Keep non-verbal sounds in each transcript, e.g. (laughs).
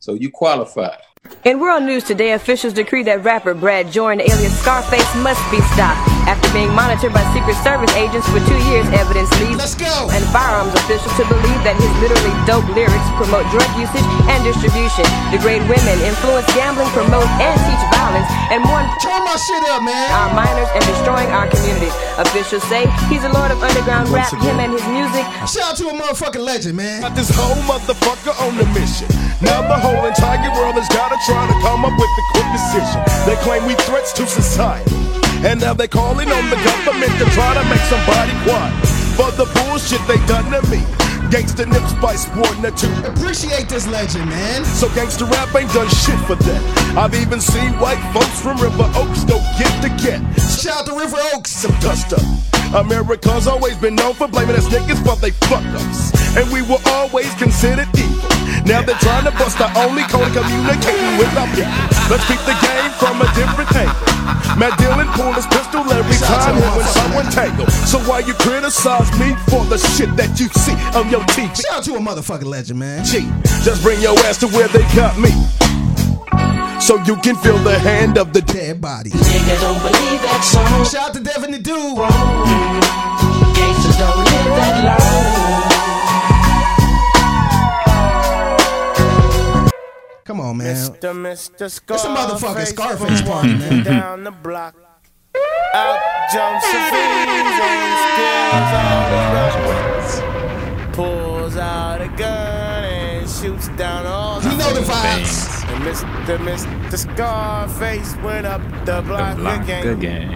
So you qualify. In world news today, officials decree that rapper Brad Jordan, alias Scarface, must be stopped. After being monitored by Secret Service agents for two years, evidence leads Let's go. and firearms officials to believe that his literally dope lyrics promote drug usage and distribution, degrade women, influence gambling, promote and teach violence, and more Turn my shit up, man. our minors and destroying our community. Officials say he's a lord of underground rap. Him and his music Shout out to a motherfucking legend, man. Got this whole motherfucker on the mission. Now the whole entire world has gotta try to come up with a quick decision. They claim we threats to society. And now they calling on the government to try to make somebody quiet. For the bullshit they done to me. Gangsta nips by sporting a two. Appreciate this legend, man. So gangsta rap ain't done shit for that. I've even seen white folks from River Oaks don't get to get Shout out to River Oaks. some dust up. America's always been known for blaming us niggas for they fuck ups. And we were always considered evil. Now they're trying to bust our only code of communicating with our people. Let's beat the game from a different angle. Matt Dillon pulled his pistol every time him when someone tangle. So why you criticize me for the shit that you see on your TV? Shout out to a motherfucking legend, man. G, just bring your ass to where they got me. So you can feel the hand of the dead. Dead body. Nigga don't believe that song. Shout out to Devin the Dude. Gangsters don't live that long. Come on, man. Mr. Mr. It's a motherfucking Scarface Scarface party, man. down the block. Out jumps the fiends and skills all the Pulls out a gun and shoots down all You know the fiends. vibes. Mr. Mr. Scarface went up the block, Block again. good game.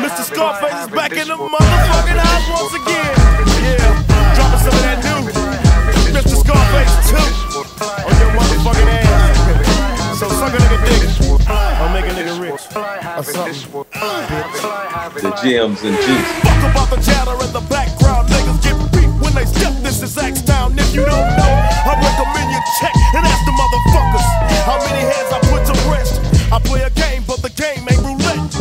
Mr. Scarface is back in the motherfucking house once again. Yeah, dropping some of that new Mr. Scarface 2 on your motherfucking ass. So suck a nigga dick or make a nigga rich or something. The gems and juice. Fuck about the chatter in the background. Niggas get when they step. This is H Town. If you don't know, I recommend you check and ask the motherfuckers how many hands I put to rest. I play a game, but the game ain't roulette.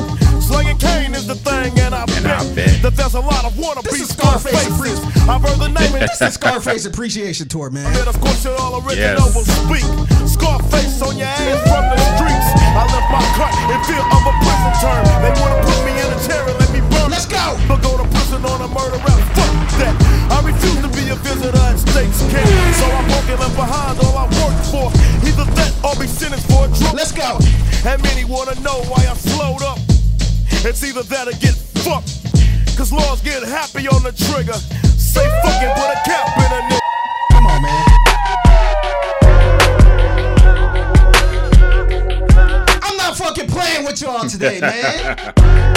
Slinging cane is the thing, and I, And I bet, bet. that there's a lot of wannabe This is Scarface Scarfaces. I've heard the name, and It's the Scarface Appreciation Tour, man. then of course it all original Yes. will speak. Scarface on your ass from the streets. I left my cut in fear of a prison term. They wanna put me in a chair and let me burn. Let's go. But go to prison on a murder rap. Fuck that. I refuse to be a visitor at state's camp. So I'm walking left behind all I worked for. Either that or be sentenced for a drug. Let's go. And many wanna know why I slowed up. It's either that or get fucked. Cause laws get happy on the trigger. Say fucking put a cap in a nigga. Come on, man. I'm not fucking playing with y'all today, man. (laughs)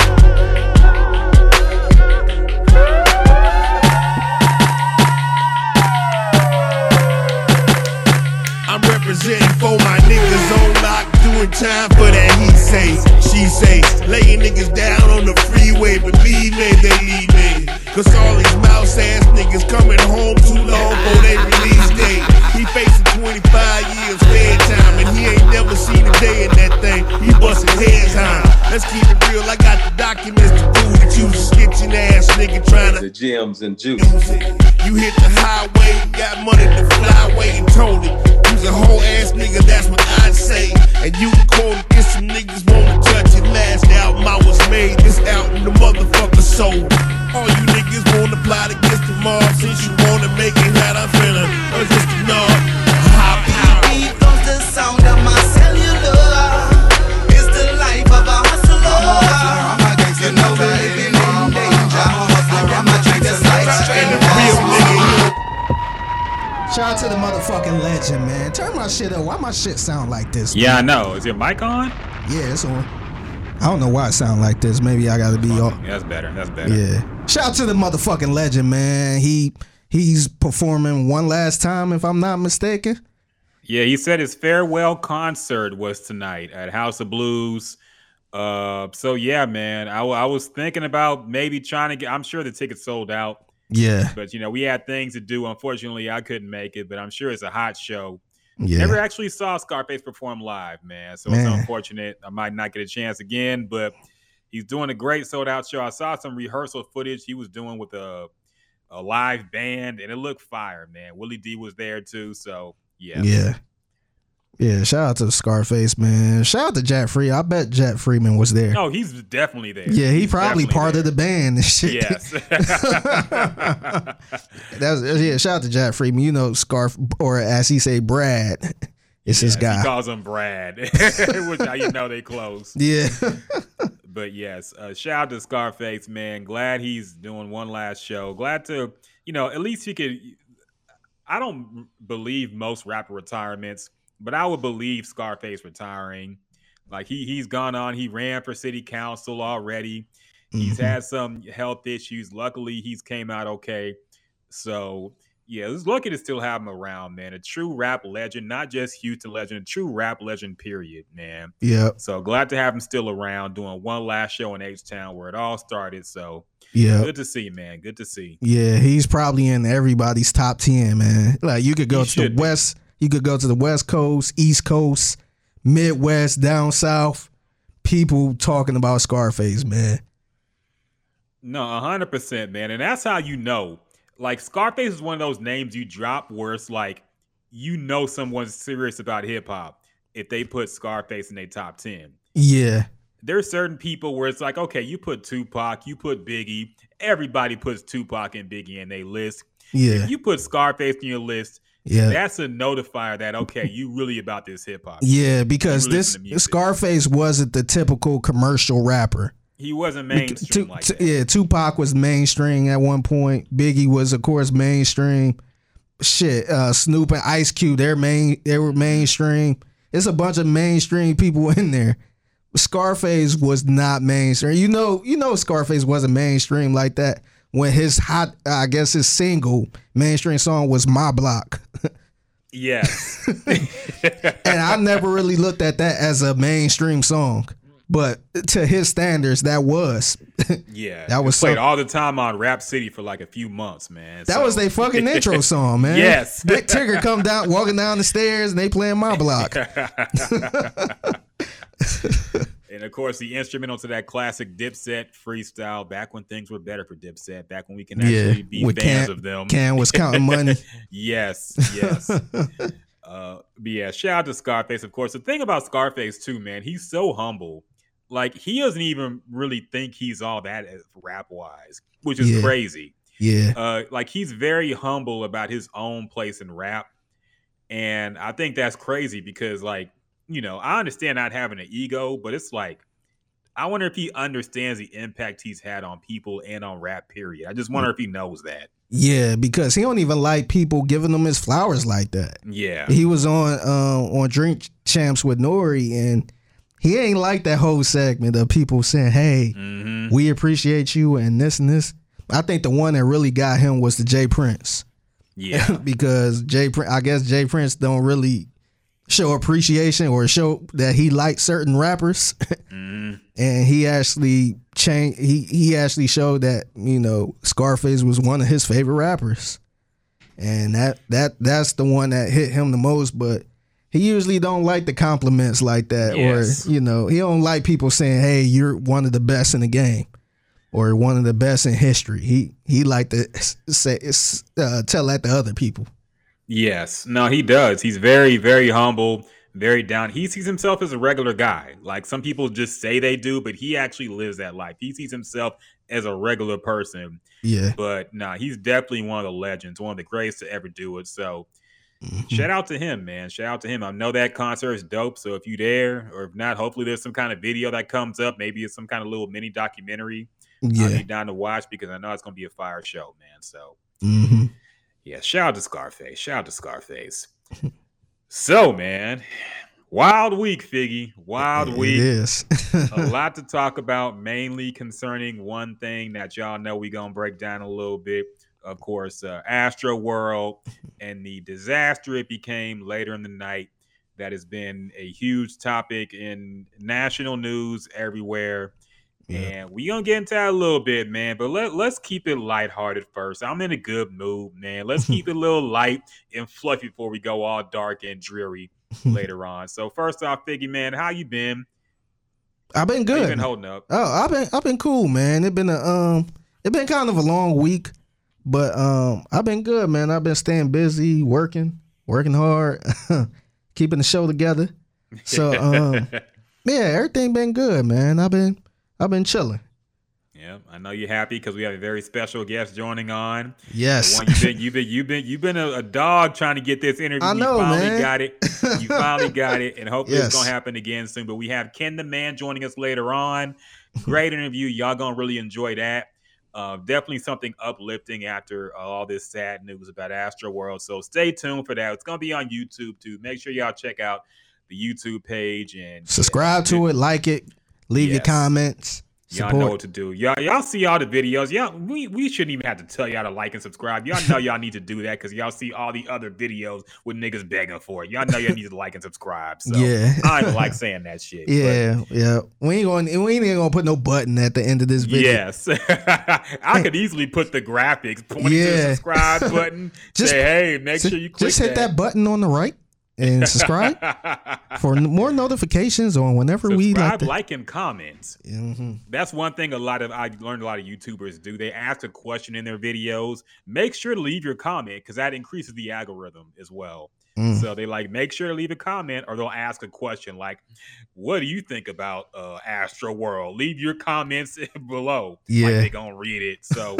representing for my niggas on lock, doing time for that he say, she say, laying niggas down on the freeway, believe me, they leave me. Cause all these mouse ass niggas coming home too long for they release date. He facing 25 years fair time, he ain't never seen a day in that thing. He heads high. Let's keep it real, I got the documents to prove that you sketching ass nigga trying to The gems and juice. You hit the highway, got money to fly away and told it. You's a whole ass nigga, that's what I'd say. And you can quote it if some niggas wanna touch it. Last album I was made, this album the motherfucker sold. All you niggas wanna plot against the mob since you wanna make it how I'm finna. Or just the knob. Shout out to the motherfucking legend, man. Turn my shit up. Why my shit sound like this? Yeah, I know. Is your mic on? Yeah, it's on. I don't know why it sound like this. Maybe I gotta be all. Yeah, that's better. That's better. Yeah. Shout out to the motherfucking legend, man. He he's performing one last time, if I'm not mistaken. Yeah, he said his farewell concert was tonight at House of Blues. Uh, so yeah, man, I, I was thinking about maybe trying to get. I'm sure the tickets sold out, Yeah. but you know we had things to do. Unfortunately, I couldn't make it, but I'm sure it's a hot show. Yeah. Never actually saw Scarface perform live, man. So Man. it's unfortunate. I might not get a chance again, but he's doing a great sold out show. I saw some rehearsal footage he was doing with a a live band, and it looked fire, man. Willie D was there too, so yeah. Yeah. Yeah, shout out to Scarface, man. Shout out to Jack Free. I bet Jack Freeman was there. No, he's definitely there. yeah, he He's probably part there. of the band and shit. Yes. (laughs) (laughs) That's yeah, shout out to Jack Freeman. You know, Scarf or as he say, Brad. It's his guy. He calls him Brad, (laughs) which how you know they close. yeah. But yes, uh, shout out to Scarface, man. Glad he's doing one last show. Glad to, you know, at least he could. I don't believe most rapper retirements, but I would believe Scarface retiring. Like he he's gone on. He ran for city council already. He's Mhm. had some health issues. Luckily, he's came out okay. So yeah, it's lucky to still have him around, man. A true rap legend, not just Houston legend, a true rap legend. Period, man. Yep. So glad to have him still around doing one last show in H Town where it all started. So yeah, good to see, man. Good to see. Yeah, he's probably in everybody's top ten, man. Like you could go He to the be. west, you could go to the west coast, east coast, midwest, down south. People talking about Scarface, man. No, hundred percent, man. And that's how you know. Like Scarface is one of those names you drop where it's like you know someone's serious about hip hop if they put Scarface in their top ten. Yeah, There's certain people where it's like, okay, you put Tupac, you put Biggie, everybody puts Tupac and Biggie in their list. yeah, If you put Scarface in your list, yeah, that's a notifier that okay, you really about this hip hop. yeah. Because really this listen to music. Scarface wasn't the typical commercial rapper. He wasn't mainstream Tu- like that. Yeah, Tupac was mainstream at one point. Biggie was, of course, mainstream. Shit, uh, Snoop and Ice Cube, they're main, they were mainstream. It's a bunch of mainstream people in there. Scarface was not mainstream. You know, you know, Scarface wasn't mainstream like that when his hot, I guess, his single mainstream song was "My Block," yeah. (laughs) and I never really looked at that as a mainstream song. But to his standards, that was. (laughs) yeah. That was played so- all the time on Rap City for like a few months, man. That So- was their fucking (laughs) intro song, man. Yes. Big Tigger come down, walking down the stairs, and they playing my block. And of course, the instrumental to that classic Dipset freestyle, back when things were better for Dipset, back when we can actually Yeah, be fans Can- of them. Cam was counting money. (laughs) yes, yes. (laughs) uh, but yeah, shout out to Scarface, of course. The thing about Scarface, too, man, he's so humble. Like, he doesn't even really think he's all that rap wise, which is Yeah. crazy. Yeah, Uh, like, he's very humble about his own place in rap. And I think that's crazy because, like, you know, I understand not having an ego, but it's like, I wonder if he understands the impact he's had on people and on rap, period. I just wonder if he knows that. yeah, because he don't even like people giving him his flowers like that. Yeah. He was on uh, on Drink Champs with N.O.R.E., and he ain't like that whole segment of people saying, "Hey, hmm we appreciate you," and this and this. I think the one that really got him was the J. Prince. Yeah. (laughs) because Jay, Prin- I guess J. Prince don't really show appreciation or show that he liked certain rappers, Mhm. (laughs) and he actually changed. He he actually showed that you know Scarface was one of his favorite rappers, and that that that's the one that hit him the most. But he usually don't like the compliments like that, Yes. or you know he don't like people saying, "Hey, you're one of the best in the game." Or one of the best in history. He he like to say uh, tell that to other people. Yes. No, he does. He's very, very humble, very down. He sees himself as a regular guy. Like some people just say they do, but he actually lives that life. He sees himself as a regular person. Yeah. But nah, he's definitely one of the legends, one of the greatest to ever do it. So Mhm. shout out to him, man. Shout out to him. I know that concert is dope. So if you there, or if not, hopefully there's some kind of video that comes up. Maybe it's some kind of little mini documentary. Yeah. I'll be down to watch because I know it's gonna be a fire show, man. So hmm yeah, shout out to Scarface. Shout out to Scarface. so, man, wild week, Figgy. Wild It week. Yes. a (laughs) lot to talk about, mainly concerning one thing that y'all know we gonna break down a little bit. Of course, uh, Astroworld (laughs) and the disaster it became later in the night. That has been a huge topic in national news everywhere. Yeah. And we gonna get into that a little bit, man. But let let's keep it lighthearted first. I'm in a good mood, man. Let's keep it a little light and fluffy before we go all dark and dreary (laughs) later on. So first off, Figgy man, how you been? I've been good. been holding up? Oh, I've been I've been cool, man. It been a um it been kind of a long week, But um, I've been good, man. I've been staying busy, working, working hard, (laughs) keeping the show together. So um, (laughs) yeah, everything been good, man. I've been I've been chilling. Yeah, I know you're happy because we have a very special guest joining on. Yes. One you've been, you've been, you've been, you've been a, a dog trying to get this interview. I know, you finally man. got it. You finally (laughs) got it, and hopefully Yes. it's gonna happen again soon. But we have Ken the Man joining us later on. Great interview. Y'all gonna really enjoy that. Uh, definitely something uplifting after all this sad news about Astroworld. So stay tuned for that. It's gonna be on YouTube too. Make sure y'all check out the YouTube page and Subscribe to it, like it, leave your Yes. comments. Y'all know what to do. Y'all, y'all see all the videos. Y'all, we, we shouldn't even have to tell y'all to like and subscribe. Y'all know y'all need to do that because y'all see all the other videos with niggas begging for it. Y'all know y'all need to like and subscribe. So Yeah. I don't like saying that shit. but Yeah, yeah. We ain't going. We ain't even gonna put no button at the end of this video. Yes, (laughs) I could easily put the graphics pointing to the Yeah. subscribe button. (laughs) Just- say, hey, make Just- sure you click just hit that. button on the right and subscribe (laughs) for more notifications on whenever we like. subscribe, To, like, and comment. Mhm. That's one thing a lot of I learned a lot of YouTubers do. They ask a question in their videos. Make sure to leave your comment because that increases the algorithm as well. Mm. So they like make sure to leave a comment or they'll ask a question like, "What do you think about uh, Astroworld?" Leave your comments (laughs) below. like Yeah. they gonna read it. So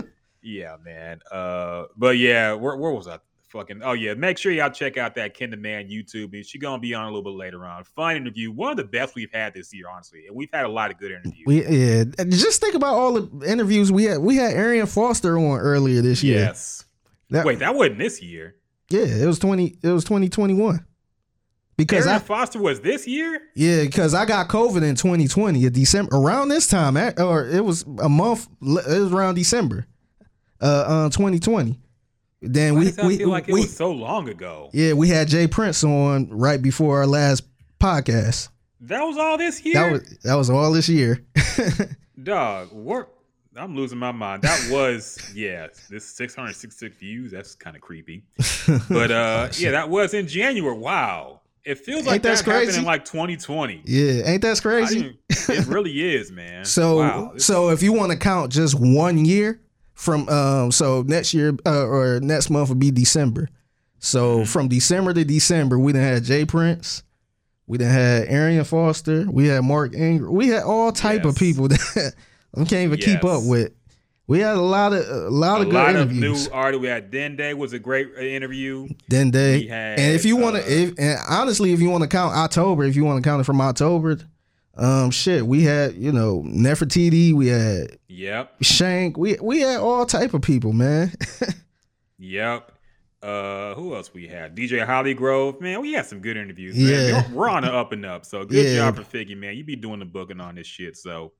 (laughs) yeah, man. Uh, but yeah, where, where was I? Fucking oh yeah, make sure y'all check out that Ken the Man YouTube. She's gonna be on a little bit later on. Fun interview, one of the best we've had this year, honestly, and we've had a lot of good interviews. We yeah. Just think about all the interviews we had. We had Arian Foster on earlier this year. Yes. That- Wait, that wasn't this year. Yeah, it was twenty. It was twenty twenty one. Because Arian I Foster was this year. yeah, because I got COVID in twenty twenty, December around this time, or it was a month. It was around December, uh, uh twenty twenty. Then Why we we, feel like it we was so long ago? yeah we had J. Prince on right before our last podcast. That was all this year. That was that was all this year. (laughs) Dog, work. I'm losing my mind. That was (laughs) yeah, this 666 views. That's kind of creepy. But (laughs) uh, yeah, that was in January. Wow, it feels like Ain't that that happened crazy? in like 2020. yeah, ain't that crazy? it really is, man. So wow. So if you want to count just one year from um so next year uh, or next month would be December. So Mm-hmm. from December to December, we didn't have J. Prince, we didn't had Arian Foster, we had Mark Ingram, we had all type of people (laughs) that I can't even keep up with. We had a lot of a lot a of good lot of interviews. new artists. We had Dende was a great uh, interview. then they had, and if you want to, uh, if and honestly, if you want to count October, if you want to count it from October, um, shit, we had you know Nefertiti, we had Yep, Shank. We we had all type of people, man. (laughs) yep. Uh, who else we had? DJ Hollygrove, man. We had some good interviews. Yeah. man. We're, on the up and up. So good Yeah. job for Figgy, man. You be doing the booking on this shit. So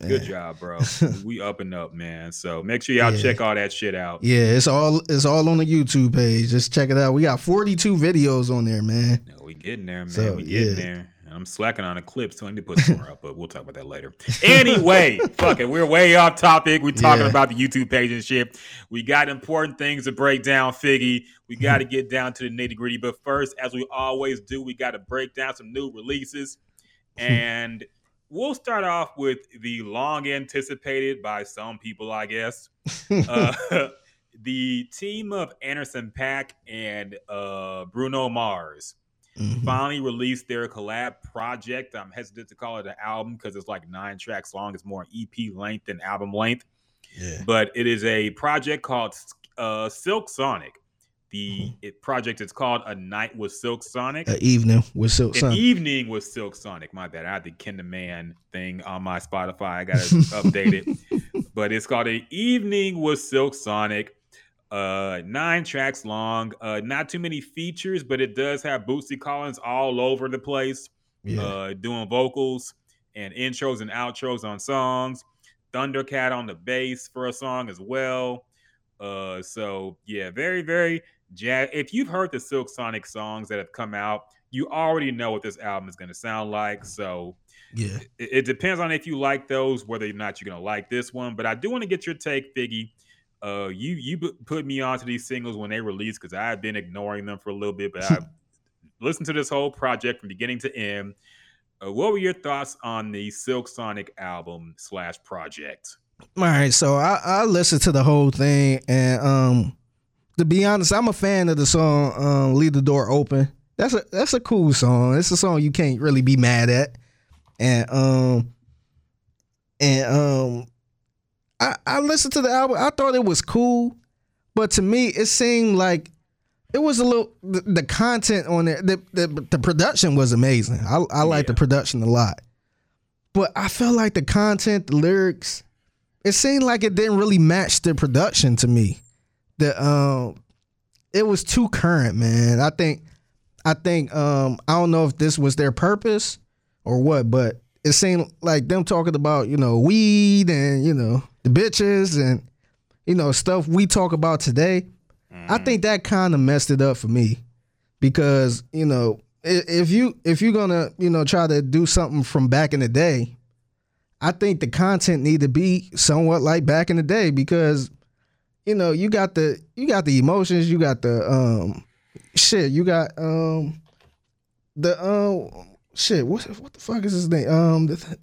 good job, bro. (laughs) we up and up, man. So make sure y'all Yeah. check all that shit out. yeah, it's all it's all on the YouTube page. Just check it out. We got 42 videos on there, man. No, we getting there, man. So, we getting yeah. there. I'm slacking on the clips, so I need to put some more up, but we'll talk about that later. Anyway, (laughs) fuck it. We're way off topic. We're talking Yeah. about the YouTube page and shit. We got important things to break down, Figgy. We (laughs) got to get down to the nitty gritty. But first, as we always do, we got to break down some new releases. And we'll start off with the long anticipated by some people, I guess. (laughs) uh, the team of Anderson Paak and uh, Bruno Mars Mhm. finally released their collab project. I'm hesitant to call it an album because it's like nine tracks long. It's more EP length than album length, Yeah. but it is a project called uh, Silk Sonic. The it, project is called A Night with Silk Sonic. Uh, evening with Silk An Sun. evening with Silk Sonic. My bad. I had the the Man thing on my Spotify. I got to (laughs) update it. But it's called An Evening with Silk Sonic. Uh, nine tracks long. Uh, not too many features, but it does have Bootsy Collins all over the place, yeah. uh, doing vocals and intros and outros on songs. Thundercat on the bass for a song as well. Uh, so yeah, very, very jazz. If you've heard the Silk Sonic songs that have come out, you already know what this album is going to sound like. So yeah. it, it depends on if you like those, whether or not you're going to like this one. But I do want to get your take, Figgy. Uh, you you put me onto these singles when they released because I've been ignoring them for a little bit, but I've (laughs) listened to this whole project from beginning to end. Uh, what were your thoughts on the Silk Sonic album slash project? All right, so I, I listened to the whole thing, and um, to be honest, I'm a fan of the song um, "Leave the Door Open." That's a that's a cool song. It's a song you can't really be mad at, and um, and um, I I listened to the album. I thought it was cool, but to me, it seemed like it was a little the, the content on it. The, the the production was amazing. I I like the production a lot, but I felt like the content, the lyrics it seemed like it didn't really match the production to me. The um it was too current, man. I think I think um I don't know if this was their purpose or what, but it seemed like them talking about, you know, weed and, you know, the bitches and you know, stuff we talk about today. I think that kind of messed it up for me because, you know, if you if you're to, you know, try to do something from back in the day, I think the content need to be somewhat like back in the day because you know you got the you got the emotions, you got the um shit, you got um the um shit. What what the fuck is his name? Um, the,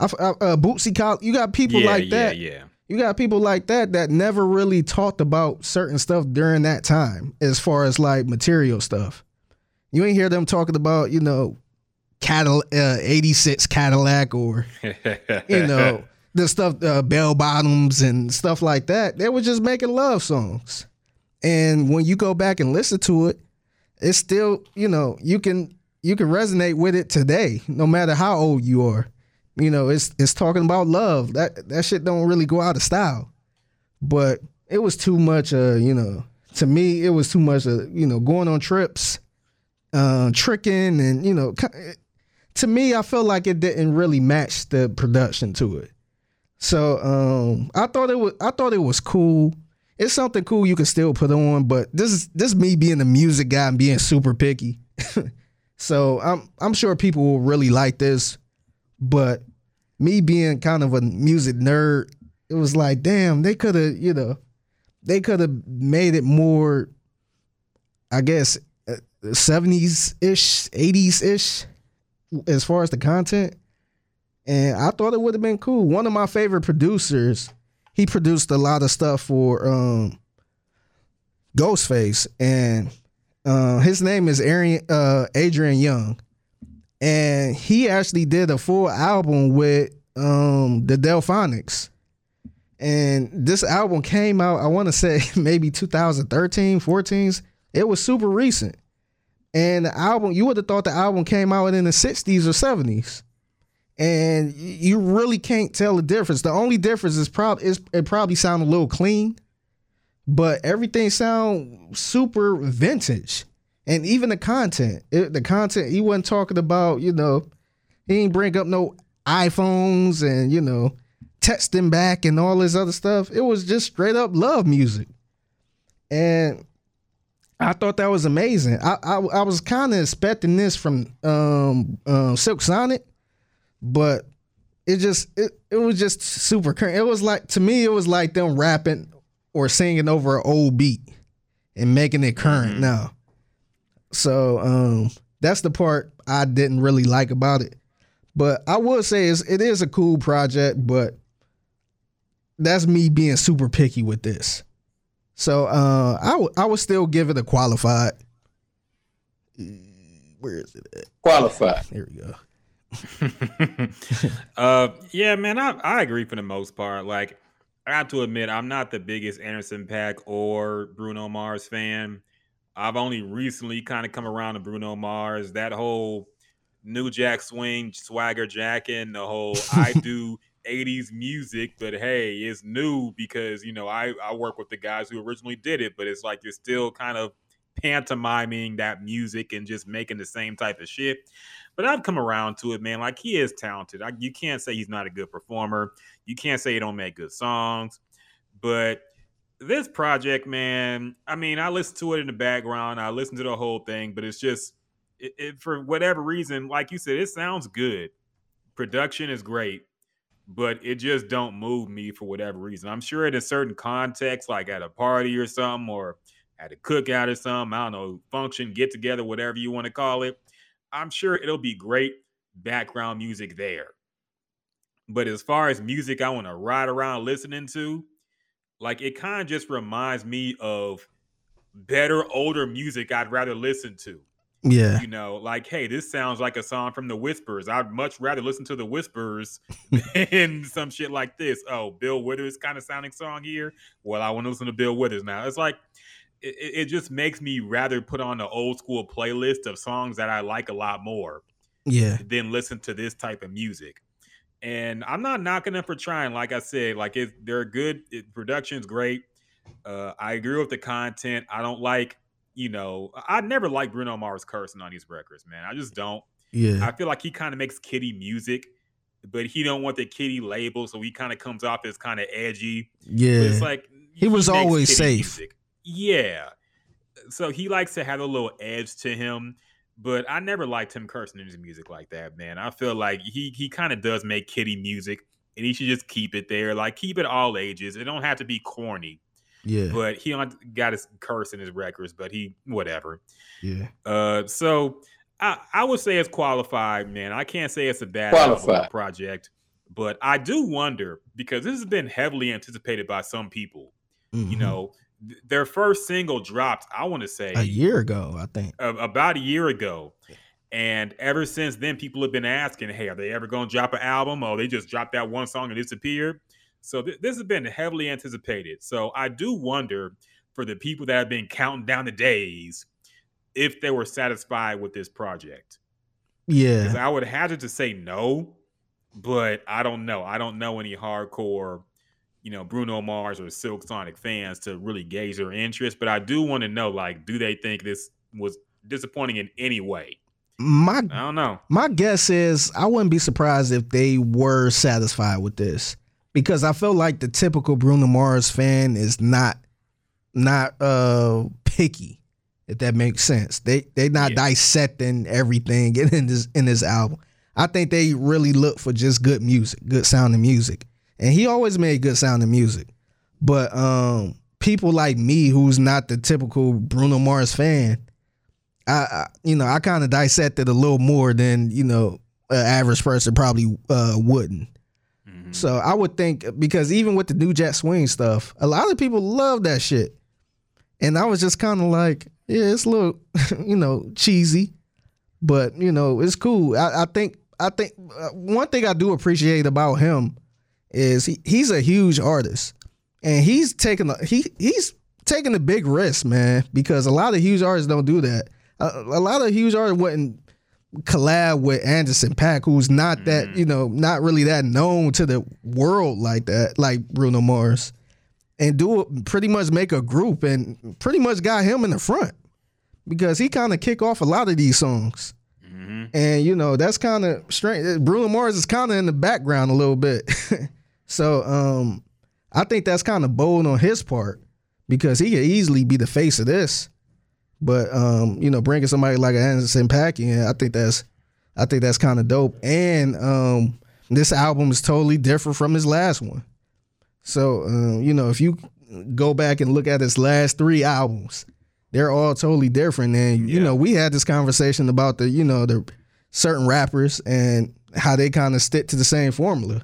I, I- uh, Bootsy Collins. You got people yeah, like yeah, that. yeah. You got people like that that never really talked about certain stuff during that time, as far as like material stuff. You ain't hear them talking about you know, Cadil uh, eighty six Cadillac or (laughs) you know the stuff uh, bell bottoms and stuff like that they were just making love songs and when you go back and listen to it it's still you know you can you can resonate with it today no matter how old you are you know it's it's talking about love that that shit don't really go out of style but it was too much uh you know to me it was too much uh, you know going on trips uh tricking and you know to me i felt like it didn't really match the production to it so um, I thought it was I thought it was cool. It's something cool you can still put on, but this is this is me being a music guy and being super picky. (laughs) so I'm I'm sure people will really like this, but me being kind of a music nerd, it was like, damn, they could have, you know, they could have made it more, I guess, uh, seventies ish, eighties ish, as far as the content. And I thought it would have been cool. One of my favorite producers, he produced a lot of stuff for um, Ghostface, and uh, his name is Arian, uh, Adrian Younge, and he actually did a full album with um, the Delfonics. And this album came out, I want to say (laughs) maybe 2013, 14. It was super recent. And the album, you would have thought the album came out in the 60s or 70s and you really can't tell the difference. The only difference is probably is it probably sound a little clean, but everything sound super vintage, and even the content. It, the content he wasn't talking about. You know, he didn't bring up no iPhones and you know texting back and all this other stuff. It was just straight up love music, and I thought that was amazing. I I, I was kind of expecting this from um, um Silk Sonic but it just it, it was just super current. It was like to me, it was like them rapping or singing over an old beat and making it current now. So um that's the part I didn't really like about it. But I would say it's, it is a cool project, but that's me being super picky with this. So uh I would I would still give it a qualified. Where is it at? Qualified. Here we go. (laughs) uh, yeah, man, I, I agree for the most part. Like, I have to admit, I'm not the biggest Anderson Paak or Bruno Mars fan. I've only recently kind of come around to Bruno Mars. That whole New Jack Swing, Swagger Jacking, the whole I (laughs) do 80s music, but hey, it's new because, you know, I, I work with the guys who originally did it, but it's like you're still kind of pantomiming that music and just making the same type of shit. But I've come around to it, man. Like he is talented. I, you can't say he's not a good performer. You can't say he don't make good songs. But this project, man, I mean, I listened to it in the background. I listened to the whole thing, but it's just it, it, for whatever reason, like you said, it sounds good. Production is great, but it just don't move me for whatever reason. I'm sure in a certain context, like at a party or something, or at a cookout or something, I don't know, function, get together, whatever you want to call it. I'm sure it'll be great background music there. But as far as music I want to ride around listening to, like it kind of just reminds me of better older music I'd rather listen to. Yeah. You know, like, hey, this sounds like a song from the Whispers. I'd much rather listen to the Whispers (laughs) than some shit like this. Oh, Bill Withers kind of sounding song here. Well, I want to listen to Bill Withers now. It's like it, it just makes me rather put on an old school playlist of songs that I like a lot more Yeah. than listen to this type of music. And I'm not knocking them for trying. Like I said, like it, they're good. It, production's great. Uh, I agree with the content. I don't like, you know, I never like Bruno Mars cursing on these records, man. I just don't. Yeah. I feel like he kind of makes kitty music, but he don't want the kitty label, so he kind of comes off as kind of edgy. But Yeah. it's like He was makes always safe. music. Yeah. So he likes to have a little edge to him, but I never liked him cursing in his music like that, man. I feel like he he kind of does make kiddie music, and he should just keep it there. Like keep it all ages. It don't have to be corny, Yeah. but he got his curse in his records, but he whatever. Yeah. Uh, so I I would say it's qualified, man. I can't say it's a bad Qualified. project, but I do wonder because this has been heavily anticipated by some people. You Mhm. know, th- their first single dropped. I want to say a year ago, I think. a- about a year ago. And ever since then, people have been asking, hey, are they ever going to drop an album? Oh, they just dropped that one song and disappeared. So th- this has been heavily anticipated. So I do wonder for the people that have been counting down the days if they were satisfied with this project. Yeah. I would hazard to say no, but I don't know. I don't know any hardcore, you know, Bruno Mars or Silk Sonic fans to really gauge their interest. But I do want to know, like, do they think this was disappointing in any way? My I don't know. my guess is I wouldn't be surprised if they were satisfied with this because I feel like the typical Bruno Mars fan is not not uh picky if that makes sense. They they not Yeah. dissecting everything (laughs) in this in this album. I think they really look for just good music, good sounding music. And he always made good sounding music. But um people like me who's not the typical Bruno Mars fan, I, I you know, I kind of dissected a little more than, you know, an average person probably uh wouldn't. Mhm. So I would think because even with the New Jack Swing stuff, a lot of people love that shit. And I was just kind of like, yeah, it's a little, (laughs) you know, cheesy, but you know, it's cool. I, I think, I think uh, one thing I do appreciate about him is he, he's a huge artist, and he's taking a he he's taking a big risk, man, because a lot of huge artists don't do that. A, a lot of huge artists wouldn't collab with Anderson Paak, who's not that, you know, not really that known to the world like that, like Bruno Mars, and do it, pretty much make a group and pretty much got him in the front because he kind of kick off a lot of these songs. Mhm. And you know, that's kind of strange. Bruno Mars is kind of in the background a little bit. (laughs) so um I think that's kind of bold on his part because he could easily be the face of this. But um, you know, bringing somebody like Anderson Paak in, I think that's I think that's kind of dope. And um this album is totally different from his last one. So um, you know, if you go back and look at his last three albums, they're all totally different. And you Yeah. know, we had this conversation about the, you know, the certain rappers and how they kind of stick to the same formula.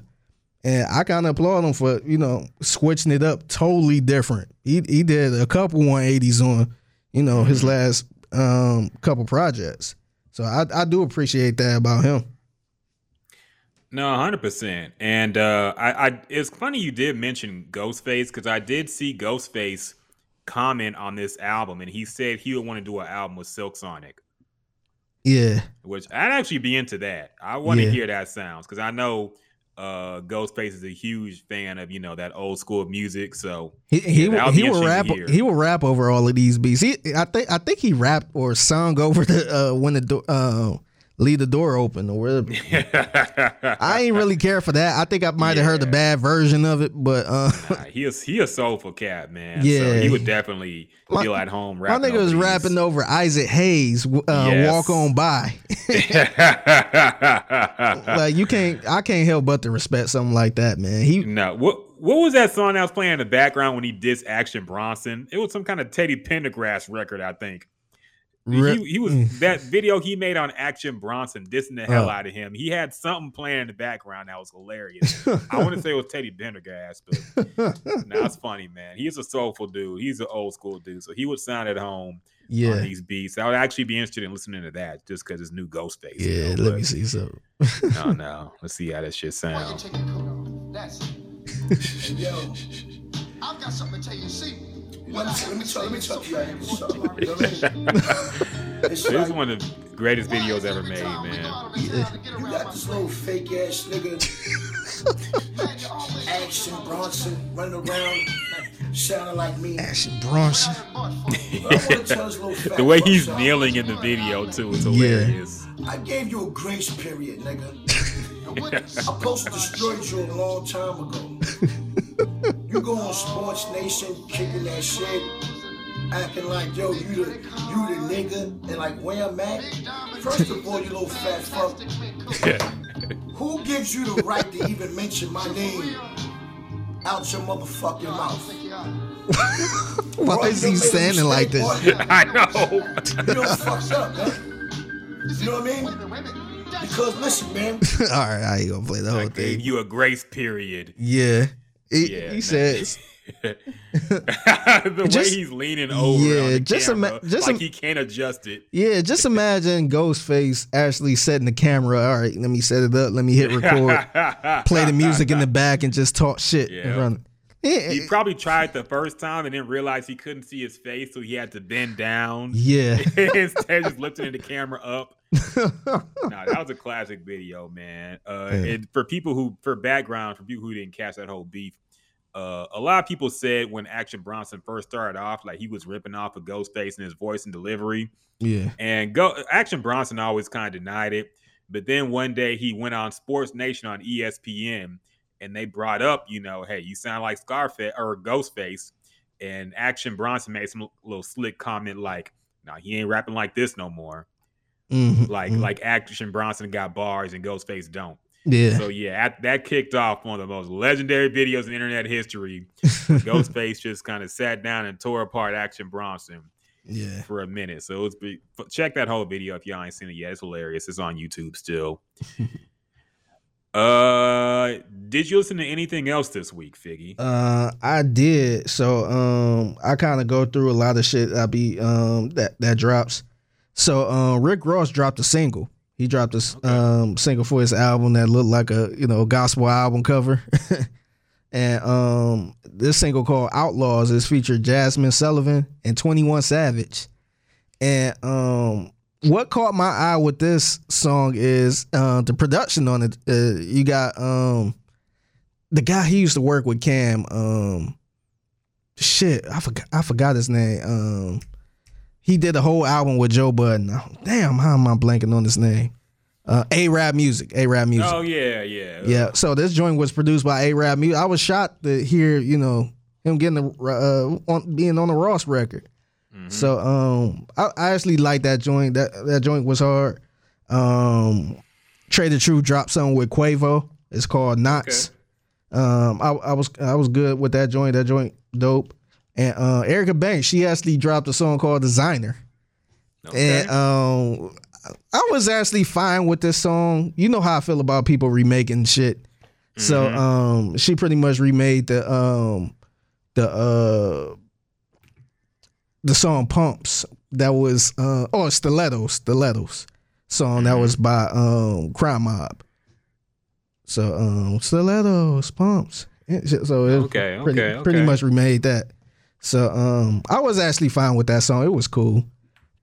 And I kind of applaud him for, you know, switching it up totally different. He he did a couple 180s on, you know, his last um couple projects. So I I do appreciate that about him. No, hundred percent. And uh, I, I, it's funny you did mention Ghostface because I did see Ghostface comment on this album, and he said he would want to do an album with Silk Sonic, Yeah. which I'd actually be into that. I want to Yeah. hear that sounds because I know uh, Ghostface is a huge fan of you know that old school music. So He he Yeah, he will rap interesting to hear. he will rap over all of these beats. He I think I think he rapped or sung over the uh when the door uh leave the door open or whatever. (laughs) I ain't really care for that. I think I might have heard the bad version of it, but uh Nah, he is he a soulful cat, man. so Yeah. he would definitely My- feel at home. my nigga was rapping over Isaac Hayes uh Yes. walk on by. (laughs) like you can't I can't help but to respect something like that, man. He No, what what was that song that was playing in the background when he dissed Action Bronson? It was some kind of Teddy Pendergrass record, I think. Rip- He, he was mm. that video he made on Action Bronson dissing the hell Oh. out of him. He had something playing in the background that was hilarious. I want to say it was Teddy Pendergrass, but (laughs) no, it's funny, man. He's a soulful dude. He's an old school dude, so he would sound at home on yeah, these beats. I would actually be interested in listening to that just because it's new Ghostface. you yeah. know, Let but- me see something. No, (laughs) no. Let's see how that shit sounds. (laughs) Yo, I've got something to tell you. See, let me, let me talk. Let me talk to you. out here for something. You know what I mean? It's This is like, one of the greatest videos ever made, man. You got this little fake ass nigga, (laughs) Action Bronson, running around, sounding like me. Action Bronson. But I wanna tell this little (laughs) fat The way he's kneeling in the video too is Yeah. hilarious. I gave you a grace period, nigga. (laughs) I'm supposed to destroyed you a long time ago. You go on SportsNation kicking that shit, acting like yo, you the you the nigga, and like where I'm at. First of all, you little fat fuck. Who gives you the right to even mention my name out your motherfucking mouth? Why is he standing like this? I know. You know fucked up, man. You know what I mean? Because listen, man. (laughs) All right, I ain't gonna play the whole I whole gave thing. you a grace period. Yeah, he, Yeah, he says. (laughs) the way he's leaning over Yeah, just ima- camera, just like im- he can't adjust it. Yeah, just imagine Ghostface actually setting the camera. All right, let me set it up. Let me hit record. (laughs) play the music in the back and just talk shit in Yeah. He probably tried the first time and then realized he couldn't see his face, so he had to bend down. yeah. (laughs) Instead, just lifting the camera up. (laughs) no, that was a classic video, man. Uh, Yeah. and for people who, for background, for people who didn't catch that whole beef, uh, a lot of people said when Action Bronson first started off, like he was ripping off a of Ghostface in his voice and delivery. yeah. And go Action Bronson always kind of denied it. But then one day he went on SportsNation on ESPN and they brought up, you know, hey, you sound like Scarface or Ghostface. And Action Bronson made some little slick comment like, nah, he ain't rapping like this no more. Mhm, Like, mhm. like Action Bronson got bars and Ghostface don't. yeah. So yeah, at, that kicked off one of the most legendary videos in internet history. (laughs) Ghostface just kind of sat down and tore apart Action Bronson yeah. for a minute. So it's be, check that whole video if y'all ain't seen it yet. It's hilarious. It's on YouTube still. (laughs) uh, did you listen to anything else this week, Figgy? Uh, I did. So um, I kind of go through a lot of shit. I be um that that drops. So um, Rick Ross dropped a single. He dropped a s- um single for his album that looked like a you know gospel album cover. (laughs) and um, this single called Outlaws is featured Jazmine Sullivan and Twenty One Savage. And um, what caught my eye with this song is uh, the production on it. Uh, you got um the guy he used to work with Cam, um shit, I forgot I forgot his name. Um he did a whole album with Joe Budden. Oh, Damn, how am I blanking on his name? Uh AraabMuzik. A Rap Music. Oh yeah, yeah, Yeah. So this joint was produced by AraabMuzik. I was shocked to hear, you know, him getting the uh on, being on the Ross record. Mhm. So um I, I actually like that joint. That that joint was hard. Um the True dropped something with Quavo. It's called Knots. Um I, I was I was good with that joint. That joint dope. And uh Erica Banks, she actually dropped a song called Designer. Okay. And um I was actually fine with this song. You know how I feel about people remaking shit. So Mhm. um she pretty much remade the um the uh the song Pumps that was uh oh Stilettos, Stilettos song that was by um Crime Mob. So um Stilettos, Pumps. So it was Okay, pretty, okay, pretty okay. much remade that. So um I was actually fine with that song. It was cool.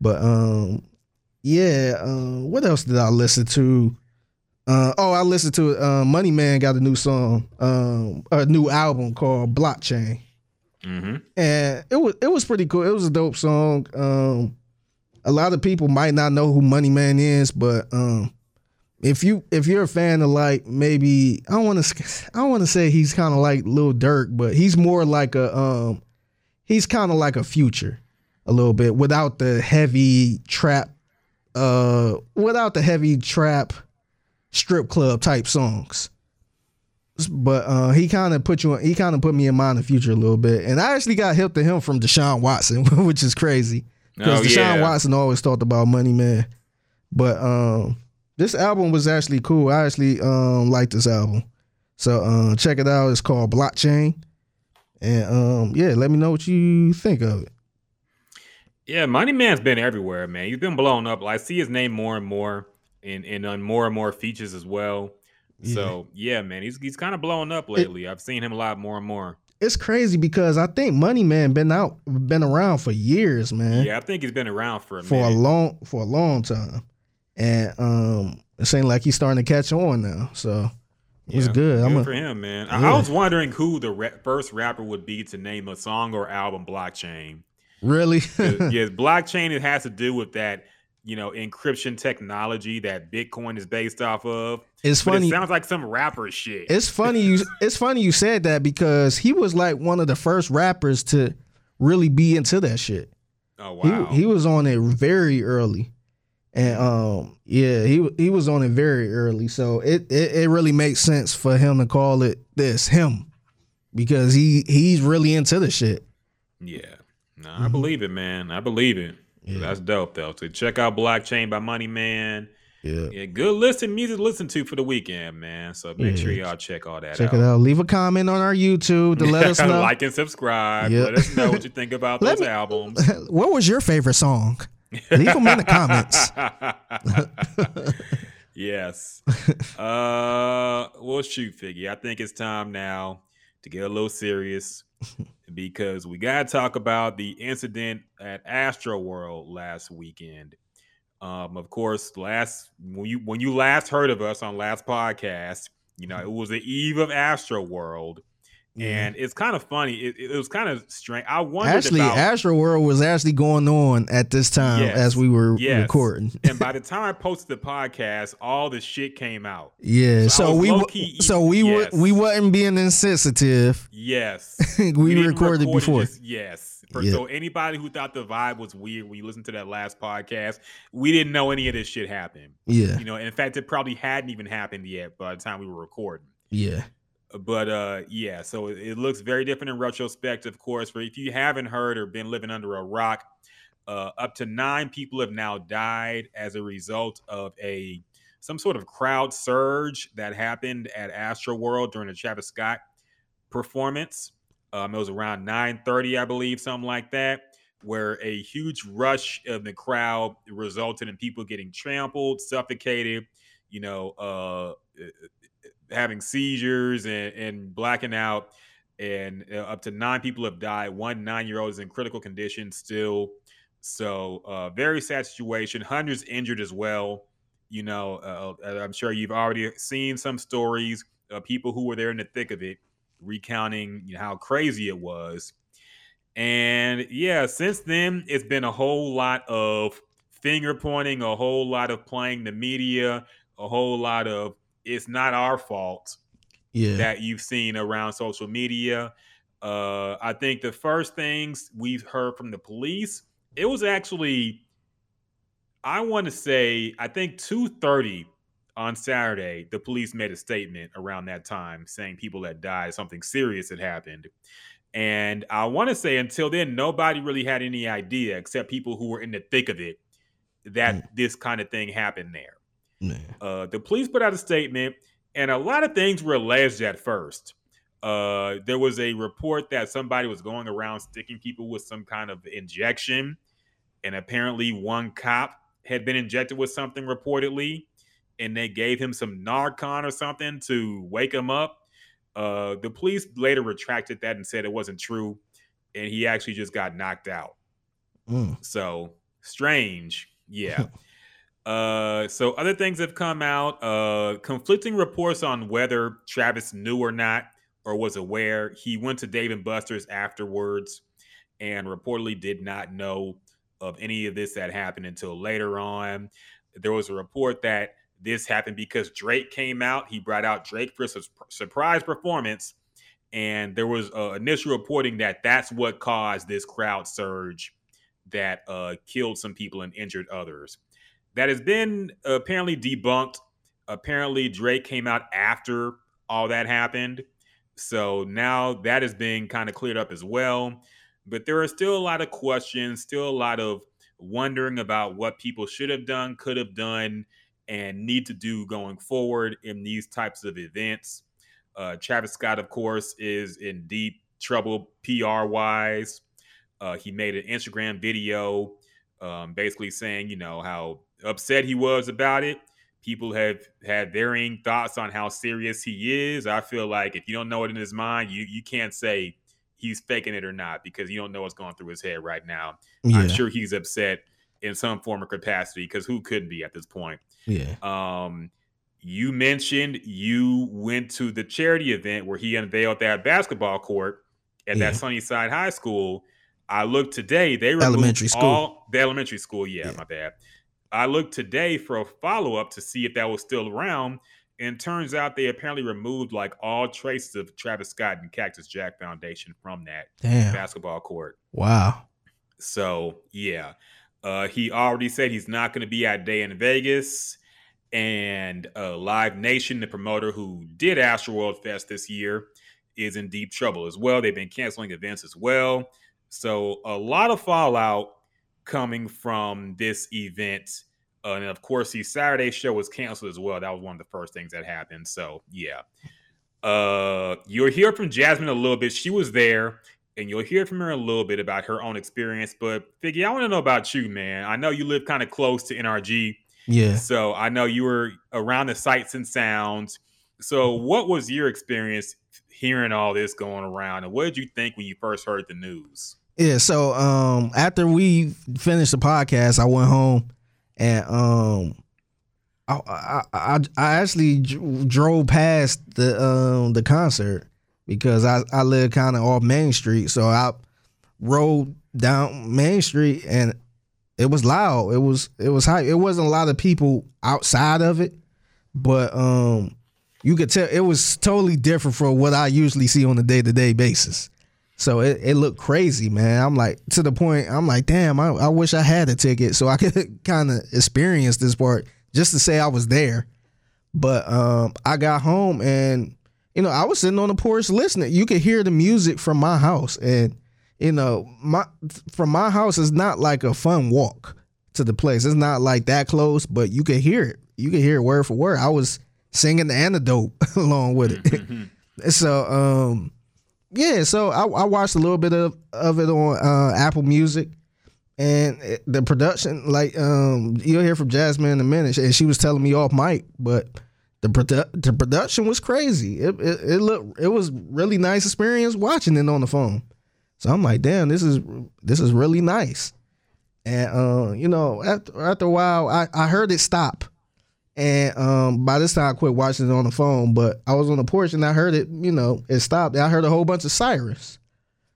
But um yeah, um what else did I listen to? Uh, oh, I listened to it. Uh, Money Man got a new song, um, a new album called Blockchain, hmm and it was it was pretty cool. It was a dope song. Um, a lot of people might not know who Money Man is, but um, if you if you're a fan of like maybe I don't want to (laughs) I want to say he's kind of like Lil Durk, but he's more like a um, he's kind of like a Future, a little bit without the heavy trap, uh, without the heavy trap strip club type songs. But uh, he kind of put you. He kind of put me in mind of Future a little bit, and I actually got help to him from Deshaun Watson, (laughs) which is crazy. because Oh, Deshaun yeah. Watson always talked about Money Man. But um, this album was actually cool. I actually um like this album. So um, check it out. It's called Blockchain, and um, yeah, let me know what you think of it. Yeah, Money Man's been everywhere, man. He's been blown up. I see his name more and more and in on more and more features as well. So yeah, man, he's he's kind of blowing up lately. I've seen him a lot more and more. It's crazy because I think Money Man been out, been around for years, man. Yeah, I think he's been around for a for a long for a long time, and um, it seems like he's starting to catch on now. So it's Yeah, good. I'm a, for him, man. I, Yeah. I was wondering who the ra- first rapper would be to name a song or album blockchain. really. (laughs) yes, blockchain it has to do with that, you know, encryption technology that Bitcoin is based off of. It's funny. It sounds like some rapper shit. It's funny you (laughs) it's funny you said that because he was like one of the first rappers to really be into that shit. oh He wow. he was on it very early. And um yeah, he he was on it very early. So it, it it really makes sense for him to call it this him because he he's really into the shit. yeah. No, I believe it, man. I believe it. Yeah. That's dope though. So check out Blockchain by Money Man. Yeah. Yeah, good list of music to listen to for the weekend, man. So make sure y'all check all that Check out. Check it out. Leave a comment on our YouTube to let us (laughs) know. like and subscribe. Yeah. Let us know what you think (laughs) about those me- albums. (laughs) what was your favorite song? Leave them in the comments. yes. Uh, well, shoot, Figgy. I think it's time now to get a little serious (laughs) because we got to talk about the incident at Astroworld last weekend. Um, of course, last when you when you last heard of us on last podcast, you know it was the eve of Astroworld, Mm-hmm. and it's kind of funny. It, it was kind of strange. I wondered Actually, about Astroworld was actually going on at this time Yes. as we were Yes. recording. (laughs) and by the time I posted the podcast, all the shit came out. Yeah, So so, we so we yes. were we wasn't being insensitive. Yes. (laughs) we, didn't recorded record before. just- yes. Yeah. So anybody who thought the vibe was weird when you listened to that last podcast, we didn't know any of this shit happened. Yeah, You know, in fact, it probably hadn't even happened yet by the time we were recording. yeah, But uh yeah, so it, it looks very different in retrospect, of course. For if you haven't heard or been living under a rock, uh, up to nine people have now died as a result of a some sort of crowd surge that happened at Astroworld during the Travis Scott performance. Um, it was around 9:30, I believe, something like that, where a huge rush of the crowd resulted in people getting trampled, suffocated, you know, uh, having seizures and, and blacking out. And uh, up to nine people have died. One nine-year-old is in critical condition still. So, uh, very sad situation. Hundreds injured as well. You know, uh, I'm sure you've already seen some stories of people who were there in the thick of it, recounting you know, how crazy it was. And yeah, since then, it's been a whole lot of finger pointing, a whole lot of playing the media, a whole lot of it's not our fault yeah. that you've seen around social media. Uh, I think the first things we've heard from the police, it was actually, I want to say, I think two thirty on Saturday, the police made a statement around that time saying people had died, something serious had happened. And I want to say until then, nobody really had any idea except people who were in the thick of it that this kind of thing happened there. Uh, the police put out a statement, and a lot of things were alleged at first. Uh, there was a report that somebody was going around sticking people with some kind of injection, and apparently one cop had been injected with something reportedly, and they gave him some Narcan or something to wake him up. Uh, the police later retracted that and said it wasn't true, and he actually just got knocked out. Mm. So strange. Yeah. (laughs) uh so other things have come out. Uh conflicting reports on whether Travis knew or not or was aware. He went to Dave and Buster's afterwards and reportedly did not know of any of this that happened until later on. There was a report that this happened because Drake came out. He brought out Drake for a sus- surprise performance and there was uh, initial reporting that that's what caused this crowd surge that uh, killed some people and injured others. That has been apparently debunked. Apparently, Drake came out after all that happened. So now that is being kind of cleared up as well. But there are still a lot of questions, still a lot of wondering about what people should have done, could have done, and need to do going forward in these types of events. Uh, Travis Scott, of course, is in deep trouble PR wise. Uh, he made an Instagram video um, basically saying, you know, how upset he was about it. People have had varying thoughts on how serious he is. I feel like if you don't know it in his mind, you you can't say he's faking it or not because you don't know what's going through his head right now. Yeah. I'm sure he's upset in some form or capacity because who couldn't be at this point? Yeah. Um, you mentioned you went to the charity event where he unveiled that basketball court at Yeah. that Sunnyside High School. I looked today; they removed Elementary school. all the elementary school. Yeah, Yeah. my bad. I looked today for a follow up to see if that was still around, and turns out they apparently removed like all traces of Travis Scott and Cactus Jack Foundation from that Damn. basketball court. Wow. So yeah, uh, he already said he's not going to be at Day N Vegas, and uh, Live Nation, the promoter who did Astroworld Fest this year, is in deep trouble as well. They've been canceling events as well. So a lot of fallout coming from this event. Uh, and of course, the Saturday show was canceled as well. That was one of the first things that happened. So yeah. Uh, you'll hear from Jasmine a little bit. She was there, and you'll hear from her a little bit about her own experience. But Figgy, I want to know about you, man. I know you live kind of close to NRG, Yeah. so I know you were around the sights and sounds. So, what was your experience hearing all this going around, and what did you think when you first heard the news? Yeah, so um after we finished the podcast, I went home and um I I I, I actually dr- drove past the um the concert because I I live kind of off Main Street, so I rode down Main Street and it was loud. It was it was high. It wasn't a lot of people outside of it, but um you could tell it was totally different from what I usually see on a day to day basis. So it, it looked crazy, man. I'm like to the point. I'm like, damn. I, I wish I had a ticket so I (laughs) could kind of experience this part just to say I was there. But um, I got home and you know I was sitting on the porch listening. You could hear the music from my house, and you know my from my house is not like a fun walk to the place. It's not like that close, but you could hear it. You could hear it word for word. I was singing the antidote (laughs) along with it. (laughs) so um yeah, so I, I watched a little bit of, of it on uh, Apple Music, and it- the production, like um, you'll hear from Jasmine in a minute, and she was telling me off mic, but the produ- the production was crazy. It, it it looked it was really nice experience watching it on the phone. So I'm like, damn, this is this is really nice. And uh, you know, after after a while, I, I heard it stop. And um, by this time, I quit watching it on the phone. But I was on the porch and I heard it. You know, it stopped. I heard a whole bunch of sirens.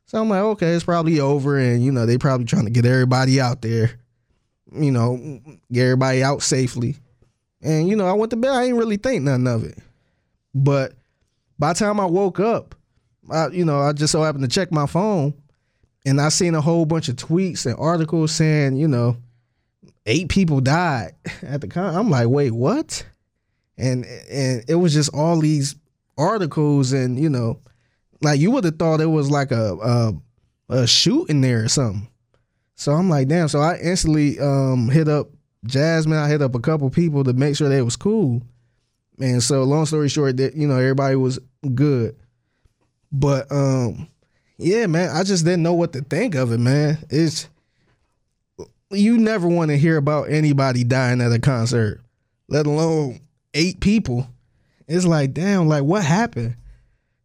So I'm like, okay, it's probably over, and you know, they probably trying to get everybody out there. You know, get everybody out safely. And you know, I went to bed. I didn't really think nothing of it. But by the time I woke up, I, you know, I just so happened to check my phone, and I seen a whole bunch of tweets and articles saying, you know, eight people died (laughs) at the con. I'm like, wait, what? And and it was just all these articles, and you know, like you would have thought it was like a a, a shoot in there or something. So I'm like, damn. So I instantly um, hit up Jasmine. I hit up a couple people to make sure that it was cool. And so, long story short, that you know everybody was good, but um, yeah, man, I just didn't know what to think of it, man. It's you never want to hear about anybody dying at a concert, let alone eight people. It's like, damn, like what happened?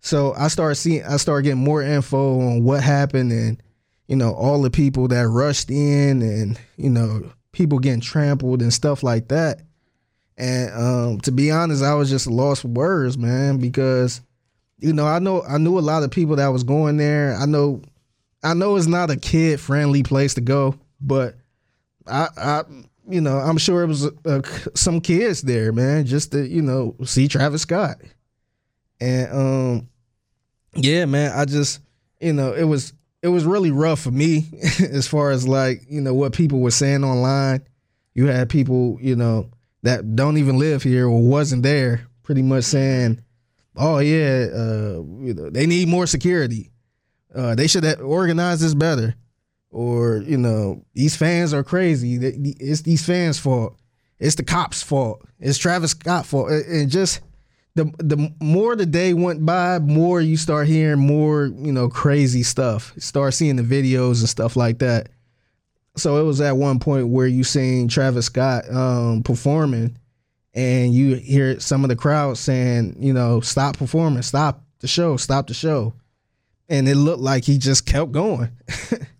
So I started seeing, I started getting more info on what happened, and you know all the people that rushed in, and you know people getting trampled and stuff like that. And um, to be honest, I was just lost words, man, because you know I know I knew a lot of people that was going there. I know, I know it's not a kid friendly place to go, but I, I, you know, I'm sure it was uh, some kids there, man, just to you know see Travis Scott, and um, yeah, man, I just, you know, it was it was really rough for me (laughs) as far as like you know what people were saying online. You had people, you know, that don't even live here or wasn't there, pretty much saying, "Oh yeah, uh, you know, they need more security. Uh, they should have organized this better." Or you know these fans are crazy. It's these fans' fault. It's the cops' fault. It's Travis Scott fault. And just the the more the day went by, more you start hearing more you know crazy stuff. Start seeing the videos and stuff like that. So it was at one point where you seen Travis Scott um, performing, and you hear some of the crowd saying, you know, stop performing, stop the show, stop the show, and it looked like he just kept going. (laughs)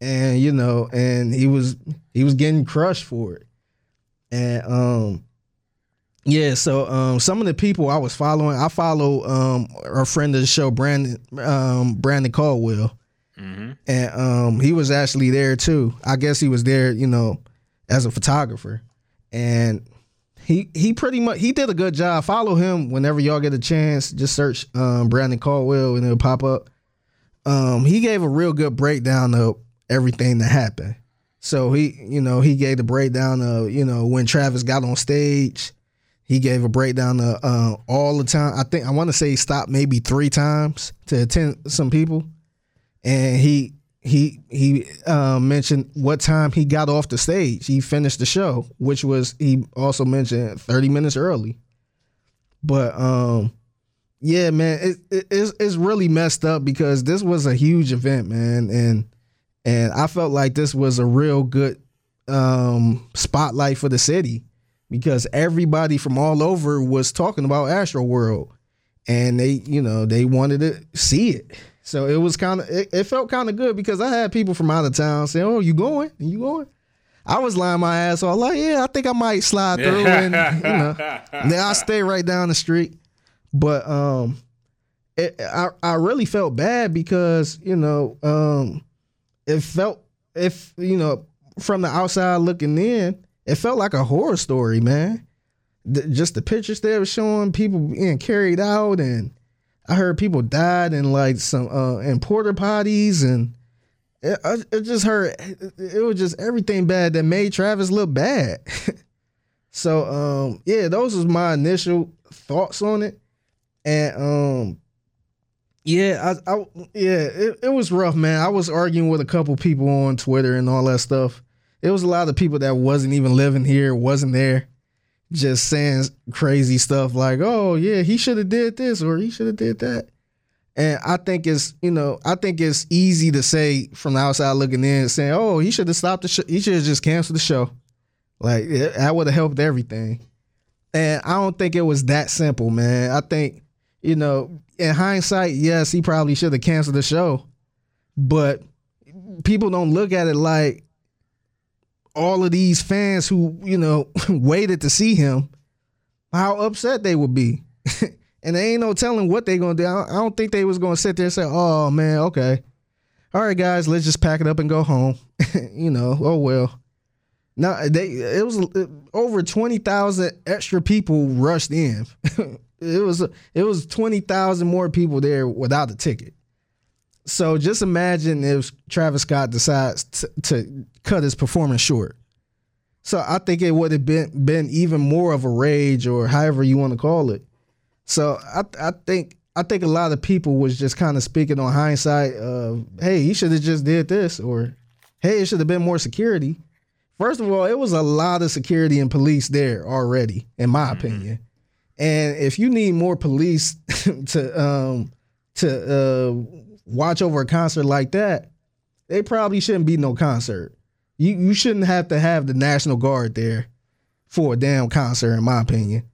and you know, and he was he was getting crushed for it. And um yeah, so um some of the people I was following, I follow um our friend of the show, Brandon um Brandon Caldwell. Mm-hmm. And um he was actually there too. I guess he was there, you know, as a photographer. And he he pretty much he did a good job. Follow him whenever y'all get a chance. Just search um Brandon Caldwell and it'll pop up. Um he gave a real good breakdown of everything that happened. So he, you know, he gave the breakdown of, you know, when Travis got on stage, he gave a breakdown of uh, all the time. I think I want to say he stopped maybe three times to attend some people, and he he he uh, mentioned what time he got off the stage. He finished the show, which was he also mentioned thirty minutes early. But um, yeah, man, it, it, it's it's really messed up because this was a huge event, man, and and I felt like this was a real good um, spotlight for the city because everybody from all over was talking about Astroworld, and they, you know, they wanted to see it. So it was kind of, it, it, felt kind of good because I had people from out of town saying, "Oh, you going? You going?" I was lying my ass off, like, "Yeah, I think I might slide through," and you know, (laughs) then I stay right down the street. But um, it, I I really felt bad because you know um it felt if you know from the outside looking in, it felt like a horror story, man. The, just the pictures they were showing, people being carried out, and I heard people died in like some uh in porter potties, and it, it just heard it, it was just everything bad that made Travis look bad. (laughs) so um yeah, those was my initial thoughts on it, and um yeah, I, I yeah, it, it was rough, man. I was arguing with a couple people on Twitter and all that stuff. It was a lot of people that wasn't even living here, wasn't there, just saying crazy stuff like, "Oh yeah, he should have did this or he should have did that." And I think it's you know I think it's easy to say from the outside looking in, saying, "Oh, he should have stopped the show. He should have just canceled the show." Like it, that would have helped everything. And I don't think it was that simple, man. I think you know in hindsight, yes, he probably should have canceled the show. But people don't look at it like all of these fans who, you know, (laughs) waited to see him, how upset they would be. (laughs) and there ain't no telling what they gonna do. I don't think they was gonna sit there and say, "Oh man, okay, all right, guys, let's just pack it up and go home." (laughs) you know, oh well. Now they it was uh, over twenty thousand extra people rushed in. It was it was twenty thousand more people there without the ticket. So just imagine if Travis Scott decides to, to cut his performance short. So I think it would have been been even more of a rage or however you want to call it. So I I think I think a lot of people was just kind of speaking on hindsight of hey he should have just did this or hey it should have been more security. First of all, it was a lot of security and police there already, in my mm-hmm. opinion. And if you need more police (laughs) to um to uh watch over a concert like that, they probably shouldn't be no concert. You you shouldn't have to have the National Guard there for a damn concert, in my opinion.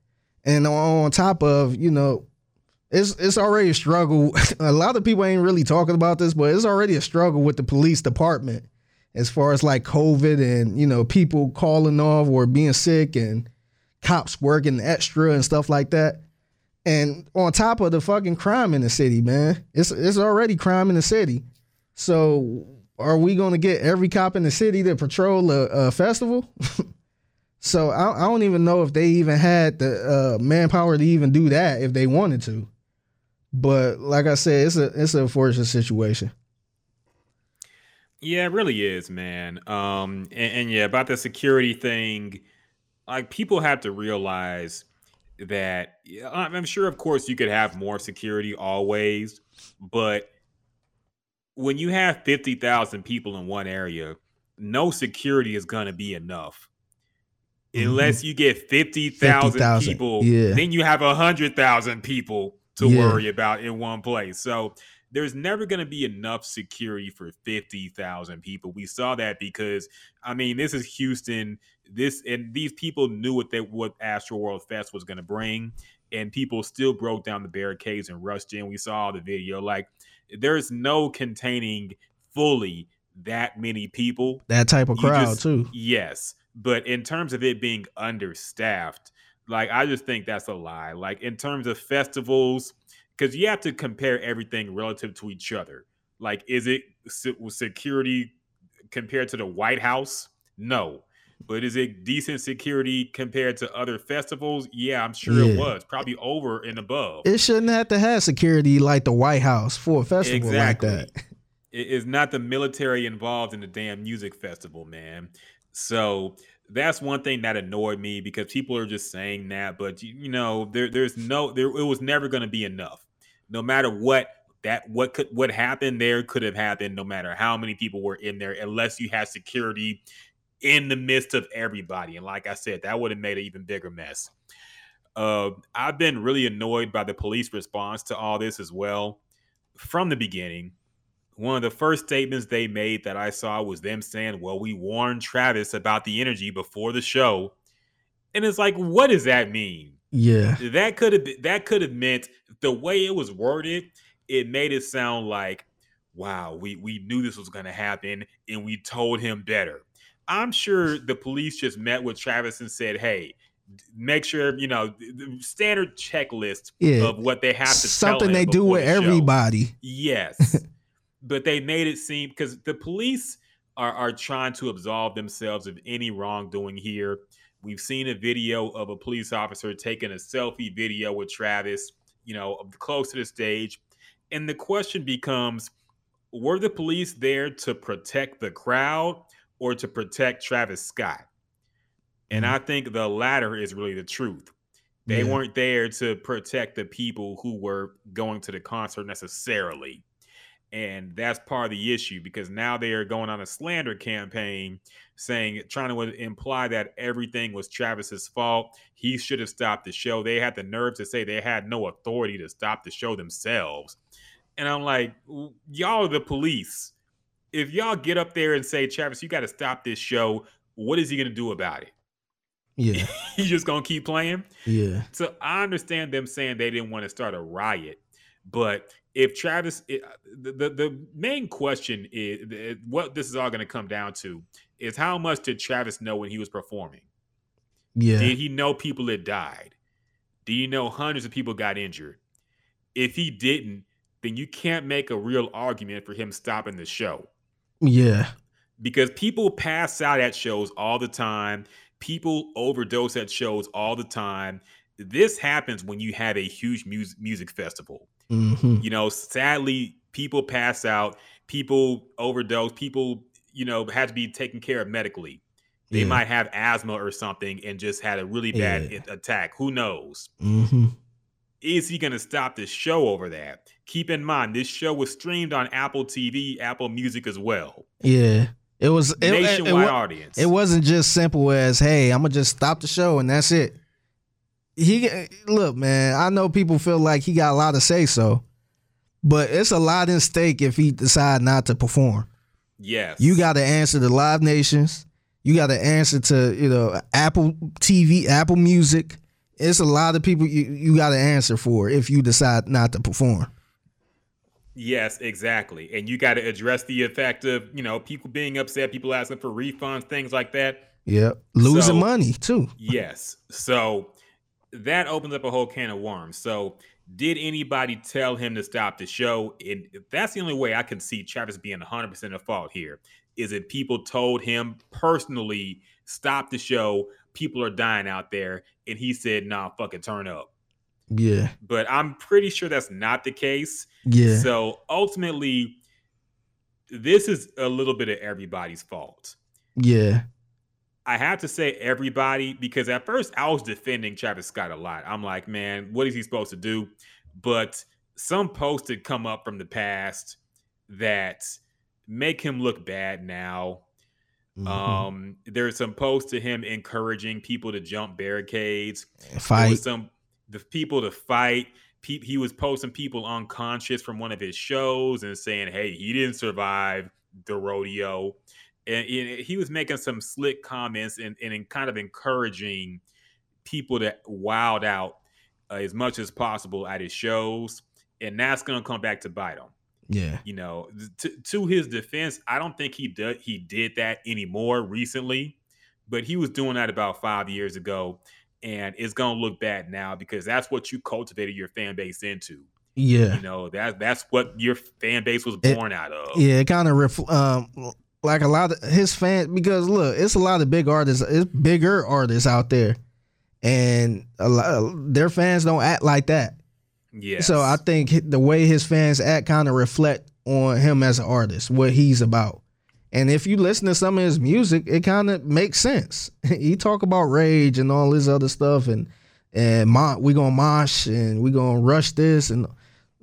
And on top of, you know, it's it's already a struggle. (laughs) a lot of people ain't really talking about this, but it's already a struggle with the police department as far as like COVID and, you know, people calling off or being sick and cops working extra and stuff like that. And on top of the fucking crime in the city, man, it's it's already crime in the city. So are we to get every cop in the city to patrol a, a festival? (laughs) so I, I, don't even know if they even had the uh, manpower to even do that if they wanted to. But like I said, it's a it's a unfortunate situation. Yeah, it really is, man. Um, and, and yeah, about the security thing like people have to realize that I'm sure, of course, you could have more security always, but when you have 50,000 people in one area, no security is going to be enough. Mm-hmm. Unless you get 50,000 50,000, people, yeah. then you have 100,000 people to Yeah. worry about in one place. So there's never going to be enough security for 50,000 people. We saw that because I mean, this is Houston. This and these people knew what they what Astroworld Fest was going to bring and people still broke down the barricades and rushed in. We saw the video. Like there's no containing fully that many people. That type of You crowd just- too. Yes, but in terms of it being understaffed, like I just think that's a lie. Like in terms of festivals, because you have to compare everything relative to each other. Like, is it security compared to the White House? No. But is it decent security compared to other festivals? Yeah, I'm sure it was. Probably over and above. It shouldn't have to have security like the White House for a festival Exactly. like that. (laughs) It is not the military involved in the damn music festival, man. So that's one thing that annoyed me because people are just saying that, but you, you know, there there's no there it was never going to be enough. No matter what that what could what happened there could have happened no matter how many people were in there unless you had security in the midst of everybody. And like I said, that would have made an even bigger mess. Uh, I've been really annoyed by the police response to all this as well from the beginning. One of the first statements they made that I saw was them saying, Well, we warned Travis about the energy before the show. And it's like, what does that mean? Yeah. That could have that could have meant the way it was worded, it made it sound like, wow, we, we knew this was gonna happen and we told him better. I'm sure the police just met with Travis and said, Hey, make sure you know the standard checklist Yeah. of what they have to Something they do with the everybody. Yes. (laughs) but they made it seem because the police are, are trying to absolve themselves of any wrongdoing here. We've seen a video of a police officer taking a selfie video with Travis, you know, close to the stage. And the question becomes were the police there to protect the crowd or to protect Travis Scott? And mm-hmm. I think the latter is really the truth. They Yeah. weren't there to protect the people who were going to the concert necessarily. And that's part of the issue because now they are going on a slander campaign saying, trying to imply that everything was Travis's fault. He should have stopped the show. They had the nerve to say they had no authority to stop the show themselves. And I'm like, y'all are the police. If y'all get up there and say, Travis, you got to stop this show, what is he going to do about it? Yeah. (laughs) He's just going to keep playing? Yeah. So I understand them saying they didn't want to start a riot, but if Travis, it, uh, the, the the main question is what this is all going to come down to is how much did Travis know when he was performing? Yeah. Did he know people had died? Do you know hundreds of people got injured? If he didn't, then you can't make a real argument for him stopping the show Yeah. because people pass out at shows all the time. People overdose at shows all the time. This happens when you have a huge music music festival. hmm You know, sadly, people pass out, people overdose, people, you know, have to be taken care of medically. They Yeah. might have asthma or something and just had a really bad Yeah. attack. Who knows? hmm Is he going to stop this show over that? Keep in mind, this show was streamed on Apple TV, Apple Music as well. Yeah. It was it, it- it, Nationwide audience. It wasn't just simple as, "Hey, I'm gonna just stop the show and that's it." He look, man. I know people feel like he got a lot to say so, but it's a lot in stake if he decide not to perform. Yes. You got to answer to Live Nations. You got to answer to you know Apple TV, Apple Music. It's a lot of people you, you got to answer for if you decide not to perform. Yes, exactly. And you got to address the effect of, you know, people being upset, people asking for refunds, things like that. Yep, losing So- money too. Yes. So that opens up a whole can of worms. So did anybody tell him to stop the show? And that's the only way I can see Travis being 100% at fault here. Is it people told him personally, stop the show, people are dying out there, and he said, nah, fucking turn up. Yeah, But I'm pretty sure that's not the case. yeah, So ultimately, this is a little bit of everybody's fault. yeah, I have to say everybody because at first I was defending Travis Scott a lot. I'm like, man, what is he supposed to do? But some post had come up from the past that make him look bad now. Mhm. Um, there's some posts to him encouraging people to jump barricades. Fight. some the people to fight. Pe- he was posting people unconscious from one of his shows and saying, "Hey, he didn't survive the rodeo." And, and he was making some slick comments and, and kind of encouraging people to wild out uh, as much as possible at his shows, and that's going to come back to bite him Yeah. you know to, to his defense i don't think he did he did that anymore recently but he was doing that about five years ago and it's gonna look bad now because that's what you cultivated your fan base into Yeah. you know that that's what your fan base was It- born out of Yeah, it kind of ref- um like a lot of his fans because look, it's a lot of big artists, it's bigger artists out there, and a lot their fans don't act like that. Yeah So I think the way his fans act kind of reflect on him as an artist, what he's about. And if you listen to some of his music, it kind of makes sense. (laughs) he talk about rage and all this other stuff, and and mo- we gonna mosh and we gonna rush this, and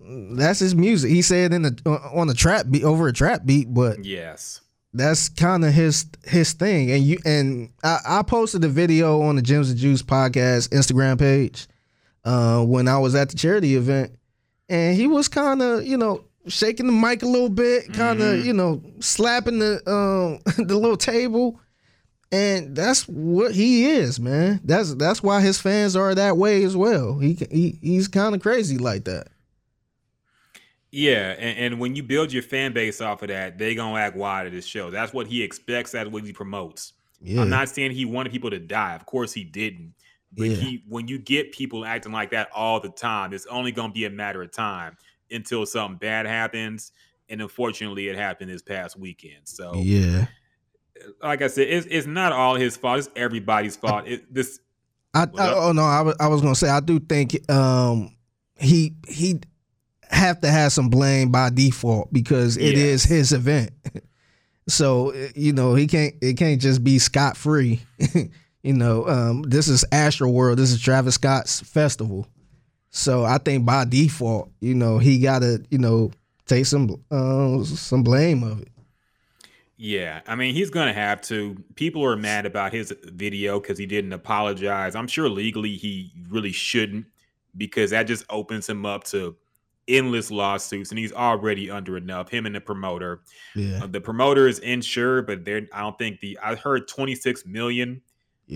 mm, that's his music. He said in the uh, on the trap beat over a trap beat, but yes that's kind of his his thing. And you and I, I posted a video on the Gems and Juice podcast Instagram page uh, when I was at the charity event, and he was kind of you know shaking the mic a little bit, kind of you know slapping the um, (laughs) the little table. And that's what he is, man. That's that's why his fans are that way as well. He he he's kind of crazy like that. Yeah, and, and when you build your fan base off of that, they gonna act wild at his show. That's what he expects. That's what he promotes. Yeah, I'm not saying he wanted people to die. Of course he didn't. But Yeah. he when you get people acting like that all the time, it's only gonna be a matter of time until something bad happens. And unfortunately, it happened this past weekend. So, yeah. like I said, it's, it's not all his fault. It's everybody's fault. It, this, I, I oh no, I was I was gonna say I do think um he he have to have some blame by default because it is Yes. his event. (laughs) so uh, you know he can't it can't just be scot free. (laughs) you know, um, this is Astroworld. This is Travis Scott's festival. So I think by default, you know, he gotta you know take some uh, some blame of it. yeah, I mean, he's gonna have to. People are mad about his video because he didn't apologize. I'm sure legally he really shouldn't because that just opens him up to endless lawsuits, and he's already under enough. Him and the promoter. Yeah, Uh, the promoter is insured, but they're I don't think the I heard 26 million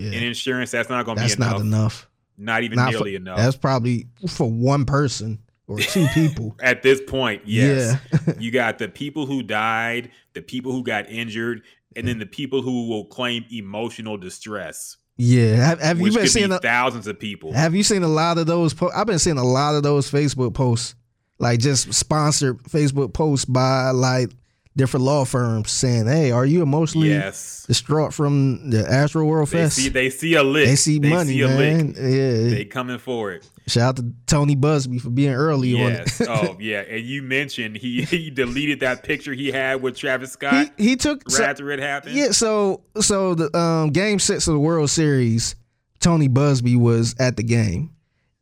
in insurance. That's not going to be enough. That's not enough. Not even Not nearly for- enough. That's probably for one person or two (laughs) people. At this point, yes. Yeah. (laughs) you got the people who died, the people who got injured, and then the people who will claim emotional distress, Yeah, have, have you been seeing? be A, thousands of people. have you seen a lot of those? Po- I've been seeing a lot of those Facebook posts, like just sponsored Facebook posts by like different law firms saying, "Hey, are you emotionally yes. distraught from the Astroworld They Fest?" see they see a lick. They see money, see a man. Yeah. They coming for it. Shout out to Tony Buzbee for being early Yes. on it. (laughs) oh, yeah. And you mentioned he (laughs) he deleted that picture he had with Travis Scott he, he took right so- after it happened. Yeah, so so the um game six of the World Series, Tony Buzbee was at the game.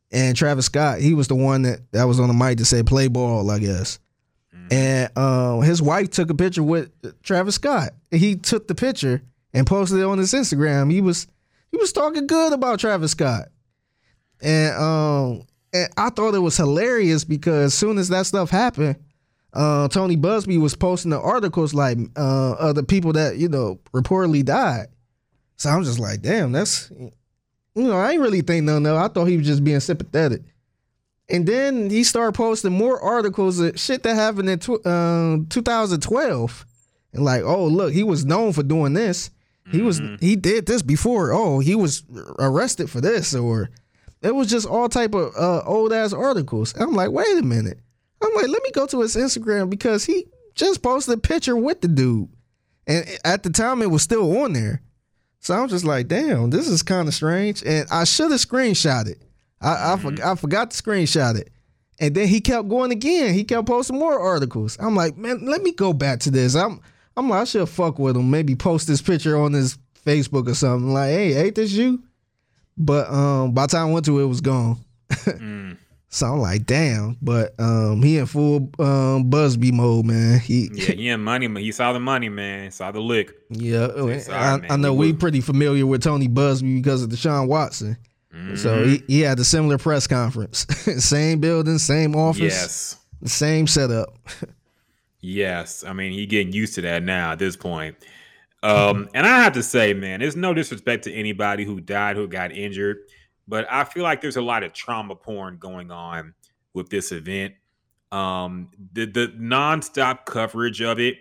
And Travis Scott, he was the one that, that was on the mic to say play ball, I guess. And um his wife took a picture with Travis Scott. He took the picture and posted it on his Instagram. He was he was talking good about Travis Scott. And um and I thought it was hilarious because as soon as that stuff happened, uh, Tony Buzbee was posting the articles like uh, of the people that you know reportedly died. So I'm just like, damn, that's you know, I ain't really think no it. I thought he was just being sympathetic. And then he started posting more articles of shit that happened in tw- um, 2012, and like, oh look, he was known for doing this. He was he did this before. Oh, he was arrested for this, or it was just all type of uh, old ass articles. I'm like, wait a minute. I'm like, let me go to his Instagram because he just posted a picture with the dude. And at the time it was still on there. So I'm just like, damn, this is kind of strange. And I should have screenshot it. I, I, for- I forgot to screenshot it. And then he kept going again. He kept posting more articles. I'm like, man, let me go back to this. I'm I'm like, I should fuck with him. Maybe post this picture on his Facebook or something. Like, hey, ain't this you? But um by the time I went to it, it was gone. (laughs) So I'm like, damn. But um, he in full um, Buzbee mode, man. He Yeah, in money. He saw the money, man. Saw the lick. yeah. I. I know We we pretty familiar with Tony Buzbee because of Deshaun Watson. So he, he had a similar press conference, (laughs) same building, same office, Yes. same setup. Yes, I mean he getting used to that now at this point. Um, and I have to say, man, there's no disrespect to anybody who died, who got injured, but I feel like there's a lot of trauma porn going on with this event. Um, the the nonstop coverage of it,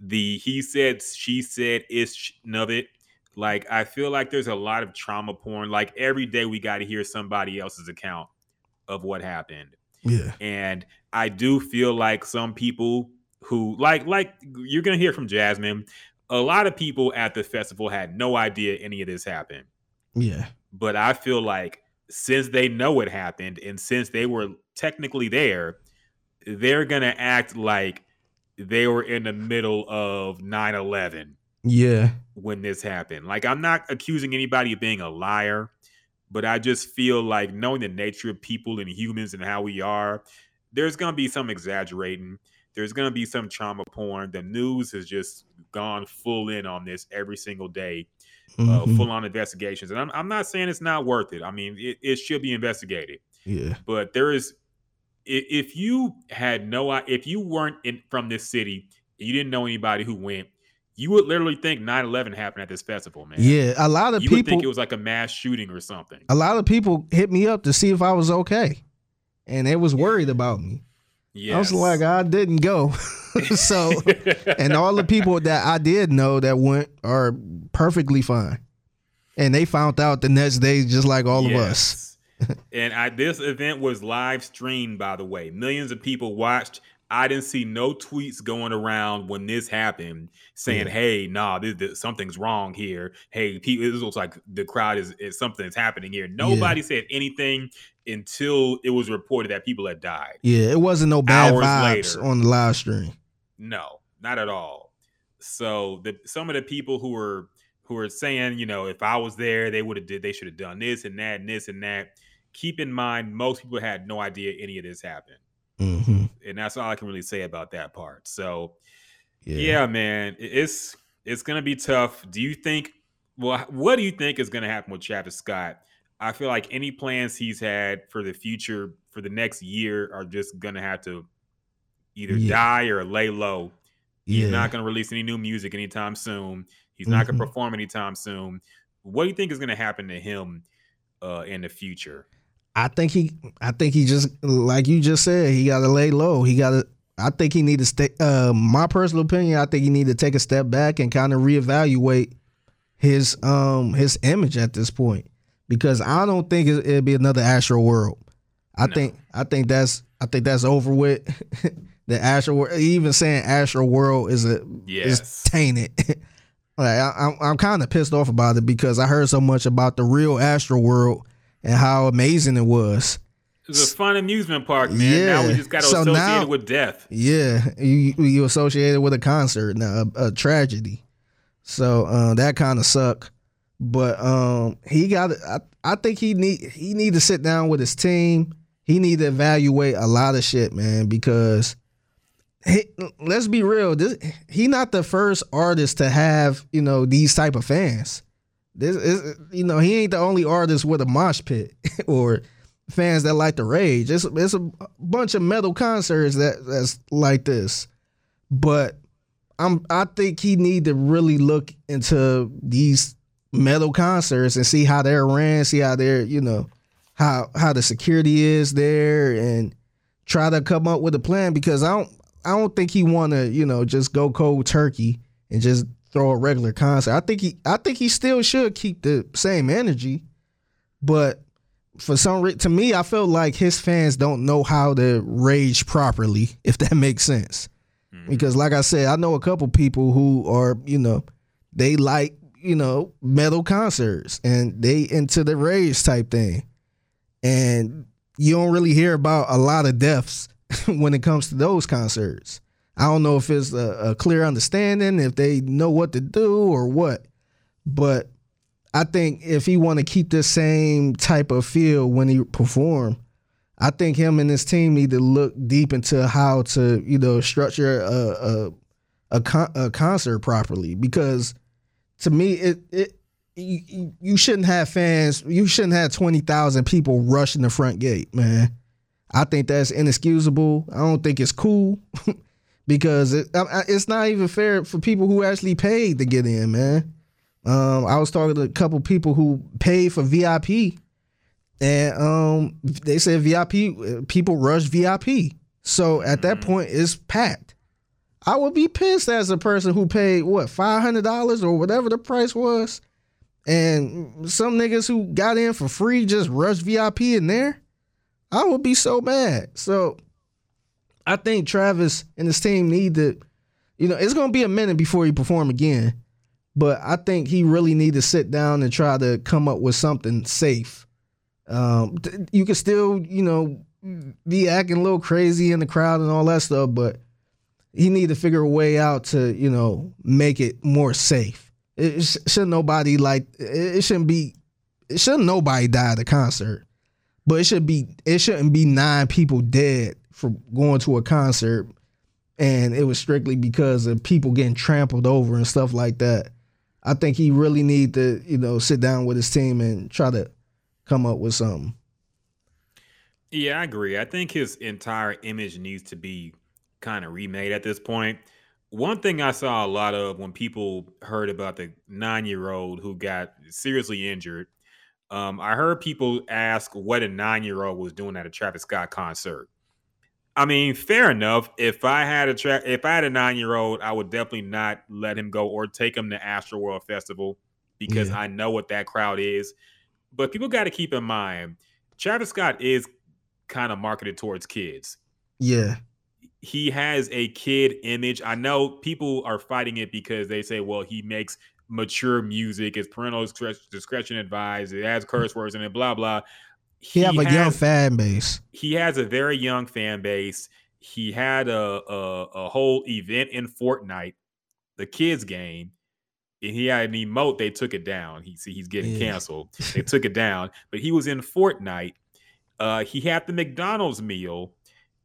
the he said, she said, ish of it. Like I feel like there's a lot of trauma porn. Like every day we got to hear somebody else's account of what happened Yeah, and I do feel like some people who like like you're gonna hear from Jasmine. A lot of people at the festival had no idea any of this happened, yeah, but I feel like since they know it happened and since they were technically there, they're gonna act like they were in the middle of 9-11 yeah, when this happened. Like I'm not accusing anybody of being a liar, but I just feel like knowing the nature of people and humans and how we are, there's gonna be some exaggerating. There's gonna be some trauma porn. The news has just gone full in on this every single day, uh, mhm, full on investigations. And I'm, I'm not saying it's not worth it. I mean, it, it should be investigated yeah, but there is if you had no if you weren't in from this city you didn't know anybody who went you would literally think 9-11 happened at this festival man yeah. A lot of you people, think it was like a mass shooting or something a lot of people hit me up to see if I was okay, and they was worried about me. Yeah. I was like, I didn't go. (laughs) so, and all the people that I did know that went are perfectly fine. And they found out the next day, just like all of us. (laughs) And I, this event was live streamed, by the way. Millions of people watched. I didn't see no tweets going around when this happened saying, Yeah. "Hey, nah, this, this- something's wrong here. Hey, people, this looks like the crowd is, is something's happening here." Nobody said anything until it was reported that people had died. Yeah, it wasn't no bad Hours vibes later. on the live stream. No, not at all. So the some of the people who were who were saying, you know, if I was there, they would have did they should have done this and that and this and that. Keep in mind, most people had no idea any of this happened, hmm and that's all I can really say about that part. So Yeah. yeah, man, it's it's gonna be tough. Do you think? Well, what do you think is gonna happen with Travis Scott? I feel like any plans he's had for the future for the next year are just gonna have to either Yeah. die or lay low. He's Yeah. not going to release any new music anytime soon. He's not going Mhm. to perform anytime soon. What do you think is going to happen to him uh, in the future? I think he I think he just like you just said, he gotta lay low. He gotta I think he need to stay uh my personal opinion, I think he need to take a step back and kind of reevaluate his um his image at this point. Because I don't think it, it'd be another Astro World. I No. think I think that's I think that's over with. (laughs) the Astro World even saying Astro World is a Yes. is tainted. (laughs) like I, I'm I'm kind of pissed off about it because I heard so much about the real Astro World and how amazing it was. It was a fun amusement park, man. Now we Yeah. just got So associate now- with death. Yeah, you you associated with a concert now, a, a tragedy. So uh, that kind of suck. But um, he got. I, I think he need he need to sit down with his team. He need to evaluate a lot of shit, man. Because he, let's be real, this he not the first artist to have you know these type of fans. This is you know he ain't the only artist with a mosh pit (laughs) or fans that like the rage. It's it's a bunch of metal concerts that that's like this, but I'm I think he need to really look into these metal concerts and see how they're ran, see how they're you know how how the security is there, and try to come up with a plan because I don't I don't think he want to you know just go cold turkey and just throw a regular concert. I think he I think he still should keep the same energy, but for some reason, to me, I feel like his fans don't know how to rage properly, (laughs) if that makes sense. Mm-hmm. Because, like I said, I know a couple people who are, you know, they like, you know, metal concerts and they into the rage type thing. And you don't really hear about a lot of deaths (laughs) when it comes to those concerts. I don't know if it's a, a clear understanding, if they know what to do or what. But I think if he want to keep the same type of feel when he perform, I think him and his team need to look deep into how to, you know, structure a a a, con- a concert properly because to me it it you, you- shouldn't have fans. You shouldn't have twenty thousand people rushing the front gate, man. I think that's inexcusable. I don't think it's cool (laughs) because it, it's not even fair for people who actually paid to get in, man. Um, I was talking to a couple people who paid for VIP, and um, they said VIP people rush VIP. So at that point, it's packed. I would be pissed as a person who paid what five hundred dollars or whatever the price was, and some niggas who got in for free just rushed VIP in there. I would be so mad. So I think Travis and his team need to, you know, it's gonna be a minute before he perform again. But I think he really need to sit down and try to come up with something safe. Um, you can still, you know, be acting a little crazy in the crowd and all that stuff, but he need to figure a way out to, you know, make it more safe. It, it sh- shouldn't nobody like it, shouldn't be it shouldn't nobody die at the concert. But it should be it shouldn't be nine people dead for going to a concert and it was strictly because of people getting trampled over and stuff like that. I think he really need to, you know, sit down with his team and try to come up with something. Yeah, I agree. I think his entire image needs to be kind of remade at this point. One thing I saw a lot of when people heard about the nine year old who got seriously injured, um, I heard people ask what a nine year old was doing at a Travis Scott concert. I mean, fair enough. If I had a tra- if I had a nine year old, I would definitely not let him go or take him to Astroworld Festival because Yeah. I know what that crowd is. But people got to keep in mind, Travis Scott is kind of marketed towards kids. Yeah. He has a kid image. I know people are fighting it because they say, well, he makes mature music, it's parental discretion advised, it has curse words in it, blah blah. He, have a young fan base. he has a very young fan base. He had a, a a whole event in Fortnite, the kids game, and he had an emote. They took it down. He see he's getting Yeah. canceled. (laughs) They took it down, but he was in Fortnite. Uh, he had the McDonald's meal,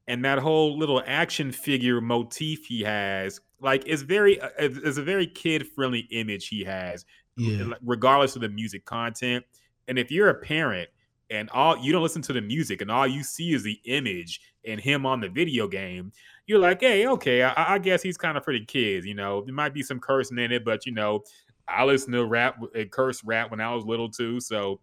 and that whole little action figure motif he has. Like it's very, uh, it's it's a very kid friendly image he has Yeah. regardless of the music content. And if you're a parent and all you don't listen to the music and all you see is the image and him on the video game, you're like, hey, okay, I, I guess he's kind of for the kids. You know, there might be some cursing in it, but you know, I listened to rap and curse rap when I was little too. So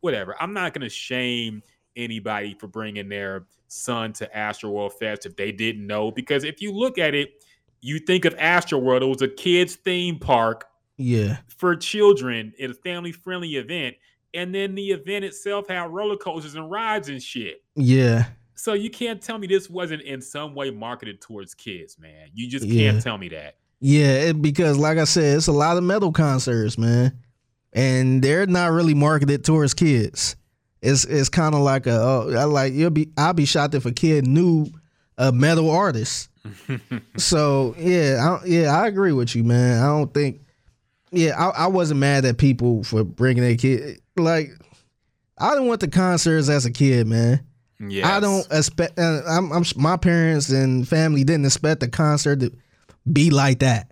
whatever. I'm not gonna shame anybody for bringing their son to Astroworld Fest if they didn't know, because if you look at it, you think of Astroworld, it was a kids theme park Yeah. for children in a family friendly event. And then the event itself had roller coasters and rides and shit. Yeah. So you can't tell me this wasn't in some way marketed towards kids, man. You just Yeah. can't tell me that. Yeah, it, because like I said, it's a lot of metal concerts, man, and they're not really marketed towards kids. It's it's kind of like a oh, I like you'll be I'll be shocked if a kid knew a metal artist. (laughs) so yeah, I, yeah, I agree with you, man. I don't think, yeah, I, I wasn't mad at people for bringing their kid. Like, I didn't went to concerts as a kid, man. Yeah, I don't expect. Uh, I'm, I'm. My parents and family didn't expect the concert to be like that.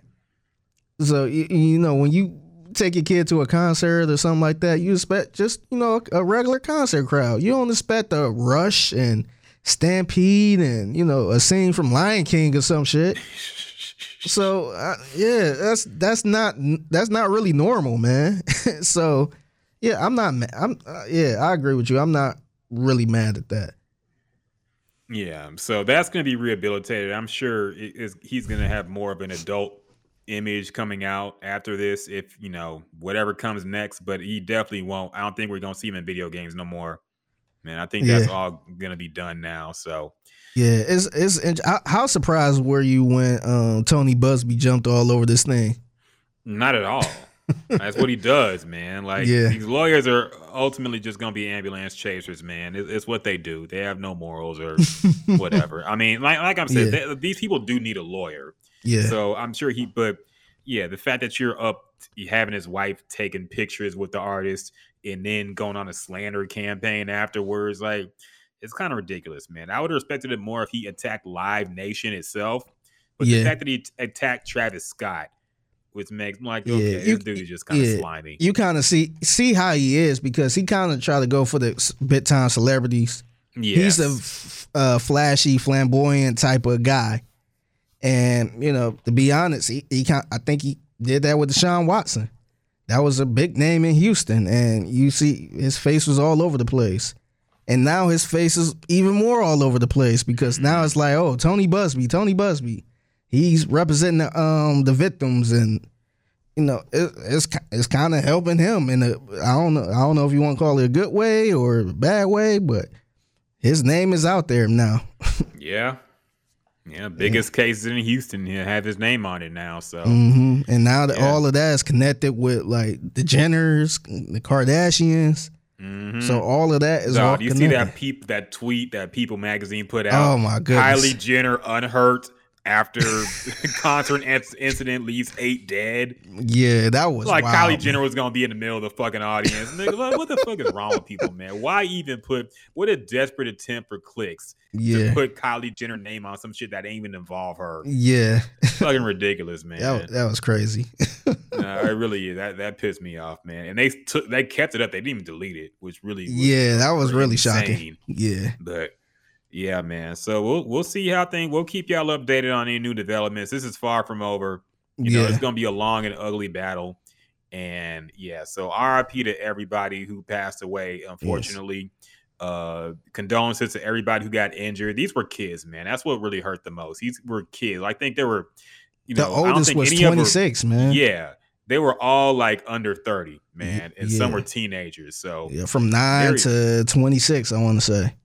So you, you know when you take your kid to a concert or something like that, you expect just you know a regular concert crowd. You don't expect a rush and stampede and you know a scene from Lion King or some shit. (laughs) So uh, yeah, that's that's not that's not really normal, man. (laughs) so yeah, I'm not. ma- I'm uh, yeah, I agree with you. I'm not really mad at that. Yeah, so that's going to be rehabilitated. I'm sure it is, he's going to have more of an adult image coming out after this, if you know whatever comes next. But he definitely won't. I don't think we're going to see him in video games no more. Man, I think that's Yeah. all going to be done now. So Yeah, it's it's. How, how surprised were you when um, Tony Buzbee jumped all over this thing? not at all. That's what he does, man. Like Yeah. these lawyers are ultimately just going to be ambulance chasers, man. It, it's what they do. They have no morals or (laughs) whatever. I mean, like like I'm saying, Yeah. they- these people do need a lawyer. Yeah, So I'm sure he, but yeah, the fact that you're up having his wife taking pictures with the artist and then going on a slander campaign afterwards, like it's kind of ridiculous, man. I would have respected it more if he attacked Live Nation itself, but Yeah. the fact that he attacked Travis Scott, which makes like, Yeah, okay, you- this dude is just kind of yeah. slimy. You kind of see see how he is because he kind of try to go for the big time celebrities. Yes. He's a f- uh, flashy, flamboyant type of guy, and you know, to be honest, he, he kind I think he did that with Deshaun Watson. That was a big name in Houston, and you see his face was all over the place. And now his face is even more all over the place because now it's like, oh, Tony Buzbee, Tony Buzbee, he's representing the, um the victims, and you know it, it's it's kind of helping him in a I don't know I don't know if you want to call it a good way or a bad way, but his name is out there now. (laughs) yeah. Yeah, biggest cases in Houston yeah, have his name on it now. So hmm And now that Yeah. all of that is connected with like the Jenners, the Kardashians, Mhm. so all of that is you see that peep that tweet that People Magazine put out? Oh, my goodness. Kylie Jenner unhurt after (laughs) concert incident leaves eight dead. Yeah, that was like wild, Kylie. Jenner was gonna be in the middle of the fucking audience. Nigga, like, what the fuck is wrong with people, man? Why even put what a desperate attempt for clicks Yeah. to put Kylie Jenner name on some shit that ain't even involve her? Yeah, (laughs) fucking ridiculous, man. that, that was crazy. (laughs) Nah, it really is. That that pissed me off, man. And they took they kept it up. They didn't even delete it, which really yeah, that was really shocking. Yeah, But yeah, man. So we'll we'll see how things. We'll keep y'all updated on any new developments. This is far from over. You know, Yeah. it's gonna be a long and ugly battle. And yeah, so RIP to everybody who passed away. Unfortunately, uh, condolences to everybody who got injured. These were kids, man. That's what really hurt the most. These were kids. I think they were. You the know, I don't oldest think was any of them- twenty six, man. Yeah, they were all like under thirty, man, and some were teenagers. So Yeah, from nine Very- to twenty six, I want to say.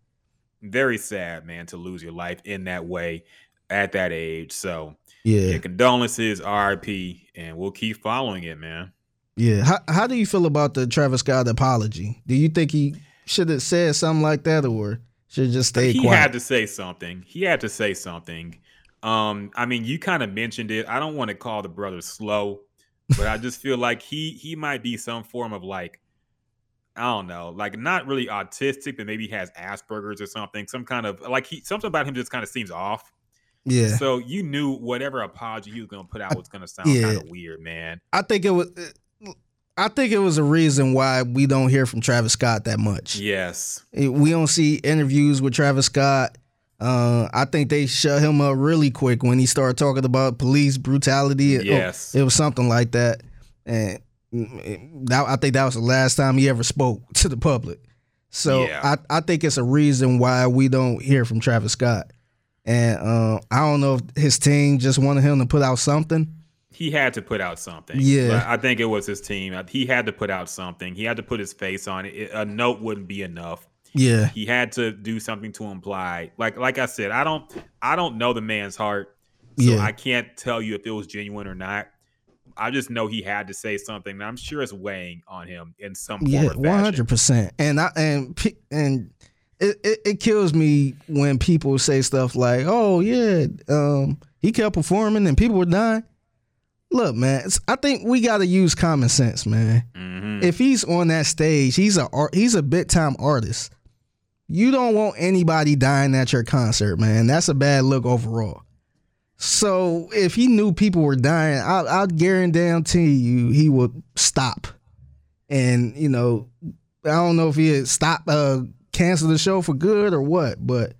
Very sad, man, to lose your life in that way at that age. So Yeah, yeah, condolences, RIP, and we'll keep following it, man. yeah. How how do you feel about the Travis Scott apology? Do you think he should have said something like that, or should just stay he quiet? had to say something. He had to say something. Um, I mean, you kind of mentioned it. I don't want to call the brother slow, but I just feel like he he might be some form of like I don't know, like not really autistic, but maybe he has Asperger's or something. Some kind of like he something about him just kind of seems off. yeah, So you knew whatever apology he was gonna put out was gonna sound Yeah. kind of weird, man. I think it was. I think it was a reason why we don't hear from Travis Scott that much. Yes. We don't see interviews with Travis Scott. Uh, I think they shut him up really quick when he started talking about police brutality. Yes. it was something like that, and that, I think that was the last time he ever spoke (laughs) to the public. So Yeah. I, I think it's a reason why we don't hear from Travis Scott, and uh, I don't know if his team just wanted him to put out something. He had to put out something. Yeah. Like, I think it was his team. He had to put out something. He had to put his face on it. A note wouldn't be enough. Yeah, He had to do something to imply. Like like I said, I don't I don't know the man's heart. So Yeah. I can't tell you if it was genuine or not. I just know he had to say something. And I'm sure it's weighing on him in some form Yeah, one hundred percent. And I and and it, it it kills me when people say stuff like, "Oh yeah, um, he kept performing and people were dying." Look, man, it's, I think we got to use common sense, man. Mm-hmm. If he's on that stage, he's a he's a big time artist. You don't want anybody dying at your concert, man. That's a bad look overall. So if he knew people were dying, I, I guarantee you he would stop. And you know, I don't know if he had stopped, uh, cancel the show for good or what, but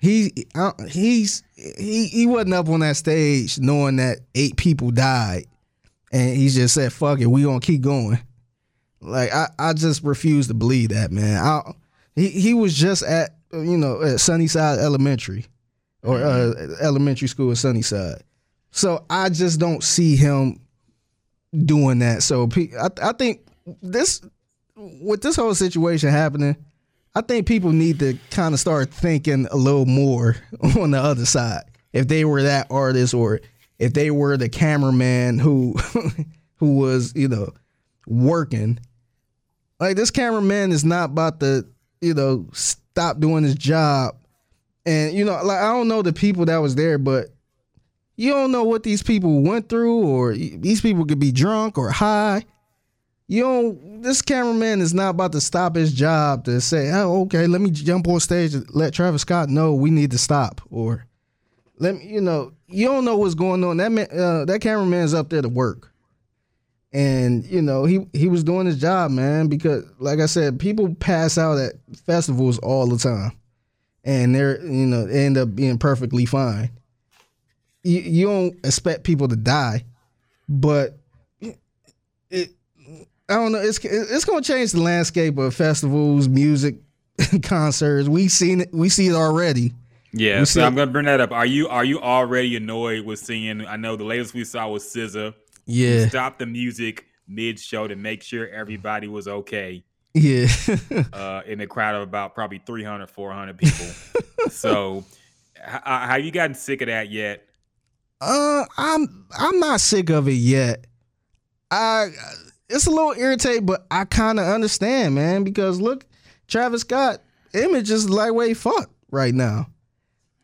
he he's he he wasn't up on that stage knowing that eight people died, and he just said, "Fuck it, we gonna keep going." Like I, I just refuse to believe that, man. I, he he was just at you know at Sunnyside Elementary, or uh, elementary school at Sunnyside. So I just don't see him doing that. So I, I think this with this whole situation happening, I think people need to kind of start thinking a little more (laughs) on the other side. If they were that artist, or if they were the cameraman who (laughs) who was you know working, like this cameraman is not about to you know stop doing his job. And you know, like I don't know the people that was there, but you don't know what these people went through, or these people could be drunk or high. you don't. This cameraman is not about to stop his job to say, "Oh, okay, let me jump on stage and let Travis Scott know we need to stop," or let me, you know, you don't know what's going on. That man, uh, that cameraman's up there to work, and you know he he was doing his job, man. Because like I said, people pass out at festivals all the time, and they're you know they end up being perfectly fine. You you don't expect people to die, but it I don't know. It's it's gonna change the landscape of festivals, music, (laughs) concerts. We seen it. We see it already. Yeah, so I'm gonna bring that up. Are you are you already annoyed with seeing? I know the latest we saw was SZA. Yeah, Stop the music mid show to make sure everybody was okay. Yeah. (laughs) uh, in a crowd of about probably 300, 400 people. so, h- uh, have you gotten sick of that yet? Uh, I'm I'm not sick of it yet. I it's a little irritating, but I kind of understand, man, because look, Travis Scott image is lightweight fuck right now,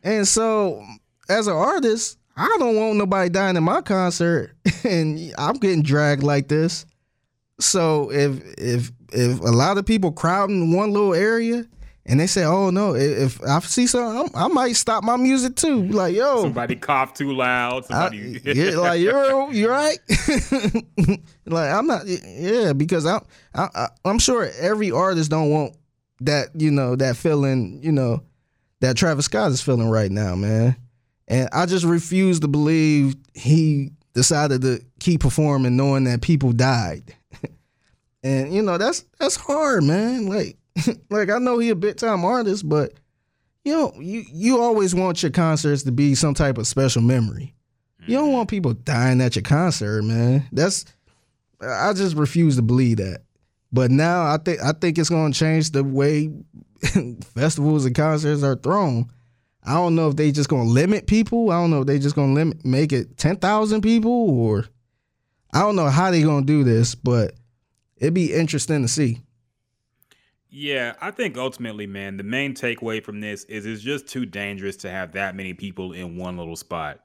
and so as an artist, I don't want nobody dying in my concert, (laughs) and I'm getting dragged like this. So if if if a lot of people crowding one little area. And they say, "Oh no! If I see something, I might stop my music too." Like, yo, Somebody cough too loud. I, Somebody, (laughs) yeah, like you're you're right. (laughs) like I'm not. Yeah, because I'm I, I, I'm sure every artist don't want that. You know that feeling. You know that Travis Scott is feeling right now, man. And I just refuse to believe he decided to keep performing, knowing that people died. And you know that's that's hard, man. Like (laughs) like I know he a big time artist, but you know you you always want your concerts to be some type of special memory. You don't mm-hmm. want people dying at your concert, man. That's I just refuse to believe that. But now I think I think it's gonna change the way (laughs) festivals and concerts are thrown. I don't know if they just gonna limit people. I don't know if they just gonna limit make it ten thousand people or I don't know how they gonna do this, but it'd be interesting to see. yeah, I think ultimately, man, the main takeaway from this is it's just too dangerous to have that many people in one little spot.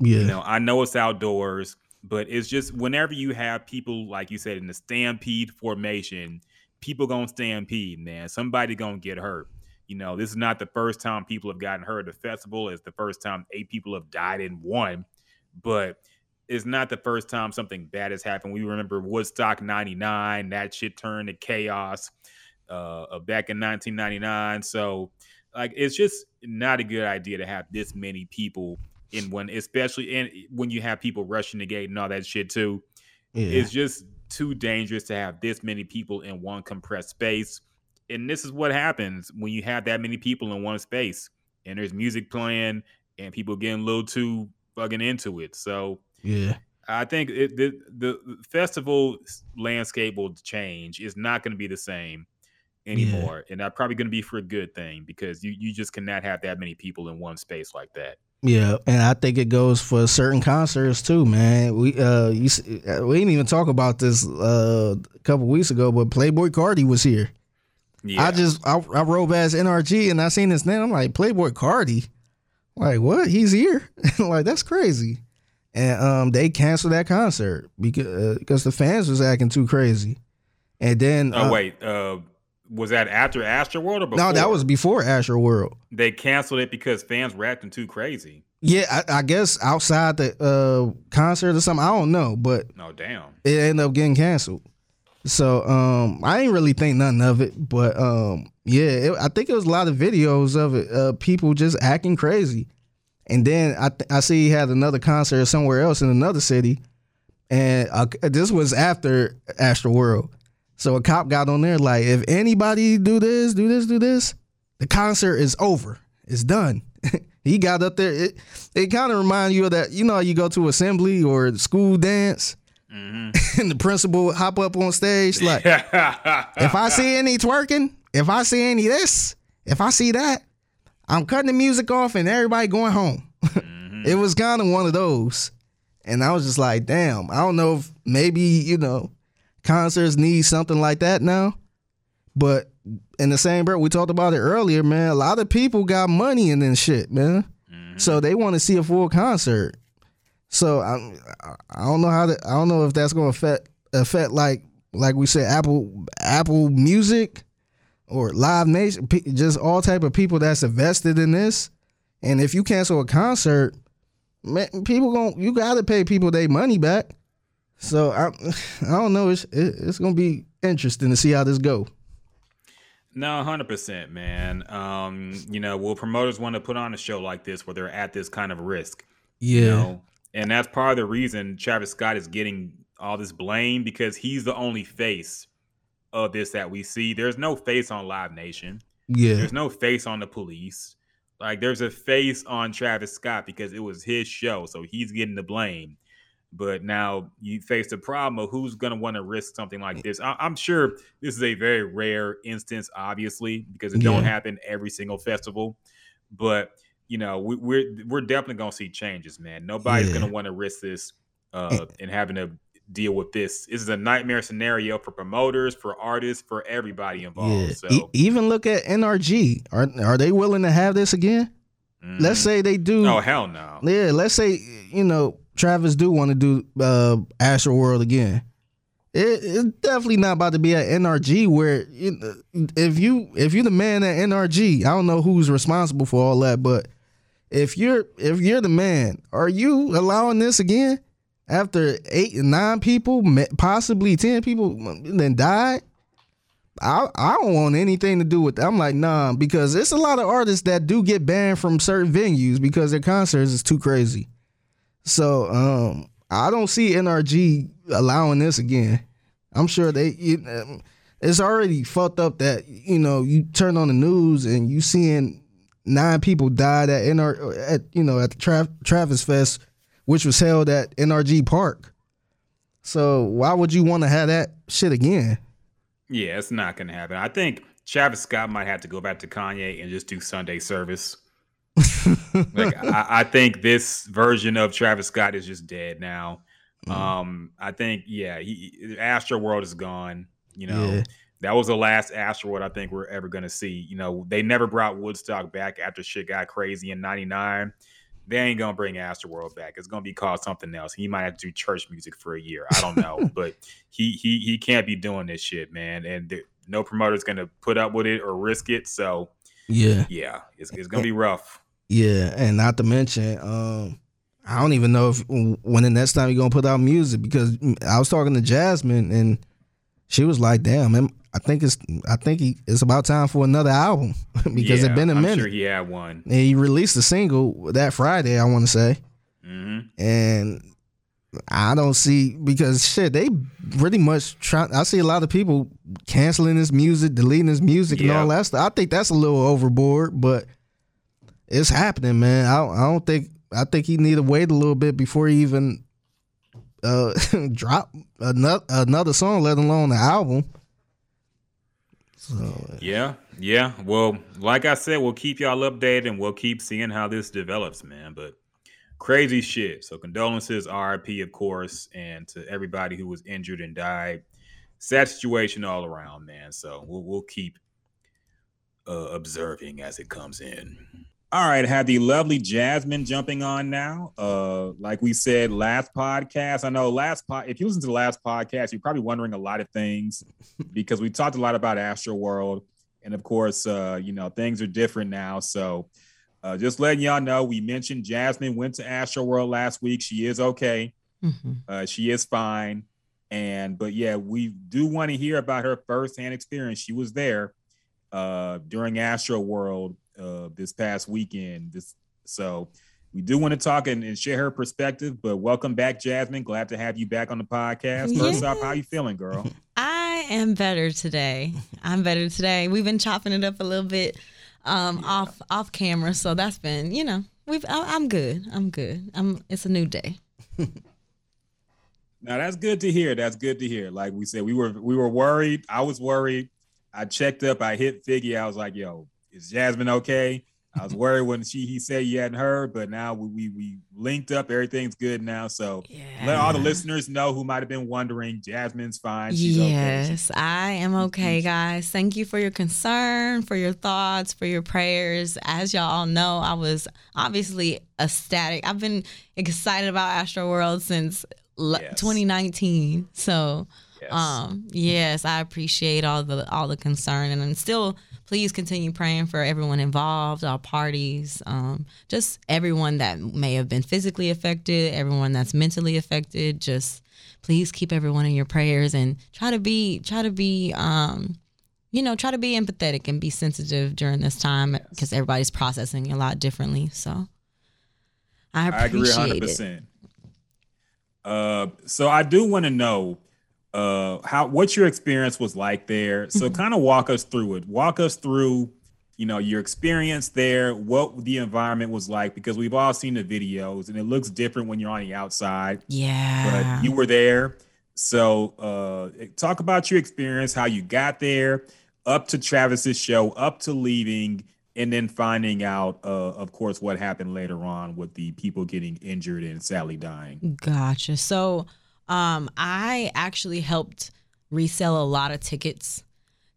Yeah. You know, I know it's outdoors, but it's just whenever you have people, like you said, in the stampede formation, people gonna stampede, man. Somebody gonna get hurt. You know, this is not the first time people have gotten hurt at the festival. It's the first time eight people have died in one, but it's not the first time something bad has happened. We remember Woodstock 99, that shit turned to chaos uh, uh, back in 1999. So, like, it's just not a good idea to have this many people in one, especially in when you have people rushing the gate and all that shit too. Yeah. It's just too dangerous to have this many people in one compressed space. And this is what happens when you have that many people in one space and there's music playing and people getting a little too fucking into it. So yeah. I think it, the the festival landscape will change. It's not going to be the same anymore, and that's probably going to be for a good thing because you you just cannot have that many people in one space like that. Yeah, and I think it goes for certain concerts too, man. We uh, you, we didn't even talk about this uh, a couple weeks ago, but Playboi Carti was here. Yeah, I just I, I rode past NRG and I seen his name. I'm like Playboi Carti, like what? He's here? (laughs) like that's crazy. And um, they canceled that concert because uh, because the fans was acting too crazy. And then Oh uh, wait, uh, was that after Astroworld or before? no, that was before Astroworld. they canceled it because fans were acting too crazy. Yeah, I, I guess outside the uh, concert or something. I don't know, but No, damn. it ended up getting canceled. So um, I ain't really think nothing of it, but um, yeah, it, I think it was a lot of videos of it, uh, people just acting crazy. And then I th- I see he had another concert somewhere else in another city, and uh, this was after Astroworld. So a cop got on there like, if anybody do this, do this, do this, the concert is over. It's done. (laughs) he got up there. It, it kind of remind you of that. You know, you go to assembly or school dance, (laughs) and the principal hop up on stage like, (laughs) if I see any twerking, if I see any this, if I see that, I'm cutting the music off and everybody going home. Mm-hmm. (laughs) it was kind of one of those. And I was just like, damn, I don't know if maybe, you know, concerts need something like that now. But in the same breath, we talked about it earlier, man. A lot of people got money in this shit, man. Mm-hmm. So they want to see a full concert. So I, I don't know how to, I don't know if that's going to affect affect like like we said, Apple Apple Music or Live Nation, just all type of people that's invested in this. And if you cancel a concert, man, people going you got to pay people their money back. So I, (sighs) I don't know. It's it, it's gonna be interesting to see how this go. No, hundred percent, man. Um, you know, will promoters want to put on a show like this where they're at this kind of risk? Yeah. You know? And that's part of the reason Travis Scott is getting all this blame because he's the only face of this that we see. There's no face on Live Nation. Yeah. There's no face on the police. Like there's a face on Travis Scott because it was his show, so he's getting the blame. But now you face the problem of who's going to want to risk something like this. I- am sure this is a very rare instance, obviously, because it don't happen every single festival. But you know, we, we're we're definitely going to see changes, man. Nobody's Yeah. going to want to risk this uh, and having to deal with this. This is a nightmare scenario for promoters, for artists, for everybody involved. Yeah. So E- even look at NRG. Are are they willing to have this again? Let's mhm. say they do. oh hell no. Yeah, let's say you know Travis do want to do uh Astroworld again. It, it's definitely not about to be at NRG where you if you if you're the man at NRG, I don't know who's responsible for all that, but if you're if you're the man, are you allowing this again after eight and nine people, possibly ten people, then died? I I don't want anything to do with that. I'm like, nah, because it's a lot of artists that do get banned from certain venues because their concerts is too crazy. So um I don't see NRG allowing this again. I'm sure they you, um, it's already fucked up that you know you turn on the news and you seeing nine people died at NR at you know at the Tra- Travis Fest, which was held at NRG Park. So why would you want to have that shit again? Yeah, it's not gonna happen. I think Travis Scott might have to go back to Kanye and just do Sunday service. (laughs) like I, I think this version of Travis Scott is just dead now. Mm-hmm. Um, I think yeah, he, Astroworld is gone. You know, Yeah. that was the last Astroworld I think we're ever gonna see. You know, they never brought Woodstock back after shit got crazy in '99. They ain't gonna bring Astroworld back. It's gonna be called something else. He might have to do church music for a year. I don't know, (laughs) but he he he can't be doing this shit, man. And th- no promoter's gonna put up with it or risk it. So Yeah. yeah, it's, it's gonna be rough. Yeah, and not to mention, um, I don't even know if when the next time you're gonna put out music because I was talking to Jasmine and she was like, "Damn, I think it's I think he, it's about time for another album (laughs) because Yeah, it's been a I'm minute." Sure, he had one. And he released a single that Friday, I want to say, hmm and I don't see because shit they pretty much try. I see a lot of people canceling his music, deleting his music, and all that stuff. I think that's a little overboard, but it's happening, man. I, I don't think I think he need to wait a little bit before he even uh (laughs) drop another another song, let alone the album. So Yeah, yeah. Well, like I said, we'll keep y'all updated and we'll keep seeing how this develops, man. But crazy shit. So condolences, RIP, of course, and to everybody who was injured and died. Sad situation all around, man. So we'll we'll keep uh, observing as it comes in. All right, have the lovely Jasmine jumping on now. Uh, like we said last podcast, I know last pod. If you listen to the last podcast, you're probably wondering a lot of things (laughs) because we talked a lot about Astroworld, and of course, uh, you know things are different now. So, uh, just letting y'all know, we mentioned Jasmine went to Astroworld last week. She is okay. Mhm. Uh, she is fine. And but yeah, we do want to hear about her firsthand experience. She was there uh, during Astroworld uh, this past weekend. This so we do want to talk and, and share her perspective. But welcome back, Jasmine. Glad to have you back on the podcast. First off, how you feeling, girl? (laughs) I am better today. I'm better today. We've been chopping it up a little bit um, off off camera, so that's been you know we've. I, I'm good. I'm good. I'm. It's a new day. (laughs) Now that's good to hear. That's good to hear. Like we said, we were we were worried. I was worried. I checked up. I hit Figgy. I was like, "Yo, is Jasmine okay?" I was worried when she he said you hadn't heard, but now we we, we linked up. Everything's good now. So let all the listeners know who might have been wondering. Jasmine's fine. She's okay. Yes, I am okay, guys. Thank you for your concern, for your thoughts, for your prayers. As y'all all know, I was obviously ecstatic. I've been excited about Astroworld since Yes. 2019. So Um, yes, I appreciate all the all the concern, and I'm still please continue praying for everyone involved, all parties, um, just everyone that may have been physically affected, everyone that's mentally affected. Just please keep everyone in your prayers and try to be try to be um, you know try to be empathetic and be sensitive during this time because everybody's processing a lot differently. So I I agree appreciate it. 100%. Uh, so I do want to know uh, how what your experience was like there. So Mm-hmm. kind of walk us through it. Walk us through, you know, your experience there, what the environment was like, because we've all seen the videos and it looks different when you're on the outside. Yeah. But you were there. So uh, talk about your experience, how you got there, up to Travis's show, up to leaving, and then finding out, uh, of course, what happened later on with the people getting injured and sadly dying. Gotcha. So, um, I actually helped resell a lot of tickets.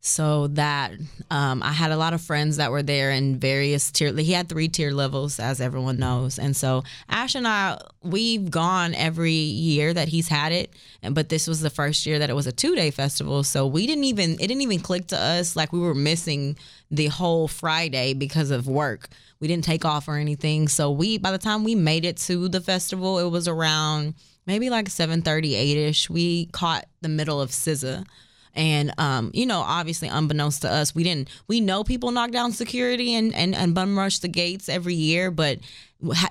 So that um, I had a lot of friends that were there in various tier. He had three tier levels, as everyone knows, and so Ash and I we've gone every year that he's had it, and but this was the first year that it was a two day festival. So we didn't even it didn't even click to us like we were missing the whole Friday because of work. We didn't take off or anything. So we by the time we made it to the festival, it was around maybe like 7:30, 8ish. We caught the middle of SZA. And um, you know, obviously, unbeknownst to us, we didn't. We know people knock down security and and, and bum rush the gates every year, but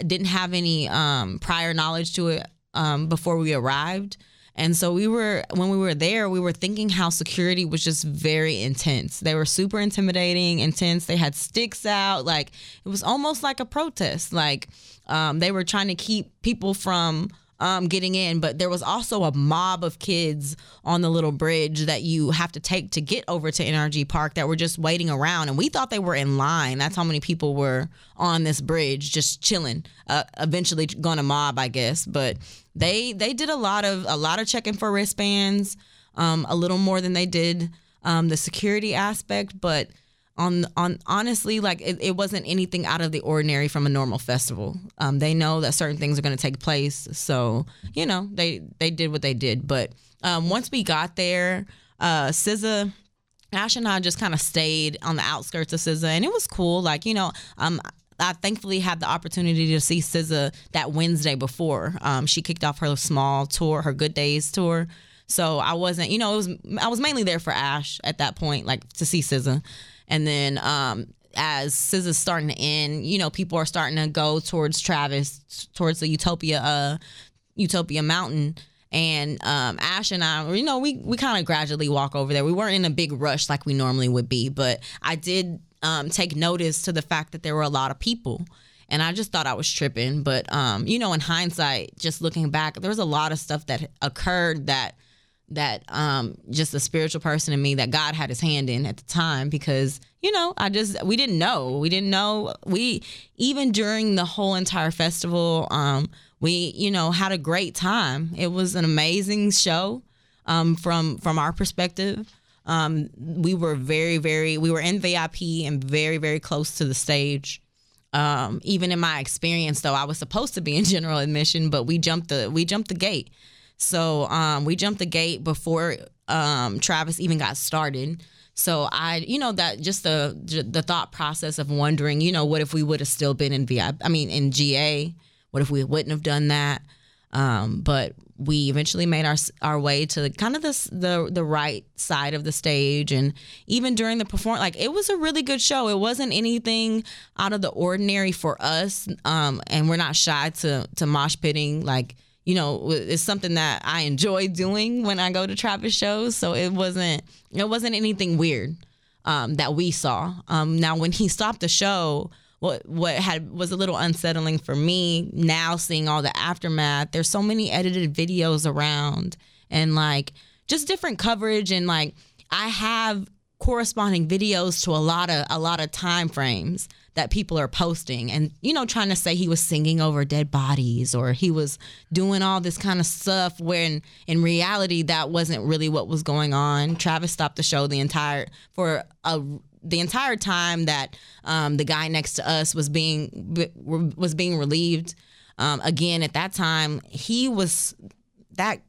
didn't have any um, prior knowledge to it um, before we arrived. And so we were when we were there, we were thinking how security was just very intense. They were super intimidating, intense. They had sticks out, like it was almost like a protest. Like um, they were trying to keep people from um, getting in, but there was also a mob of kids on the little bridge that you have to take to get over to NRG Park that were just waiting around, and we thought they were in line. That's how many people were on this bridge just chilling. Uh, eventually, going to mob, I guess, but they they did a lot of a lot of checking for wristbands, um, a little more than they did um, the security aspect, but on on honestly like it, it wasn't anything out of the ordinary from a normal festival um, they know that certain things are going to take place so you know they they did what they did but um, once we got there uh SZA Ash and I just kind of stayed on the outskirts of SZA, and it was cool. Like you know, um, I thankfully had the opportunity to see SZA that Wednesday before. Um, she kicked off her small tour, her Good Days tour. So I wasn't, you know, it was I was mainly there for Ash at that point, like to see SZA, and then um, as SZA's starting to end, you know, people are starting to go towards Travis, towards the Utopia, uh, Utopia Mountain. And um, Ash and I, you know, we we kind of gradually walk over there. We weren't in a big rush like we normally would be, but I did um, take notice to the fact that there were a lot of people, and I just thought I was tripping. But um, you know, in hindsight, just looking back, there was a lot of stuff that occurred that that um just a spiritual person in me that God had his hand in at the time because you know I just we didn't know. We didn't know. We even during the whole entire festival um we you know had a great time. It was an amazing show um from from our perspective. Um we were very very we were in VIP and very very close to the stage. Um even in my experience though I was supposed to be in general admission but we jumped the we jumped the gate so um, we jumped the gate before um, Travis even got started. So I, you know, that just the the thought process of wondering, you know, what if we would have still been in VI? I mean, in GA, what if we wouldn't have done that? Um, but we eventually made our our way to kind of the the the right side of the stage, and even during the performance, like it was a really good show. It wasn't anything out of the ordinary for us, um, and we're not shy to to mosh pitting like you know it's something that I enjoy doing when I go to Travis shows. So it wasn't it wasn't anything weird um, that we saw. Um, now when he stopped the show, what what had was a little unsettling for me now seeing all the aftermath. There's so many edited videos around and like just different coverage and like I have corresponding videos to a lot of a lot of time frames that people are posting and you know trying to say he was singing over dead bodies or he was doing all this kind of stuff when in reality that wasn't really what was going on. Travis stopped the show the entire for a the entire time that um, the guy next to us was being was being relieved. Um, again at that time he was that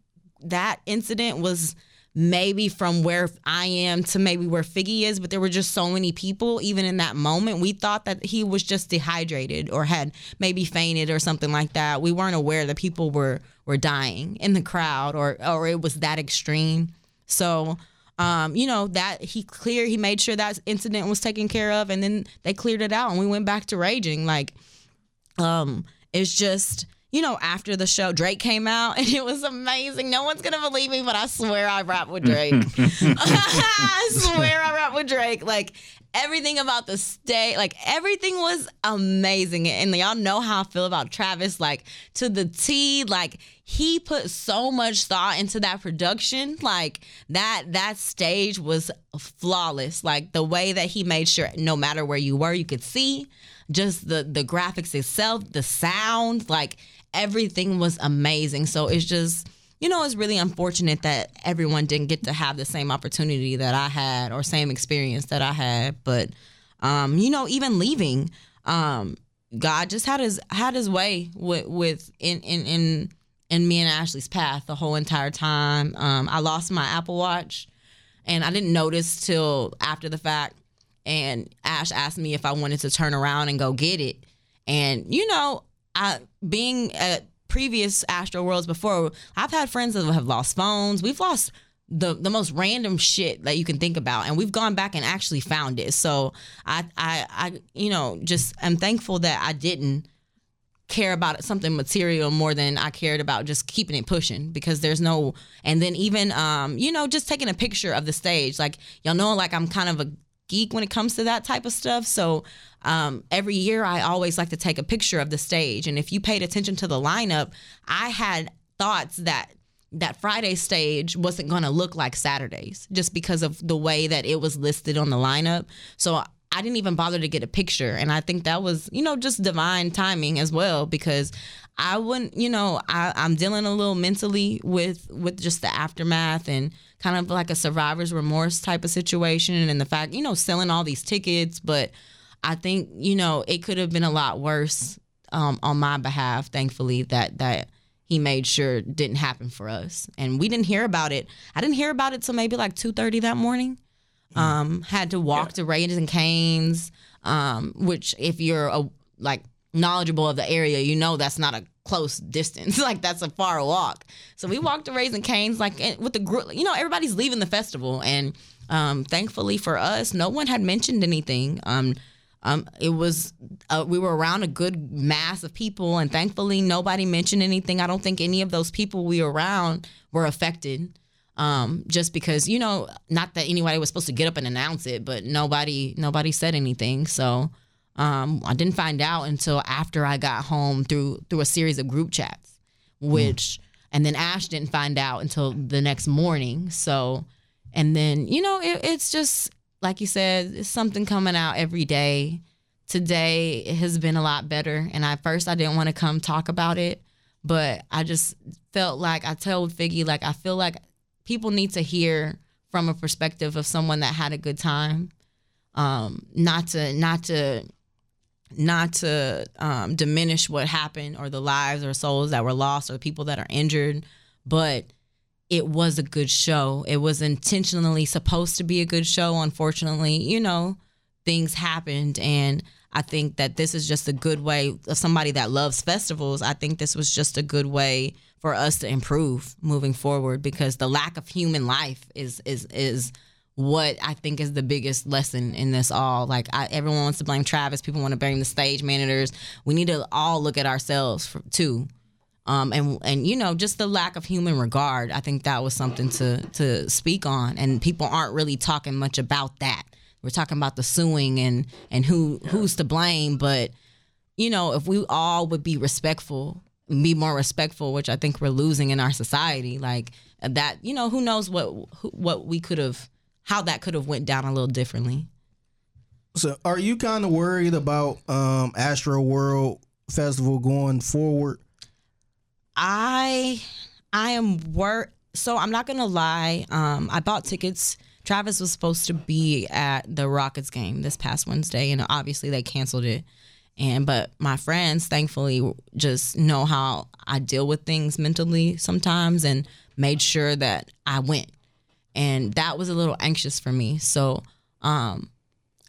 that incident was maybe from where I am to maybe where Figgy is, but there were just so many people, even in that moment. We thought that he was just dehydrated or had maybe fainted or something like that. We weren't aware that people were were dying in the crowd or or it was that extreme. So um, you know that he cleared he made sure that incident was taken care of and then they cleared it out and we went back to raging like um it's just you know, after the show, Drake came out (laughs) and it was amazing. No one's gonna believe me, but I swear I rap with Drake. (laughs) (laughs) I swear I rap with Drake. Like everything about the stage, like everything was amazing. And y'all know how I feel about Travis, like to the T. Like he put so much thought into that production. Like that that stage was flawless. Like the way that he made sure no matter where you were, you could see just the the graphics itself, the sound, like everything was amazing. So it's just, you know, it's really unfortunate that everyone didn't get to have the same opportunity that I had or same experience that I had. But, um, you know, even leaving, um, God just had his had his way with with in in in in me and Ashley's path the whole entire time. Um, I lost my Apple Watch, and I didn't notice till after the fact. And Ash asked me if I wanted to turn around and go get it. And you know, I being at previous Astroworlds before, I've had friends that have lost phones. We've lost the the most random shit that you can think about, and we've gone back and actually found it. So I I I you know just I'm thankful that I didn't care about something material more than I cared about just keeping it pushing because there's no and then even um you know just taking a picture of the stage like y'all know like I'm kind of a geek when it comes to that type of stuff so um, every year I always like to take a picture of the stage. And if you paid attention to the lineup, I had thoughts that that Friday stage wasn't going to look like Saturdays just because of the way that it was listed on the lineup. So I didn't even bother to get a picture. And I think that was, you know, just divine timing as well because I wouldn't, you know, I, I'm dealing a little mentally with with just the aftermath and kind of like a survivor's remorse type of situation and the fact, you know, selling all these tickets, but I think you know it could have been a lot worse um, on my behalf. Thankfully, that that he made sure didn't happen for us, and we didn't hear about it. I didn't hear about it till maybe like two thirty that morning. Um, had to walk yeah. to Raising Cane's, um, which if you're a, like knowledgeable of the area, you know that's not a close (laughs) distance. like that's a far walk. So we walked to Raising Cane's like with the group. You know, everybody's leaving the festival, and um, thankfully for us, no one had mentioned anything. Um, um, it was uh, we were around a good mass of people, and thankfully nobody mentioned anything. I don't think any of those people we were around were affected. Um, just because you know, not that anybody was supposed to get up and announce it, but nobody nobody said anything. So um, I didn't find out until after I got home through through a series of group chats, which mm. and then Ash didn't find out until the next morning. So and then you know it, it's just like you said, it's something coming out every day. Today has been a lot better. And at first, I didn't want to come talk about it, but I just felt like I told Figgy, like, I feel like people need to hear from a perspective of someone that had a good time. Um, not to, not to, not to um, diminish what happened or the lives or souls that were lost or people that are injured, but it was a good show. It was intentionally supposed to be a good show. Unfortunately, you know, things happened. And I think that this is just a good way of somebody that loves festivals. I think this was just a good way for us to improve moving forward because the lack of human life is is is what I think is the biggest lesson in this all. Like I, everyone wants to blame Travis, people want to blame the stage managers. We need to all look at ourselves for, too um, and and you know just the lack of human regard. I think that was something to to speak on, and people aren't really talking much about that. We're talking about the suing and and who who's to blame, but you know if we all would be respectful, be more respectful, which I think we're losing in our society, like that. You know who knows what what we could have how that could have went down a little differently. So, are you kind of worried about um, Astroworld Festival going forward? I I am work. So I'm not gonna lie. Um, I bought tickets. Travis was supposed to be at the Rockets game this past Wednesday, and obviously they canceled it. And but my friends, thankfully, just know how I deal with things mentally sometimes, and made sure that I went. And that was a little anxious for me. So, um,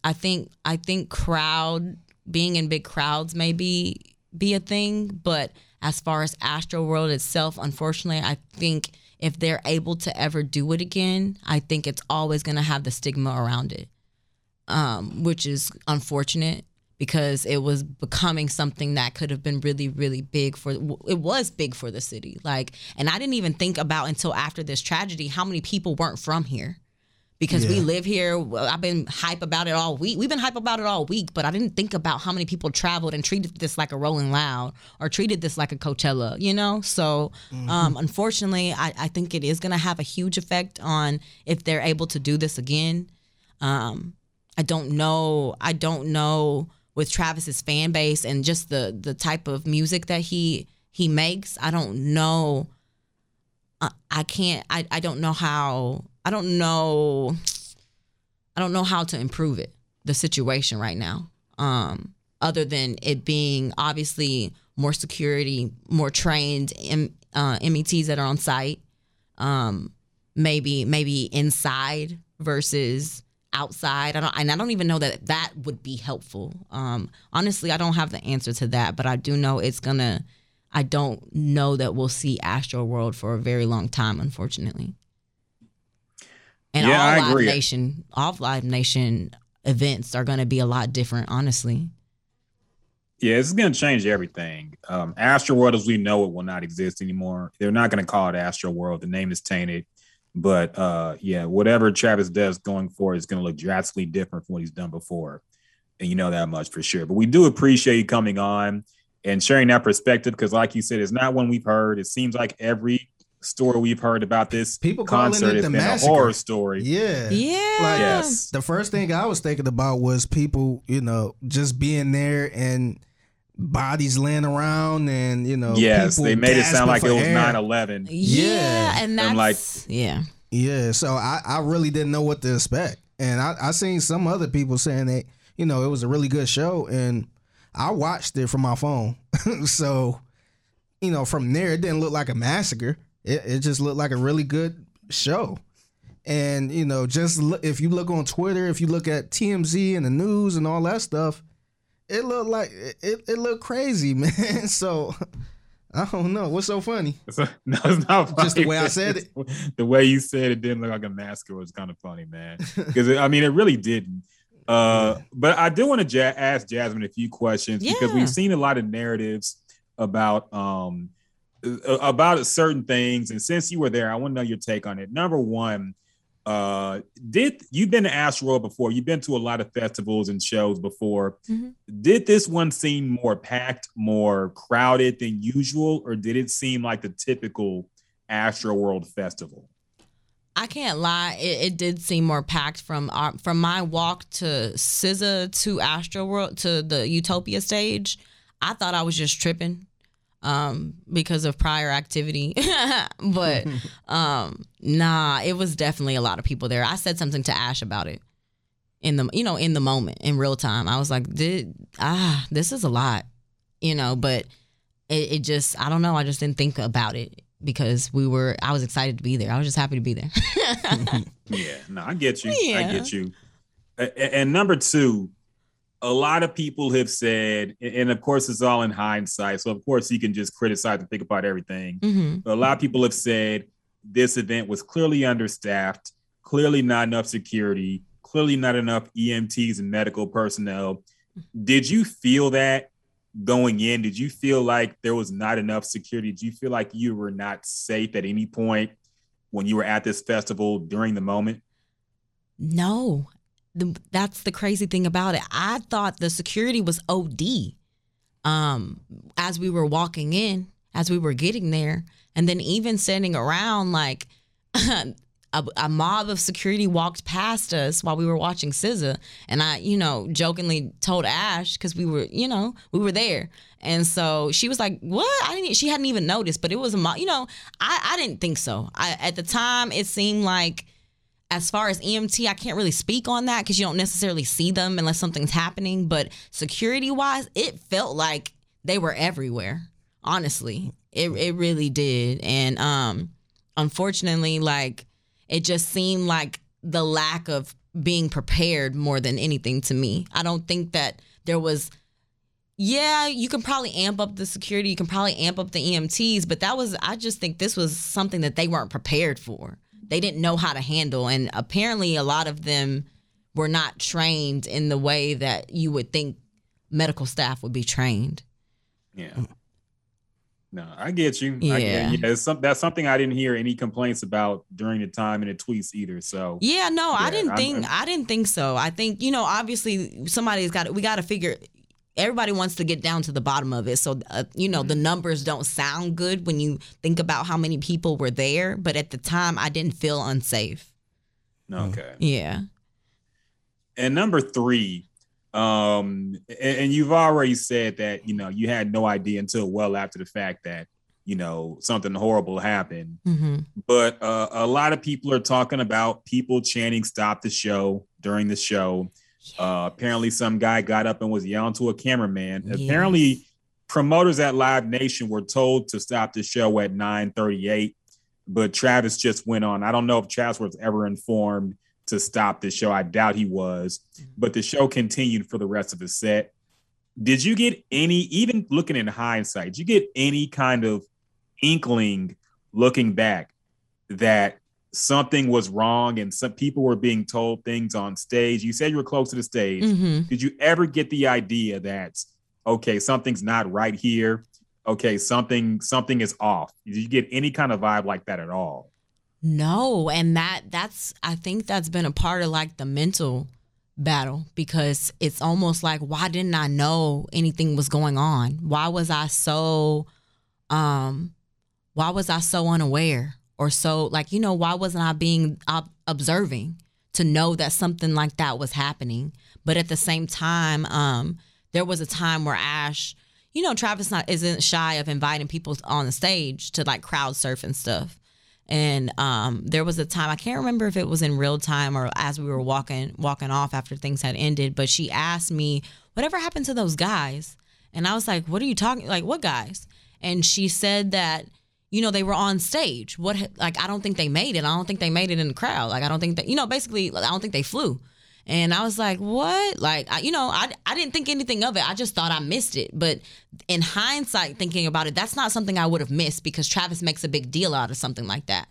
I think I think crowd being in big crowds may be be a thing, but as far as Astroworld itself, unfortunately, I think if they're able to ever do it again, I think it's always going to have the stigma around it, um, which is unfortunate because it was becoming something that could have been really, really big for. It was big for the city, like, and I didn't even think about until after this tragedy how many people weren't from here because we live here. I've been hype about it all week. We've been hype about it all week, but I didn't think about how many people traveled and treated this like a Rolling Loud or treated this like a Coachella, you know? So, um, unfortunately, I, I think it is going to have a huge effect on if they're able to do this again. Um, I don't know. I don't know with Travis's fan base and just the the type of music that he he makes. I don't know. I, I can't. I, I don't know how. I don't know. I don't know how to improve it. The situation right now. Um, other than it being obviously more security, more trained M, uh, EMTs that are on site. Um, maybe maybe inside versus outside. I don't, and I don't even know that that would be helpful. Um, honestly, I don't have the answer to that, but I do know it's gonna. I don't know that we'll see Astroworld for a very long time, unfortunately. And Yeah, all I Live agree. Nation, all Live Nation events are gonna be a lot different, honestly. Yeah, this is going to change everything. Um, Astroworld, as we know it, will not exist anymore. They're not going to call it Astroworld. The name is tainted. But uh, yeah, whatever Travis does going forward is going to look drastically different from what he's done before. And you know that much for sure. But we do appreciate you coming on and sharing that perspective because, like you said, it's not one we've heard. It seems like every story we've heard about this People calling concert it has the been massacre. a horror story. Yeah. Yeah. Like Yes. the first thing I was thinking about was people, you know, just being there and bodies laying around and, you know, Yes, people they made it sound like it was air. 9 11. Yeah, Yeah. and that's I'm like- yeah. Yeah, so I, I really didn't know what to expect. And I, I seen some other people saying that, you know, it was a really good show and I watched it from my phone. (laughs) so, you know, from there it didn't look like a massacre. It, it just looked like a really good show. And, you know, just look, if you look on Twitter, if you look at TMZ and the news and all that stuff, it looked like it, it looked crazy, (laughs) man. So I don't know. What's so funny? So- (laughs) no, it's not Just the way I said it. The way you said it didn't look like a massacre was kind of funny, man. (laughs) Because I mean, it really didn't. Uh, but I do want to ja- ask Jasmine a few questions because we've seen a lot of narratives about um uh, about certain things, and since you were there, I want to know your take on it. Number one, uh, did you've been to Astroworld before? You've been to a lot of festivals and shows before. Mhm. Did this one seem more packed, more crowded than usual, or did it seem like the typical Astroworld festival? I can't lie. It, it did seem more packed from our, from my walk to SZA to Astroworld to the Utopia stage. I thought I was just tripping um, because of prior activity, (laughs) but (laughs) um, nah, it was definitely a lot of people there. I said something to Ash about it in the you know in the moment in real time. I was like, Did, ah, this is a lot, you know, but it, it just I don't know. I just didn't think about it because we were I was excited to be there. I was just happy to be there. (laughs) Yeah, no, I get you. I get you. A- a- And number two, a lot of people have said, and of course, it's all in hindsight. So, of course, you can just criticize and think about everything. hmm But a lot of people have said this event was clearly understaffed, clearly not enough security, clearly not enough EMTs and medical personnel. Did you feel that going in? Did you feel like there was not enough security? Did you feel like you were not safe at any point when you were at this festival during the moment? No, the, that's the crazy thing about it. I thought the security was OD. Um, as we were walking in, as we were getting there, and then even standing around, like (laughs) a, a mob of security walked past us while we were watching SZA, and I, you know, jokingly told Ash because we were, you know, we were there, and so she was like, "What?" I didn't. She hadn't even noticed, but it was a mob. You know, I I didn't think so. I at the time it seemed like as far as EMT, I can't really speak on that because you don't necessarily see them unless something's happening. But security wise, it felt like they were everywhere. Honestly, it it really did. And um, unfortunately, like it just seemed like the lack of being prepared more than anything to me. I don't think that there was yeah, you can probably amp up the security, you can probably amp up the EMTs, but that was I just think this was something that they weren't prepared for. They didn't know how to handle and apparently a lot of them were not trained in the way that you would think medical staff would be trained. Yeah. No, I get you. Yeah. I get, yeah it's some, that's something I didn't hear any complaints about during the time in the tweets either. So Yeah, no, I didn't I'm- think I'm- I didn't think so. I think you know, obviously, somebody's got we got to figure. Everybody wants to get down to the bottom of it, so uh, you know the numbers don't sound good when you think about how many people were there. But at the time, I didn't feel unsafe. okay. Yeah, And number three, um, and, and you've already said that you know you had no idea until well after the fact that you know something horrible happened. hmm But uh, a lot of people are talking about people chanting "Stop the show" during the show. Uh, apparently, some guy got up and was yelling to a cameraman. Yes. Apparently, promoters at Live Nation were told to stop the show at 9:38, but Travis just went on. I don't know if Travis was ever informed to stop the show. I doubt he was, but the show continued for the rest of the set. Did you get any, even looking in hindsight, did you get any kind of inkling looking back that something was wrong and some people were being told things on stage? You said you were close to the stage. hmm Did you ever get the idea that okay, something's not right here? Okay, something something is off. Did you get any kind of vibe like that at all? No, and that that's I think that's been a part of like the mental battle because it's almost like why didn't I know anything was going on? Why was I so um why was I so unaware or so like you know why wasn't I being ob- observing to know that something like that was happening? But at the same time um there was a time where Ash you know Travis not isn't shy of inviting people on the stage to like crowd surf and stuff. And um, there was a time I can't remember if it was in real time or as we were walking walking off after things had ended, but she asked me, "Whatever happened to those guys?" And I was like, "What are you talking? Like what guys?" And she said that you know they were on stage. What like I don't think they made it. I don't think they made it in the crowd. Like I don't think that you know basically I don't think they flew. And I was like, what? Like, I, you know, I, I didn't think anything of it. I just thought I missed it. But in hindsight, thinking about it, that's not something I would have missed because Travis makes a big deal out of something like that.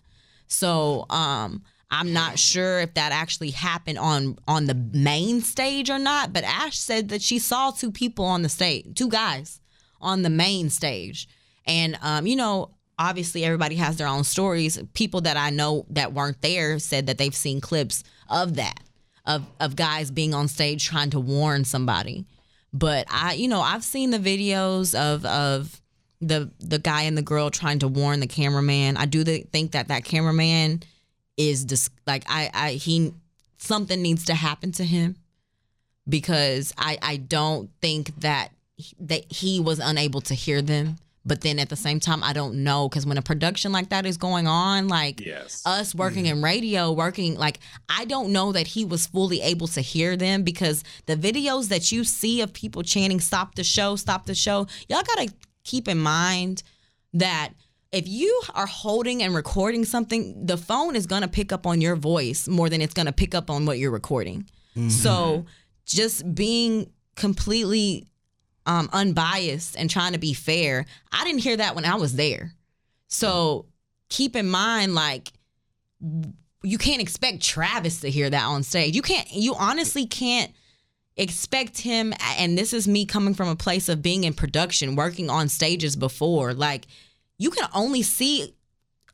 So um, I'm not sure if that actually happened on on the main stage or not. But Ash said that she saw two people on the stage, two guys on the main stage, and um, you know, obviously everybody has their own stories. People that I know that weren't there said that they've seen clips of that of of guys being on stage trying to warn somebody. But I, you know, I've seen the videos of of the the guy and the girl trying to warn the cameraman. I do think that that cameraman is dis- like I I he something needs to happen to him because I I don't think that that he was unable to hear them. But then at the same time, I don't know because when a production like that is going on, like Yes. us working mm-hmm. in radio, working like I don't know that he was fully able to hear them because the videos that you see of people chanting "Stop the show, stop the show," y'all gotta keep in mind that if you are holding and recording something, the phone is gonna pick up on your voice more than it's gonna pick up on what you're recording. Mm-hmm. So just being completely um, unbiased and trying to be fair, I didn't hear that when I was there. So keep in mind, like, you can't expect Travis to hear that on stage. You can't, you honestly can't expect him. And this is me coming from a place of being in production, working on stages before. Like, you can only see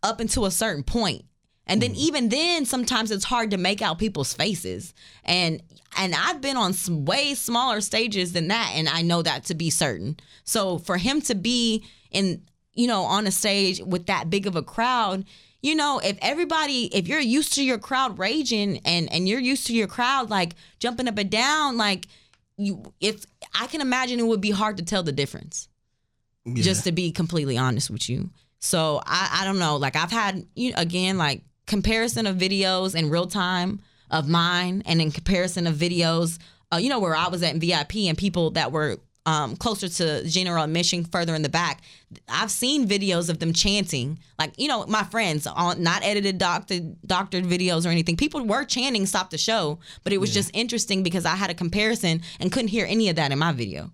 up until a certain point. And then even then, sometimes it's hard to make out people's faces. And and I've been on some way smaller stages than that, and I know that to be certain. So for him to be in, you know, on a stage with that big of a crowd, you know, if everybody, if you're used to your crowd raging and and you're used to your crowd like jumping up and down, like you, if I can imagine it would be hard to tell the difference Yeah. just to be completely honest with you. So I, I don't know. Like I've had you again like comparison of videos in real time of mine, and in comparison of videos, uh, you know, where I was at VIP and people that were um, closer to general admission, further in the back. I've seen videos of them chanting, like you know, my friends on not edited, doctored, doctored videos or anything. People were chanting "Stop the show," but it was just interesting because I had a comparison and couldn't hear any of that in my video.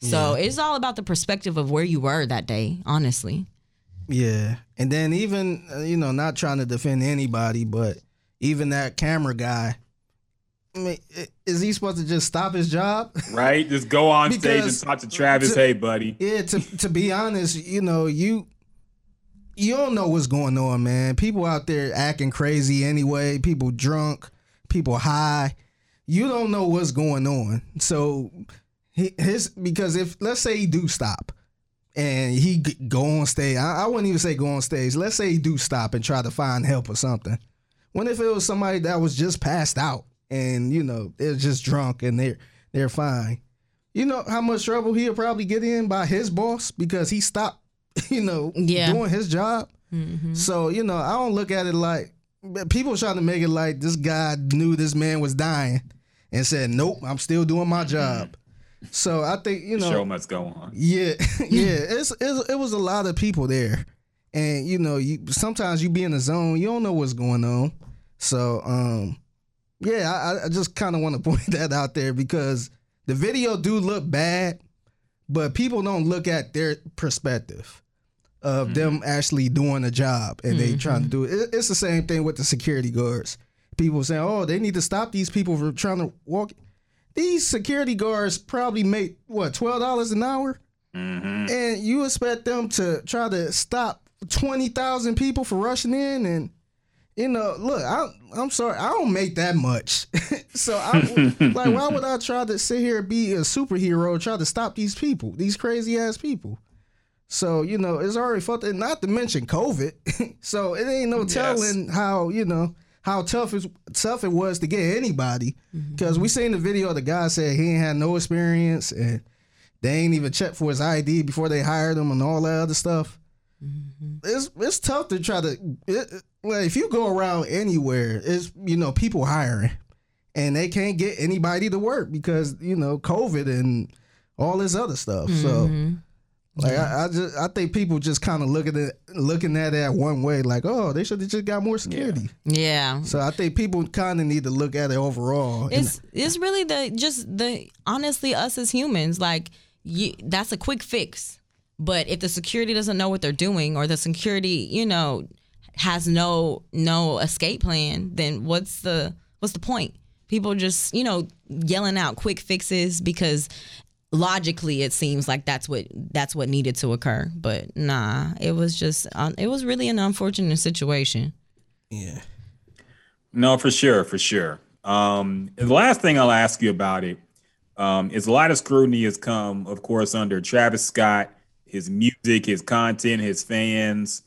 So it's all about the perspective of where you were that day, honestly. Yeah, and then even uh, you know, not trying to defend anybody, but even that camera guy. I mean, is he supposed to just stop his job? Right? Just go on (laughs) stage and talk to Travis. to- hey, buddy. Yeah, to to be honest, you know, you you don't know what's going on, man. People out there acting crazy anyway, people drunk, people high. You don't know what's going on. So he, his because if let's say he do stop and he go on stage, I, I wouldn't even say go on stage. Let's say he do stop and try to find help or something. What if it was somebody that was just passed out and you know they're just drunk and they're they're fine? You know how much trouble he'll probably get in by his boss because he stopped, (laughs) you know, Yeah. doing his job. Mm-hmm. So you know, I don't look at it like people trying to make it like this guy knew this man was dying and said, "Nope, I'm still doing my job." So I think you The know, show must go on. yeah, (laughs) yeah. It's, it's it was a lot of people there, and you know, you sometimes you be in the zone, you don't know what's going on. So, um, yeah, I, I just kind of want to (laughs) point that out there because the video do look bad, but people don't look at their perspective of mm-hmm. them actually doing a job and they trying to mm-hmm. do it. It- It's the same thing with the security guards. People saying, "Oh, they need to stop these people from trying to walk." These security guards probably make what twelve dollars an hour, mm-hmm. and you expect them to try to stop twenty thousand people for rushing in and. You know, look, I, I'm sorry, I don't make that much. (laughs) so, I, (laughs) like, why would I try to sit here and be a superhero and try to stop these people, these crazy ass people? So, you know, it's already fucked. And not to mention COVID. (laughs) so it ain't no Yes. telling how, you know, how tough it, tough it was to get anybody. Mm-hmm. Because we seen the video, the guy said he ain't had no experience and they ain't even checked for his ID before they hired him and all that other stuff. Mm-hmm. It's it's tough to try to. It, it- like if you go around anywhere, it's you know people hiring, and they can't get anybody to work because you know COVID and all this other stuff. So, mm-hmm. like I, I just I think people just kind of look at it looking at it one way, like oh they should have just got more security. Yeah. So I think people kind of need to look at it overall. and- It's it's really the just the honestly us as humans like you, that's a quick fix. But if the security doesn't know what they're doing or the security, you know, has no no escape plan, then what's the what's the point? People just, you know, yelling out quick fixes because logically it seems like that's what that's what needed to occur. But nah, it was just it was really an unfortunate situation. yeah. No, for sure, for sure. Um, the last thing I'll ask you about it um, is a lot of scrutiny has come, of course, under Travis Scott, his music, his content, his fans.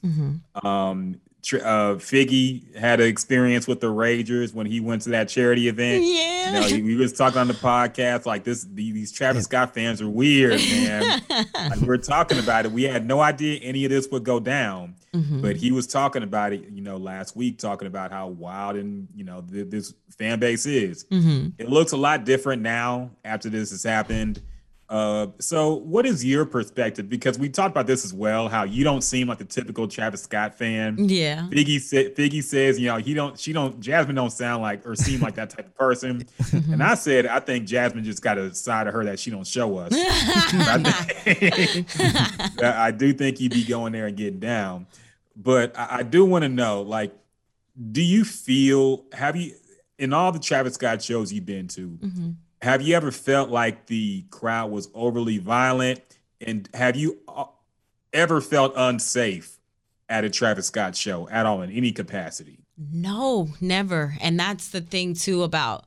Um, Tr- uh, Figgy had an experience with the Ragers when he went to that charity event. Yeah. You know, he, we was talking on the podcast like this. the- These Travis Scott fans are weird, man. (laughs) like we were talking about it. We had no idea any of this would go down, but he was talking about it. You know, last week talking about how wild and you know th- this fan base is. It looks a lot different now after this has happened. Uh, so, what is your perspective? Because we talked about this as well. How you don't seem like the typical Travis Scott fan. Yeah. Figgy said Figgy says, you know, he don't she don't Jasmine don't sound like or seem like that type of person. and I said, I think Jasmine just got a side of her that she don't show us. I, (laughs) (laughs) do think you'd be going there and getting down. But I, I do want to know, like, do you feel have you in all the Travis Scott shows you've been to, have you ever felt like the crowd was overly violent? And have you uh, ever felt unsafe at a Travis Scott show at all in any capacity? No, never. And that's the thing too about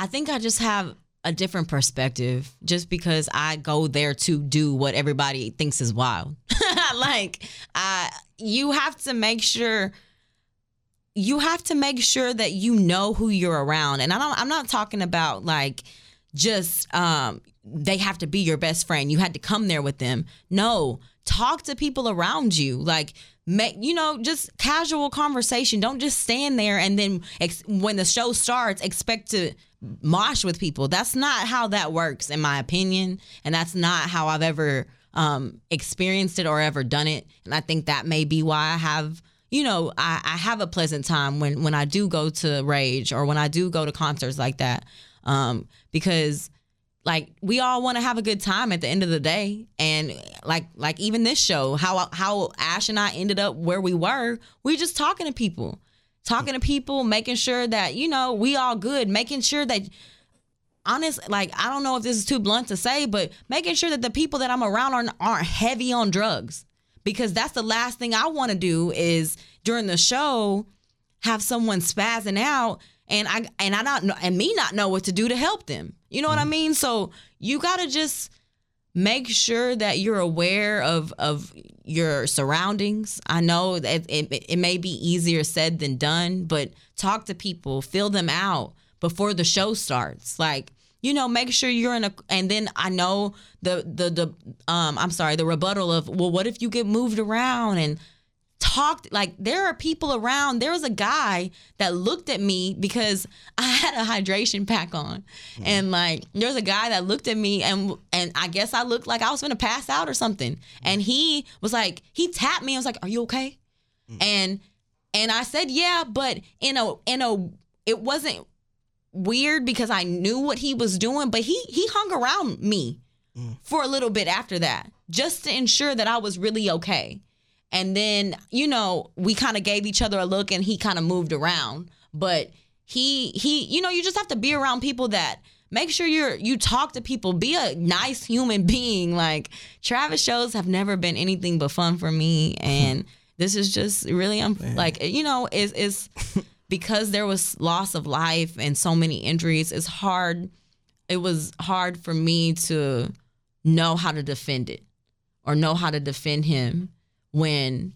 I think I just have a different perspective just because I go there to do what everybody thinks is wild. (laughs) like I you have to make sure you have to make sure that you know who you're around. And I don't I'm not talking about like just um they have to be your best friend. You had to come there with them. No, talk to people around you. Like make you know just casual conversation. Don't just stand there and then ex- when the show starts expect to mosh with people. That's not how that works, in my opinion, and that's not how I've ever um, experienced it or ever done it. And I think that may be why I have you know I, I have a pleasant time when when I do go to Rage or when I do go to concerts like that. Um, because like we all want to have a good time at the end of the day. And like like even this show how how ash and i ended up where we were we just talking to people. Talking to people making sure that you know we all good making sure that honest like i don't know if this is too blunt to say but making sure that the people that i'm around aren't, aren't heavy on drugs because that's the last thing i want to do is during the show have someone spazzing out and I and I not know and me not know what to do to help them. You know what I mm-hmm. mean? So you got to just make sure that you're aware of of your surroundings. I know that it, it, it may be easier said than done, but talk to people, fill them out before the show starts. Like you know, make sure you're in a. And then I know the the the um I'm sorry the rebuttal of well, what if you get moved around and talked like there are people around. There was a guy that looked at me because (laughs) i had a hydration pack on. Mm-hmm. And like there was a guy that looked at me and and i guess i looked like i was gonna pass out or something. Mm-hmm. And he was like he tapped me and was like are you okay? Mm. And and i said yeah but in a in a it wasn't weird because i knew what he was doing but he he hung around me for a little bit after that just to ensure that i was really okay and then, you know, we kind of gave each other a look and he kind of moved around. But he he, you know, you just have to be around people that make sure you're you talk to people, be a nice human being. Like Travis shows have never been anything but fun for me. (laughs) And this is just really um, like you know, is is (laughs) because there was loss of life and so many injuries, it's hard it was hard for me to know how to defend it or know how to defend him when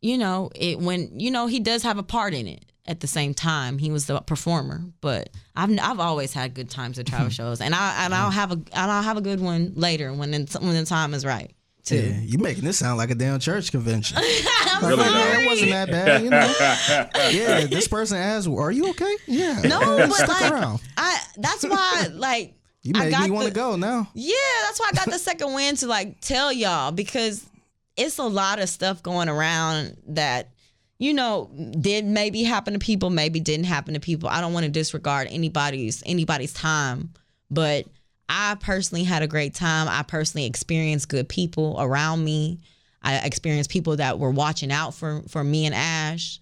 you know it when you know he does have a part in it at the same time. He was the performer but i've i've always had good times at travel (laughs) shows and i and i'll have a and i'll have a good one later when when the time is right too Yeah, you making this sound like a damn church convention. (laughs) I'm Really sorry. It wasn't that bad, you know. (laughs) Yeah, this person asked, "Are you okay?" Yeah. no (laughs) but Stick like around. i that's why like You I made got me want to go now. Yeah, that's why I got the second win to like tell y'all because it's a lot of stuff going around that you know did maybe happen to people, maybe didn't happen to people. I don't want to disregard anybody's anybody's time, but I personally had a great time. I personally experienced good people around me. I experienced people that were watching out for for me and Ash.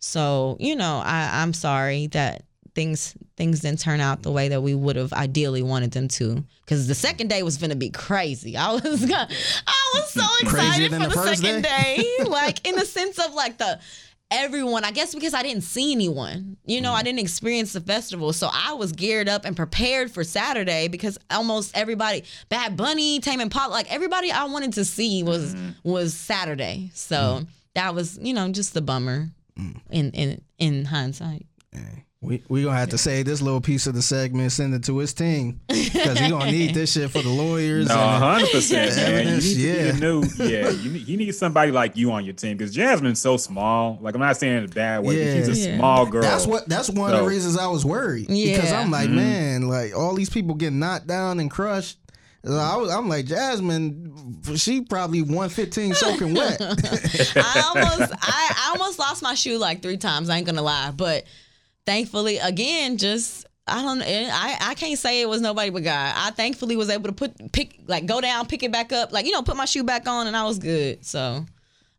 So, you know, I, I'm sorry that things things didn't turn out the way that we would have ideally wanted them to. Because the second day was gonna be crazy. I was gonna, (laughs) I was so excited for the the, second day? day. (laughs) Like in the sense of like the everyone, I guess because I didn't see anyone. You know, Mm. I didn't experience the festival. So I was geared up and prepared for Saturday because almost everybody, Bad Bunny, Tame Impala, like everybody I wanted to see was Mm-hmm. was Saturday. So Mm. that was, you know, just the bummer in in in hindsight. We we gonna have to save this little piece of the segment, send it to his team because he gonna need this shit for the lawyers. No, and hundred percent, man. You evidence, need, yeah. yeah. new, yeah. You need, you need somebody like you on your team because Jasmine's so small. Like I'm not saying it in a bad way. but She's a Yeah. small girl. That's what. That's one of the reasons I was worried yeah. because I'm like, Mm-hmm. man, like all these people getting knocked down and crushed. I was, I'm like Jasmine. She probably 115 soaking wet. (laughs) I almost I, I almost lost my shoe like three times. I ain't gonna lie, but thankfully, again, just I don't. Eh, I I can't say it was nobody but God. I thankfully was able to put pick like go down, pick it back up, like you know, put my shoe back on, and I was good. So.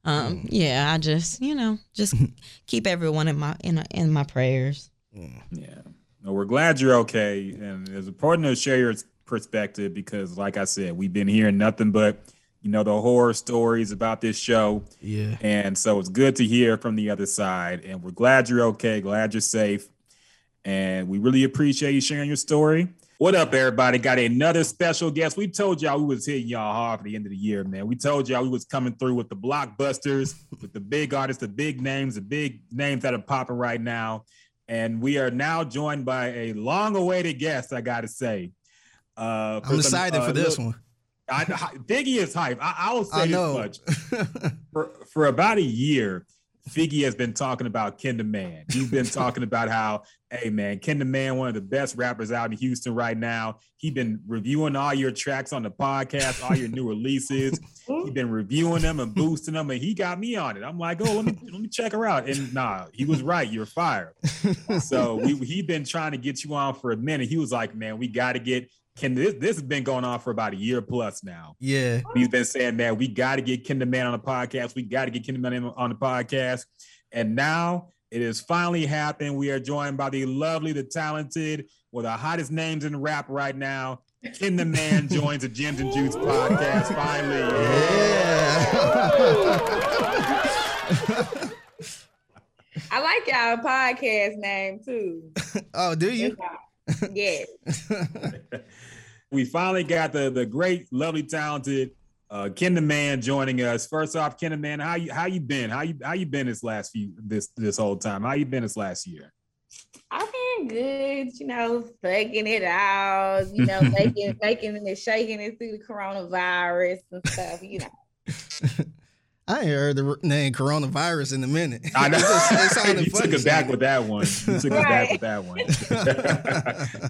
Um, mm. yeah, I just, you know, just (laughs) keep everyone in my in in my prayers. Mm. Yeah. No, we're glad you're okay. And it's important to share your perspective because, like I said, we've been hearing nothing but, you know, the horror stories about this show. yeah. And so it's good to hear from the other side. And we're glad you're okay, glad you're safe. And we really appreciate you sharing your story. What up, everybody? Got another special guest. We told y'all we was hitting y'all hard for the end of the year, man. We told y'all we was coming through with the blockbusters, with the big artists, the big names, the big names that are popping right now. And we are now joined by a long-awaited guest, I gotta say. Uh, I'm excited uh, for this look- one. I, Figgy is hype. I, I will say I this much. (laughs) For for about a year, Figgy has been talking about Ken the Man. He's been talking about how, hey man, Ken the Man, one of the best rappers out in Houston right now. He's been reviewing all your tracks on the podcast, all your new releases. He's been reviewing them and boosting them, and he got me on it. I'm like, oh, let me let me check her out. And nah, he was right. You're fired. (laughs) so we he been trying to get you on for a minute. He was like, man, we got to get. Ken, this, this has been going on for about a year plus now. Yeah. He's been saying, man, we got to get Ken the Man on the podcast. We got to get Ken the Man on the podcast. And now it has finally happened. We are joined by the lovely, the talented, one of the hottest names in rap right now. Ken the Man (laughs) joins the Gems and Juice podcast finally. Yeah. I like y'all podcast name too. (laughs) oh, do you? Yeah. (laughs) we finally got the the great, lovely, talented uh Ken the Man joining us. First off, Ken the Man, how you how you been? How you how you been this last few this this whole time? How you been this last year? I've been good, you know, thugging it out, you know, making making (laughs) it shaking it through the coronavirus and stuff, you know. (laughs) I ain't heard the name coronavirus in a minute. I (laughs) know. It just- it (laughs) sounded you took it back with that one. You took it back with that one. (laughs)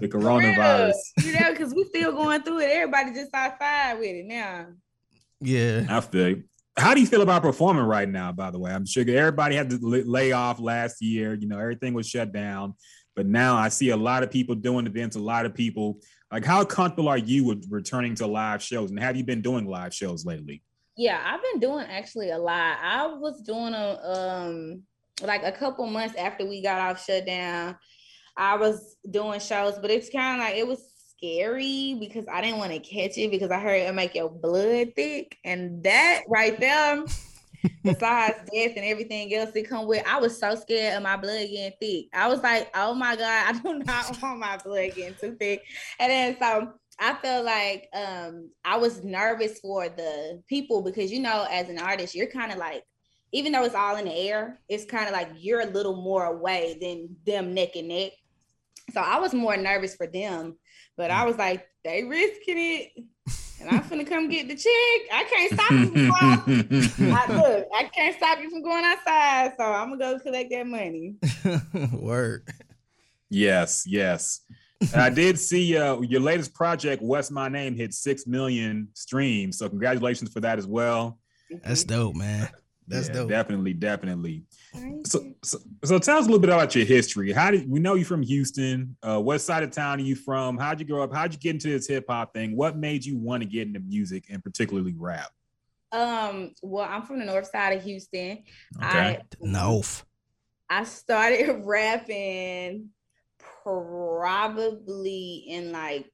the coronavirus. Real, you know, because we still going through it. Everybody just outside with it now. Yeah. I feel you. How do you feel about performing right now, by the way? I'm sure everybody had to lay off last year. You know, everything was shut down. But now I see a lot of people doing events, a lot of people. Like, how comfortable are you with returning to live shows? And have you been doing live shows lately? Yeah, I've been doing actually a lot. I was doing a um like a couple months after we got off shutdown. I was doing shows, but it's kind of like it was scary because I didn't want to catch it because I heard it make your blood thick, and that right there, (laughs) besides death and everything else that come with, I was so scared of my blood getting thick. I was like, oh my god, I do not (laughs) want my blood getting too thick, and then so. I felt like um I was nervous for the people because you know, as an artist, you're kind of like, even though it's all in the air, it's kind of like you're a little more away than them neck and neck. So I was more nervous for them, but I was like, they risking it. And I'm finna come get the chick. I can't stop you from going. I, (laughs) look, I can't stop you from going outside. So I'm gonna go collect that money. (laughs) Word. Yes, yes. And I did see uh, your latest project, What's My Name, hit 6 million streams. So, congratulations for that as well. That's dope, man. That's Yeah, dope. Definitely, definitely. So, so, so tell us a little bit about your history. How did we know you from Houston? Uh, what side of town are you from? How'd you grow up? How'd you get into this hip hop thing? What made you want to get into music and particularly rap? Um, well, I'm from the north side of Houston. Okay. I North. I started (laughs) rapping probably in like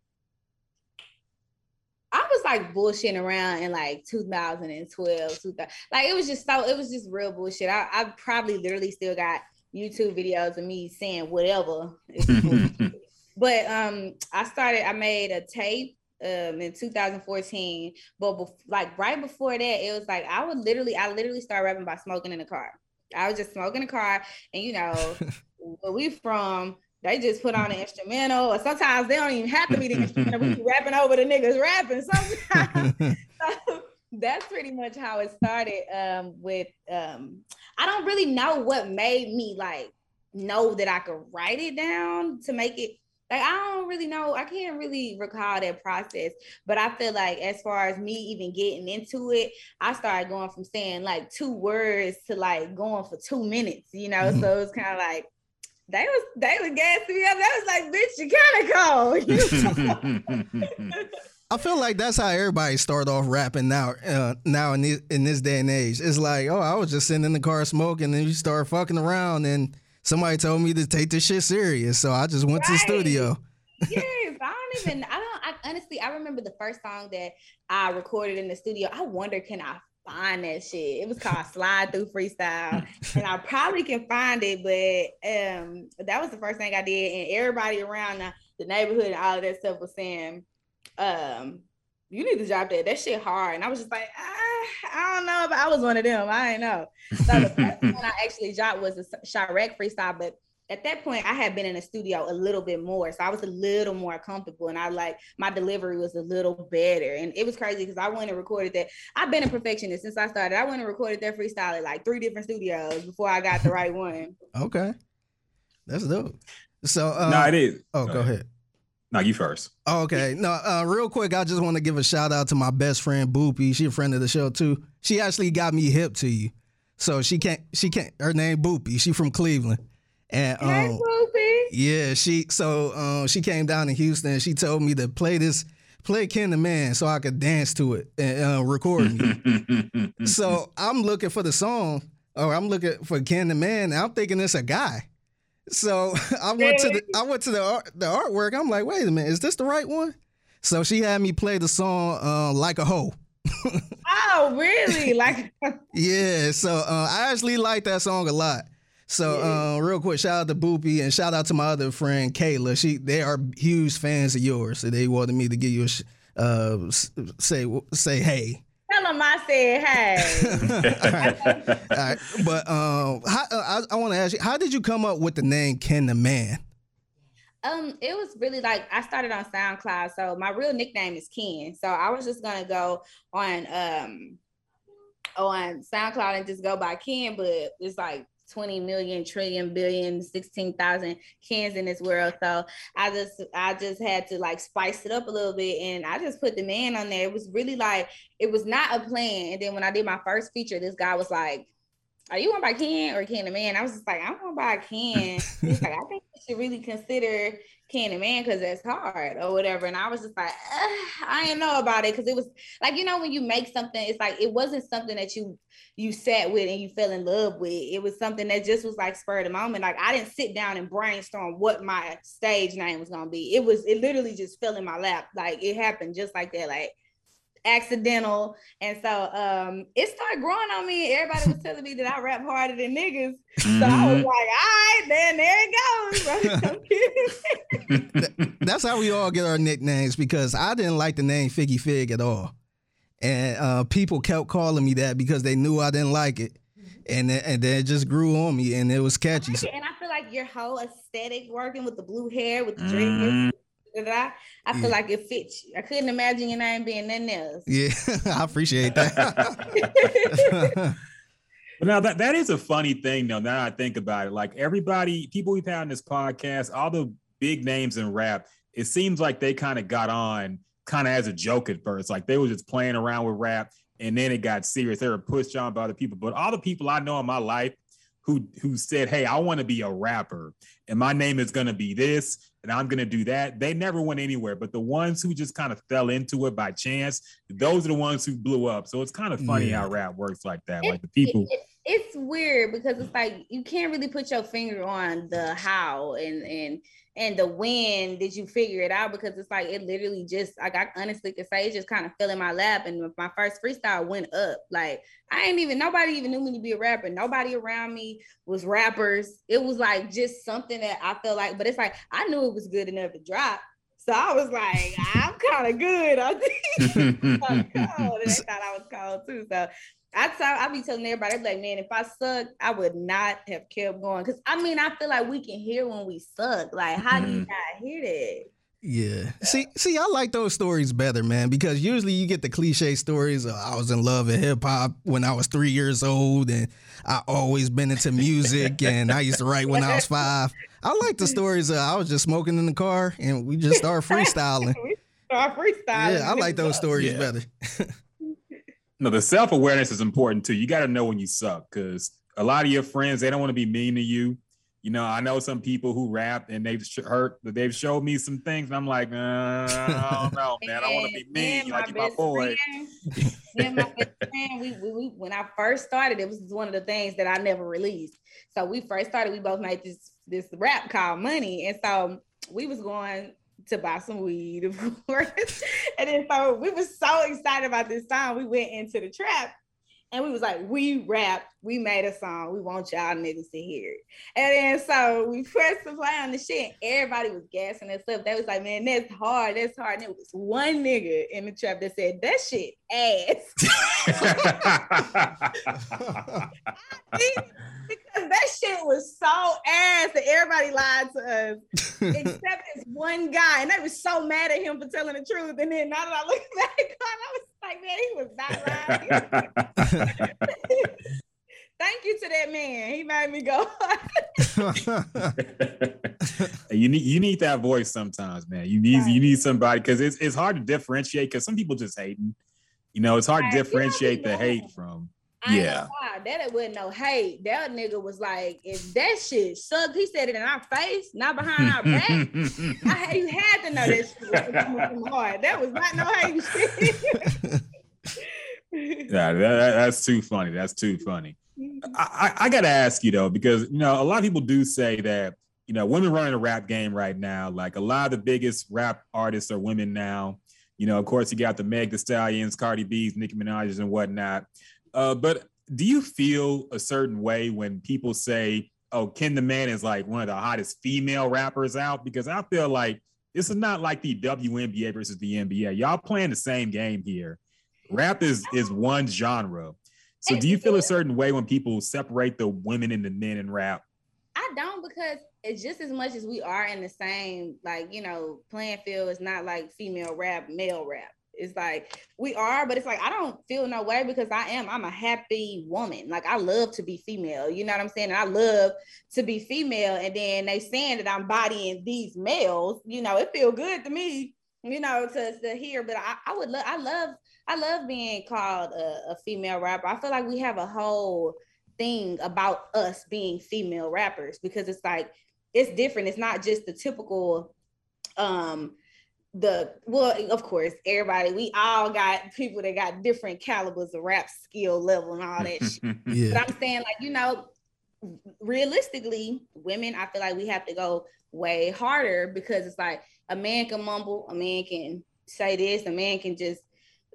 I was like bullshitting around in like 2012, 2000. like it was just so it was just real bullshit. I, I probably literally still got YouTube videos of me saying whatever. (laughs) but um I started I made a tape um in 2014 but bef- like right before that it was like I would literally I literally started rapping by smoking in the car. I was just smoking in the car and you know (laughs) where we from they just put on an instrumental or sometimes they don't even have to be the (laughs) instrumental we be rapping over the niggas rapping sometimes (laughs) (laughs) so that's pretty much how it started um with um I don't really know what made me like know that I could write it down to make it like I don't really know. I can't really recall that process, but I feel like as far as me even getting into it, I started going from saying like two words to like going for two minutes, you know. So it's kind of like they was they was gassing me up. That was like, bitch, you kind of cold. I feel like that's how everybody start off rapping now. Uh, now in this, in this day and age, it's like, oh, I was just sitting in the car smoking, and you start fucking around, and somebody told me to take this shit serious, so I just went to the studio. yes, I don't (laughs) even. I don't. I honestly, I remember the first song that I recorded in the studio. I wonder, can I find that shit? It was called Slide Through Freestyle, and I probably can find it. But um, that was the first thing I did, and everybody around the, the neighborhood and all of that stuff was saying, um. You need to drop that. That shit hard. And I was just like, ah, I don't know, but I was one of them. I ain't know. So the first (laughs) one I actually dropped was a Chiraq freestyle, but at that point I had been in the studio a little bit more, so I was a little more comfortable, and I like my delivery was a little better, and it was crazy because I went and recorded that. I've been a perfectionist since I started. I went and recorded that freestyle at like three different studios before I got the right one. Okay, that's dope. So uh, no, it is. Oh, go ahead. No, you first. Oh, okay. No, uh, real quick, I just want to give a shout out to my best friend Boopy. She a friend of the show too. She actually got me hip to you. So she can't. She can't. Her name Boopy. She from Cleveland. And Hey, um, Boopy. yeah, she so um, she came down to Houston. and She told me to play this, play Ken the Man, so I could dance to it and uh, record me. (laughs) so I'm looking for the song, or I'm looking for Ken the Man. And I'm thinking it's a guy. So (laughs) I went to the I went to the art, the artwork. I'm like, wait a minute, is this the right one? So she had me play the song uh, like a hoe. Oh, really? (laughs) Like, Yeah, so uh, I actually like that song a lot. So uh, real quick, shout out to Boopy and shout out to my other friend Kayla. She they are huge fans of yours, so they wanted me to give you a sh- uh, say say hey. tell them I said, hey. All, right. (laughs) All right, but um, how, uh, I, I want to ask you, how did you come up with the name Ken the Man? Um, it was really like I started on SoundCloud, so my real nickname is Ken. So I was just gonna go on um on SoundCloud and just go by Ken, but it's like 20 million trillion billion 16,000 Kens in this world. So I just I just had to like spice it up a little bit and I just put the man on there. It was really like it was not a plan. And then when I did my first feature, this guy was like, are you going by Ken or Ken the Man? I was just like, I'm going by Ken. He's like, I think you should really consider The Man because that's hard or whatever. And I was just like, I didn't know about it because it was like, you know, when you make something, it's like it wasn't something that you you sat with and you fell in love with. It was something that just was like spur of the moment. Like I didn't sit down and brainstorm what my stage name was gonna be. It was it literally just fell in my lap. Like it happened just like that. Like accidental. And so um it started growing on me. Everybody was telling me that I rap harder than niggas. So I was Mhm. like, all right, then there it goes. (laughs) (laughs) That's how we all get our nicknames because I didn't like the name Figgy Fig at all, and uh, people kept calling me that because they knew I didn't like it, and then, and then it just grew on me and it was catchy. And I feel like your whole aesthetic working with the blue hair, with the dread, Mhm. I, I feel Yeah. like it fits you. I couldn't imagine your name being nothing else. yeah, (laughs) I appreciate that. (laughs) But now that that is a funny thing though. Now I think about it, like everybody, people we've had on this podcast, all the big names in rap, it seems like they kind of got on kind of as a joke at first. Like they were just playing around with rap, and then it got serious. They were pushed on by other people. But all the people I know in my life who who said, "Hey, I want to be a rapper, and my name is gonna be this, and I'm gonna do that," they never went anywhere. But the ones who just kind of fell into it by chance, those are the ones who blew up. So it's kind of funny Yeah. how rap works like that. Like the people. It- it's weird because it's like you can't really put your finger on the how and and and the when did you figure it out? Because it's like it literally just like I honestly could say it just kind of fell in my lap and my first freestyle went up. Like I ain't even nobody even knew me to be a rapper. Nobody around me was rappers. It was like just something that I felt like but it's like I knew it was good enough to drop. So I was like I'm kind of good. (laughs) I think cold and they thought I was cold too. So I tell I be telling everybody, I be like, man, if I suck, I would not have kept going. Cause I mean, I feel like we can hear when we suck. Like, how do you Mhm. not hear that? Yeah. See, see, I like those stories better, man, because usually you get the cliche stories. Of, I was in love with hip hop when I was three years old, and I always been into music, (laughs) and I used to write when I was five. I like the stories. Of, I was just smoking in the car, and we just started freestyling. (laughs) we Start freestyling. Yeah, I like those stories Yeah. better. (laughs) No, the self awareness is important too. You got to know when you suck because a lot of your friends they don't want to be mean to you. You know, I know some people who rap and they've sh- hurt, but they've showed me some things, and I'm like, uh, I don't know, (laughs) man. I want to be mean. You like you my boy. friend, (laughs) me my friend, we, we, we, when I first started, it was one of the things that I never released. So we first started, we both made this this rap called Money, and so we was going to buy some weed, (laughs) of course. and then so we was so excited about this song, we went into the trap. and we was like, we rapped, we made a song, we want y'all niggas to hear it. And then so we (laughs) pressed the play on the shit, and everybody was gassing us up. They was like, man, that's hard, that's hard. And it was one nigga in the trap that said, that shit ass. (laughs) because that shit was so ass that everybody lied to us, except this one guy. And they was so mad at him for telling the truth. And then now that I look back on, I was like, man, he was not lying. (laughs) Thank you to that man. He made me go. (laughs) you need you need that voice sometimes, man. You need you need somebody because it's it's hard to differentiate because some people just hating. You know, it's hard to differentiate the hate from. I Yeah. that wasn't no hate. That nigga was like, if that shit sucked, he said it in our face, not behind our back. I, (laughs) you had to know that shit was coming from heart. That was not no hate (laughs) shit. Yeah, that, that- that's too funny. That's too funny. Mm-hmm. I, I, I got to ask you though, because you know a lot of people do say that you know women running a rap game right now. Like a lot of the biggest rap artists are women now. You know, of course, you got the Meg The Stallions, Cardi B's, Nicki Minaj's, and whatnot. Uh, but do you feel a certain way when people say, "Oh, Ken the Man is like one of the hottest female rappers out"? Because I feel like this is not like the WNBA versus the NBA. Y'all playing the same game here. Rap is is one genre. So do you feel a certain way when people separate the women and the men in rap? I don't because it's just as much as we are in the same, like, you know, playing field is not like female rap, male rap. It's like we are, but it's like I don't feel no way because I am. I'm a happy woman. Like I love to be female. You know what I'm saying? And I love to be female. And then they saying that I'm bodying these males. You know, it feel good to me. You know, to, to hear. But I, I would love. I love. I love being called a, a female rapper. I feel like we have a whole thing about us being female rappers because it's like it's different. It's not just the typical um the well of course everybody we all got people that got different calibers of rap skill level and all that shit. (laughs) Yeah. But I'm saying like you know realistically women I feel like we have to go way harder because it's like a man can mumble, a man can say this, a man can just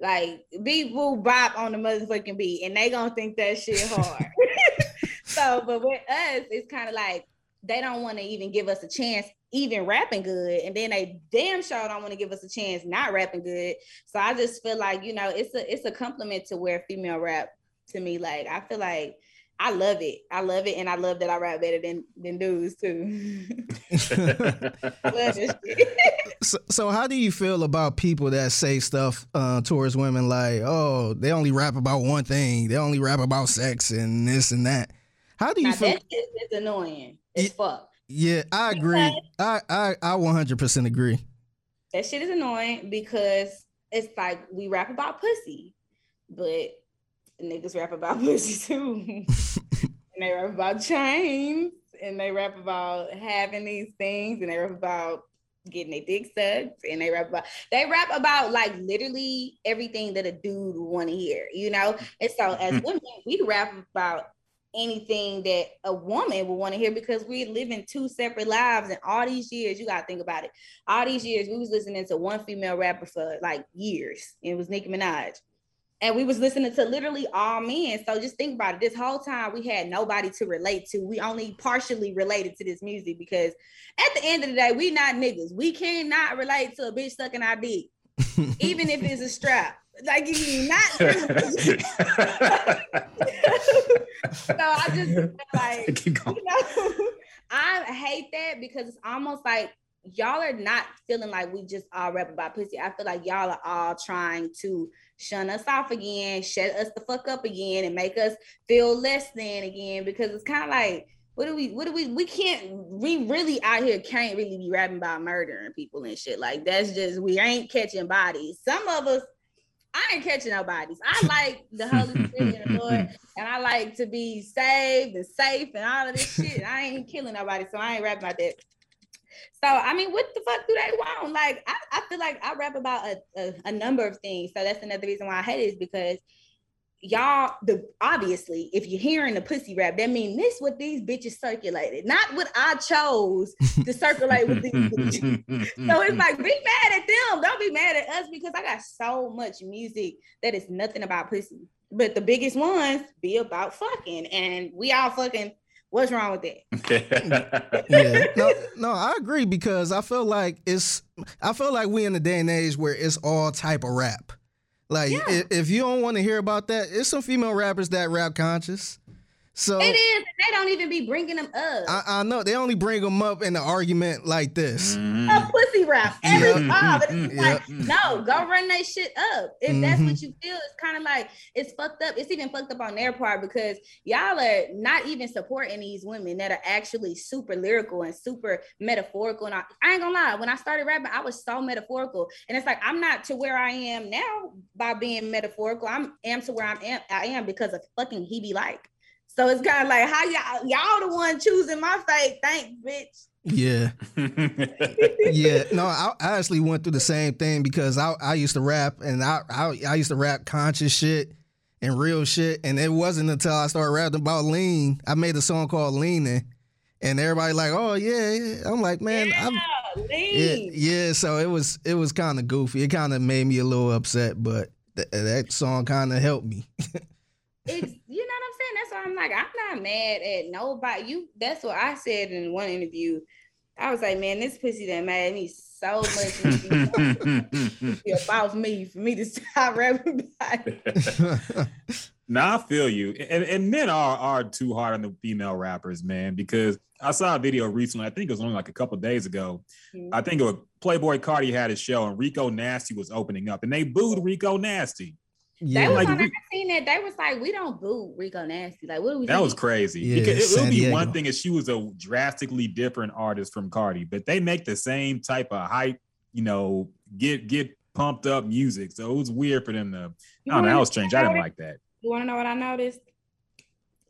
like be boo bop on the motherfucking beat and they gonna think that shit (laughs) hard. (laughs) so but with us it's kind of like they don't want to even give us a chance even rapping good and then they damn sure don't want to give us a chance not rapping good so i just feel like you know it's a it's a compliment to wear female rap to me like i feel like i love it i love it and i love that i rap better than than dudes too I love this shit. So, so how do you feel about people that say stuff uh, towards women like, oh, they only rap about one thing, they only rap about sex and this and that? How do you now, feel? that shit annoying as fuck Yeah, I agree. I I I 100% agree. that shit is annoying because it's like we rap about pussy, but niggas rap about (laughs) pussy too. (laughs) and they rap about chains and they rap about having these things and they rap about getting their dick sucked and they rap about they rap about like literally everything that a dude want to hear, you know? And so as (laughs) women, we rap about anything that a woman would want to hear because we're living two separate lives and all these years you got to think about it. All these years we was listening to one female rapper for like years and it was nicki minaj. And we was listening to literally all men. So just think about it. This whole time we had nobody to relate to. We only partially related to this music because at the end of the day we not niggas. We cannot relate to a bitch sucking our dick (laughs) even if it's a strap like you not (laughs) (laughs) so I just (laughs) like you know, I hate that because it's almost like y'all are not feeling like we just all rap about pussy. I feel like y'all are all trying to shun us off again, shut us the fuck up again, and make us feel less than again because it's kind of like. What do we? What do we? We can't. We really out here can't really be rapping about murdering people and shit. Like that's just we ain't catching bodies. Some of us I ain't catching no bodies. I like the Holy (laughs) Spirit and the Lord, and I like to be saved and safe and all of this shit. I ain't killing nobody, so I ain't rapping about that. So I mean, what the fuck do they want? Like, I, I feel like I rap about a, a, a number of things. So that's another reason why I hate it is because y'all the obviously if you're hearing the pussy rap, that means this what these bitches circulated, not what I chose to circulate with these (laughs) bitches. So it's like, be mad at them. Don't be mad at us because I got so much music that is nothing about pussy. but the biggest ones be about fucking, and we all fucking. What's wrong with that? (laughs) yeah. No, no, I agree because I feel like it's I feel like we in the day and age where it's all type of rap. Like Yeah. i- if you don't want to hear about that, it's some female rappers that rap conscious. So It is. They don't even be bringing them up. I, I know they only bring them up in an argument like this. Mm-hmm. a pussy rap every Yeah. time. But it's Yeah. like, mm-hmm. no, go run that shit up. If that's Mhm. what mm-hmm. you feel, it's kind of like it's fucked up. It's even fucked up on their part because y'all are not even supporting these women that are actually super lyrical and super metaphorical. And I, I ain't gonna lie, when I started rapping, I was so metaphorical. And it's like I'm not to where I am now by being metaphorical. I'm am to where I'm am, I am because of fucking he be like. So it's kind of like how y'all y'all the one choosing my fate. Thanks, bitch. Yeah. (laughs) yeah, no, I, I actually went through the same thing because I, I used to rap and I, I I used to rap conscious shit and real shit, and it wasn't until I started rapping about lean. I made a song called Leaning, and everybody like, oh yeah, yeah. I'm like, man, I'm, yeah, Lean. yeah. So it was it was kind of goofy. It kind of made me a little upset, but th- that song kind of helped me. (laughs) it's you know what I'm saying. That's why I'm like, I'm not mad at nobody. You that's what I said in one interview. I was like, man, this pussy that mad at me so much It be about me for me to stop rapping (laughs) Now I feel you. And, and men are are too hard on the female rappers, man, because I saw a video recently, I think it was only like a couple days ago. Mhm. I think it was Playboi Carti had a show and Rico Nasty was opening up and they booed Rico Nasty. They yeah, was Like, on, we- I seen that. They was like, we don't boo Rico Nasty. Like, what do we That do? was crazy. Yeah, because it, it would be Diego. one thing if she was a drastically different artist from Carti, but they make the same type of hype, you know, get get pumped up music. So it was weird for them to. You I don't know. That was strange. I didn't like that. You want to know what I noticed?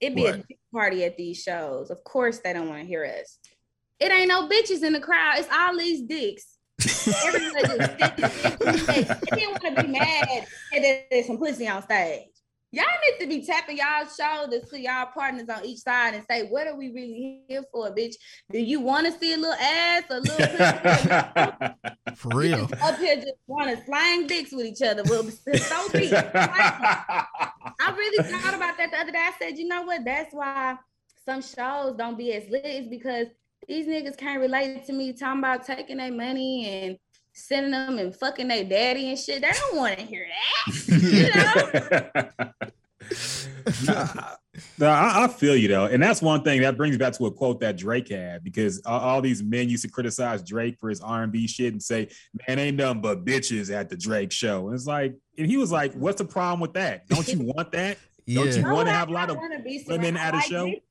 It'd be a What? dick party at these shows. Of course, they don't want to hear us. It ain't no bitches in the crowd. It's all these dicks. Everybody just They didn't want to be mad that there's some pussy on stage. Y'all need to be tapping y'all shoulders to y'all partners on each side and say, what are we really here for, bitch? Do you want to see a little ass, a little pussy? (laughs) for real. up here just want to slang dicks with each other. Well, so be. it. I really thought about that the other day. I said, you know what? That's why some shows don't be as lit. Is because these niggas can't relate to me talking about taking their money and sending them and fucking their daddy and shit. They don't want to hear that. (laughs) You know? (laughs) Nah, nah, I, I feel you though, and that's one thing that brings back to a quote that Drake had because all, all these men used to criticize Drake for his R and B shit and say, "Man, ain't nothing but bitches at the Drake show." And it's like, and he was like, "What's the problem with that? Don't you (laughs) want that? Don't you want to have a lot of women at a like show?" bitches.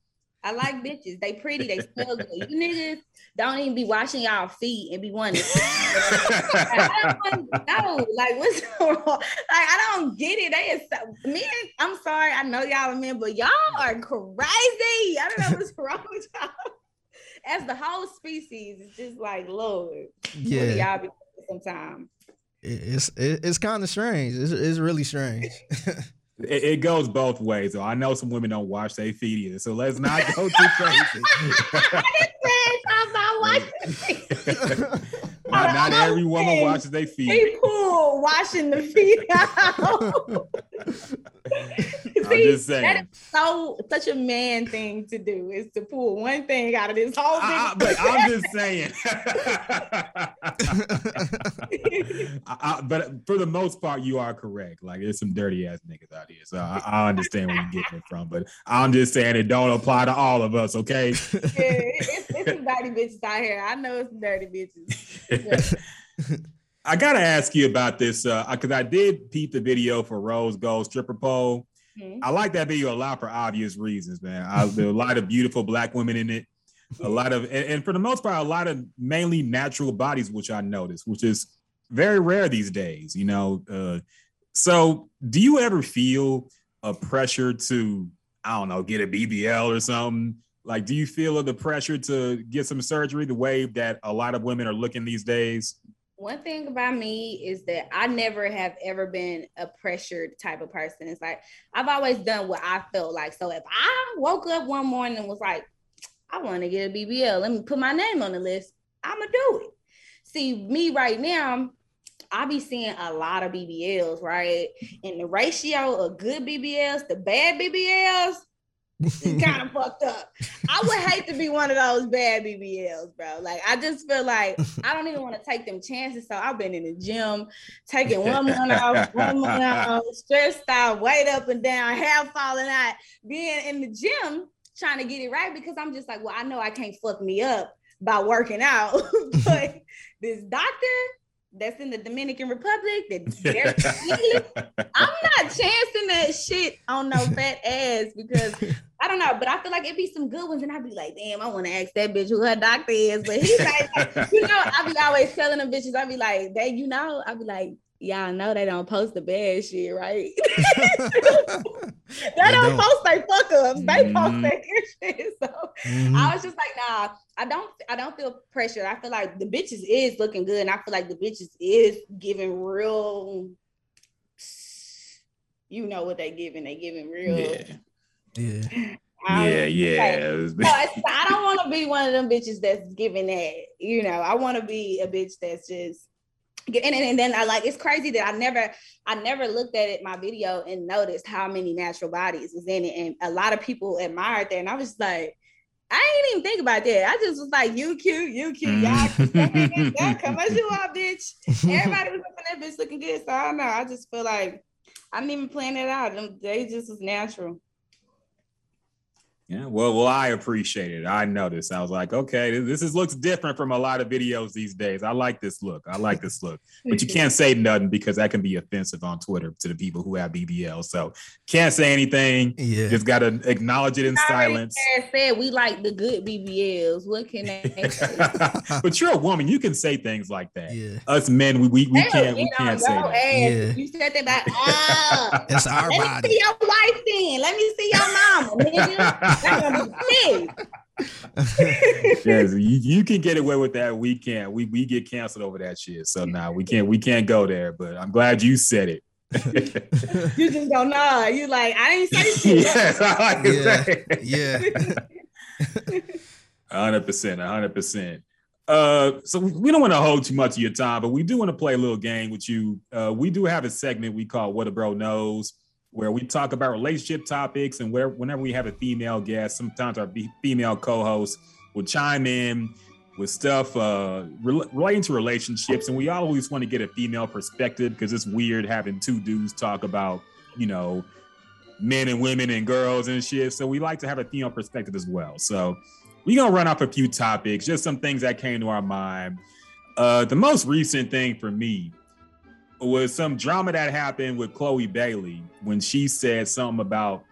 I like bitches. They pretty. They smell good. You niggas don't even be washing y'all feet and be wanting. To (laughs) I don't know. Like, what's (laughs) wrong? Like, I don't get it. They is so, men. I'm sorry. I know y'all are men, but y'all are crazy. I don't know what's (laughs) wrong with y'all. As the whole species, it's just like, Lord, what do Yeah, y'all be doing sometime? It- it's it's kind of strange. It's, it's really strange. It, it goes both ways. So I know some women don't wash their feet either. So let's not go too crazy. I'm not watching. not, not every woman Okay. washes their feet. People washing the feet out. (laughs) I'm See, just saying. is so such a man thing to do is to pull one thing out of this whole I, I- but I'm just (laughs) saying. (laughs) I, but for the most part, you are correct. Like there's some dirty ass niggas out here, so I, I understand where you're getting it from. But I'm just saying it don't apply to all of us, okay? Yeah, it's, it's some dirty bitches out here. I know it's some dirty bitches. (laughs) I gotta ask you about this uh, because I did peep the video for Rose Gold stripper pole. I like that video a lot for obvious reasons, man. I, there are a (laughs) lot of beautiful black women in it. A lot of, and, and for the most part, a lot of mainly natural bodies, which I noticed, which is very rare these days. You know, uh, so do you ever feel a pressure to, I don't know, get a BBL or something? Like, do you feel the pressure to get some surgery the way that a lot of women are looking these days? One thing about me is that I never have ever been a pressured type of person. It's like I've always done what I felt like. So if I woke up one morning and was like, I want to get a BBL, let me put my name on the list, I'ma do it. See, me right now, I be seeing a lot of BBLs, right? And the ratio of good BBLs to bad BBLs kind of fucked up. I would hate to be one of those bad BBLs, bro. Like I just feel like I don't even want to take them chances. So I've been in the gym, taking one month off, one month off, stressed out, weight up and down, hair falling out, being in the gym trying to get it right because I'm just like, well, I know I can't fuck me up by working out, (laughs) but this doctor that's in the Dominican Republic that (laughs) I'm not chancing that shit on no fat ass because (laughs) I don't know, but I feel like it'd be some good ones, and I'd be like, damn, I want to ask that bitch who her doctor is. But he's like, you know, I be always telling them bitches, I'd be like, they, you know, I'd be like, y'all know they don't post the bad shit, right? (laughs) (laughs) they, don't, post they fuck ups. They post that good shit. (laughs) So I was just like, nah, I don't I don't feel pressure. I feel like the bitches is looking good, and I feel like the bitches is giving real. You know what they giving? They giving real. Yeah. Yeah. (sighs) Um, yeah, yeah. So I don't want to be one of them bitches that's giving that. You know, I want to be a bitch that's just. And, and, and then I like it's crazy that I never I never looked at it my video and noticed how many natural bodies was in it, and a lot of people admired that, and I was just like, I didn't even think about that. I just was like, you cute, you cute, mm. y'all. y'all come as you are, bitch. Everybody was looking at that bitch looking good. So I don't know. I just feel like I didn't even plan that out. They just was natural. Yeah, well, well, I appreciate it. I noticed. I was like, okay, this, this is looks different from a lot of videos these days. I like this look. I like this look. But you can't say nothing because that can be offensive on Twitter to the people who have BBL. So can't say anything. Yeah. Just gotta acknowledge it in silence. said- said we like the good BBLs. What can they (laughs) say? but you're a woman. You can say things like that. Yeah. Us men, we we, we Hell, can't we can't say that. Yeah. You said that about ah. It's our Let body. me see your wife then. Let me see your mama, (laughs) nigga. That's gonna be big. yes, you, you can get away with that. We can't. We we get canceled over that shit. So now we can't we can't go there. But I'm glad you said it. (laughs) You just don't know. You like I didn't say shit. (laughs) yes, (laughs) I like Yeah. say. Yeah. hundred percent, hundred percent. Uh, so we don't want to hold too much of your time, but we do want to play a little game with you. Uh, we do have a segment we call "What a Bro Knows," where we talk about relationship topics, and where whenever we have a female guest, sometimes our female co-host will chime in with stuff uh, rel- relating to relationships, and we always want to get a female perspective because it's weird having two dudes talk about, you know, men and women and girls and shit. So we like to have a female perspective as well. So we're gonna run off a few topics, just some things that came to our mind. Uh, the most recent thing for me was some drama that happened with Chloe Bailey when she said something about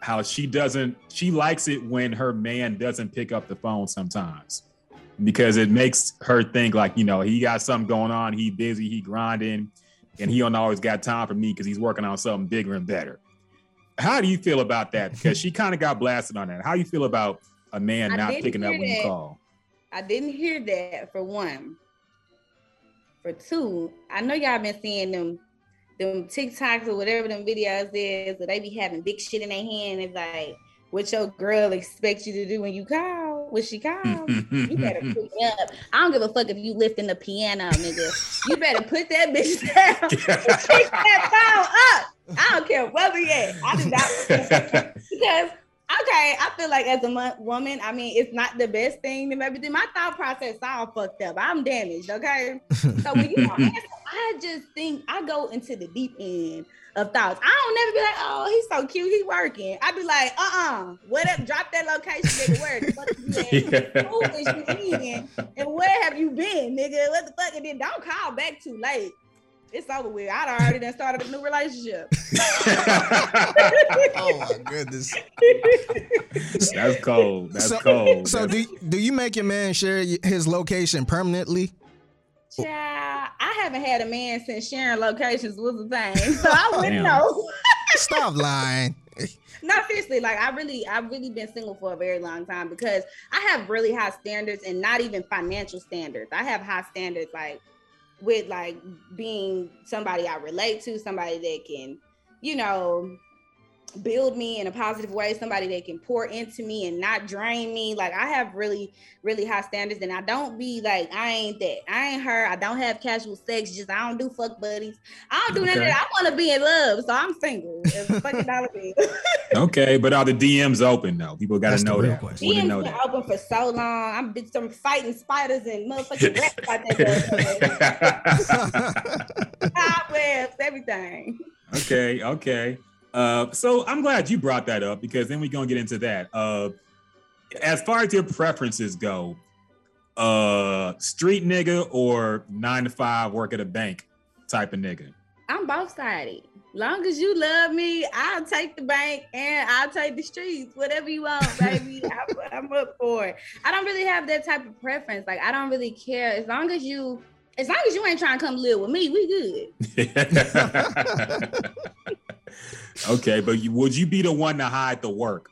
how she doesn't she likes it when her man doesn't pick up the phone sometimes because it makes her think like you know he got something going on he busy he grinding and he don't always got time for me because he's working on something bigger and better. How do you feel about that? Because she kind of got blasted on that. How do you feel about a man I not picking up hear when you call? I didn't hear that for one. For two, I know y'all been seeing them them TikToks or whatever them videos is, that they be having big shit in their hand. It's like what your girl expects you to do when you call, when she calls. You better (laughs) pick me up. I don't give a fuck if you lifting the piano, nigga. You better put that bitch (laughs) down pick that phone up. I don't care where we at. I do not (laughs) because okay, I feel like as a woman, I mean, it's not the best thing to maybe do. My thought process all fucked up. I'm damaged. Okay, so when you (laughs) answer, I just think I go into the deep end of thoughts. I don't never be like, oh, he's so cute, he working. I'd be like, uh, uh what up? Drop that location, nigga. Where the fuck you at? (laughs) Who is you in? And where have you been, nigga? What the fuck? And then don't call back too late. It's over with. I'd already done started a new relationship. (laughs) Oh my goodness. that's cold that's so, cold So That's- do do you make your man share his location permanently? Child, I haven't had a man since sharing locations was a thing, (laughs) so I wouldn't Damn. know. Stop lying. (laughs) No, seriously, like I really, I've really been single for a very long time because I have really high standards and not even financial standards. I have high standards like with like being somebody I relate to, somebody that can, you know, build me in a positive way, somebody that can pour into me and not drain me. Like I have really, really high standards, and I don't be like I ain't that. I ain't her. I don't have casual sex. Just I don't do fuck buddies. I don't do none of Okay. that. I want to be in love, so I'm single. Fucking dollar bill. Okay, but are the DMs open though? People got to the know real that. question. DMs know been that. open for so long. I'm been some fighting spiders and motherfucking (laughs) rats out there. (laughs) Cobwebs, everything. okay, okay. Uh, so I'm glad you brought that up because then we're gonna get into that. Uh, as far as your preferences go, uh, street nigga or nine to five work at a bank type of nigga. I'm both sided. Long as you love me, I'll take the bank and I'll take the streets. Whatever you want, (laughs) baby. I'm, I'm up for it. I don't really have that type of preference. Like I don't really care. As long as you as long as you ain't trying to come live with me, we good. (laughs) okay, but you, would you be the one to hide the work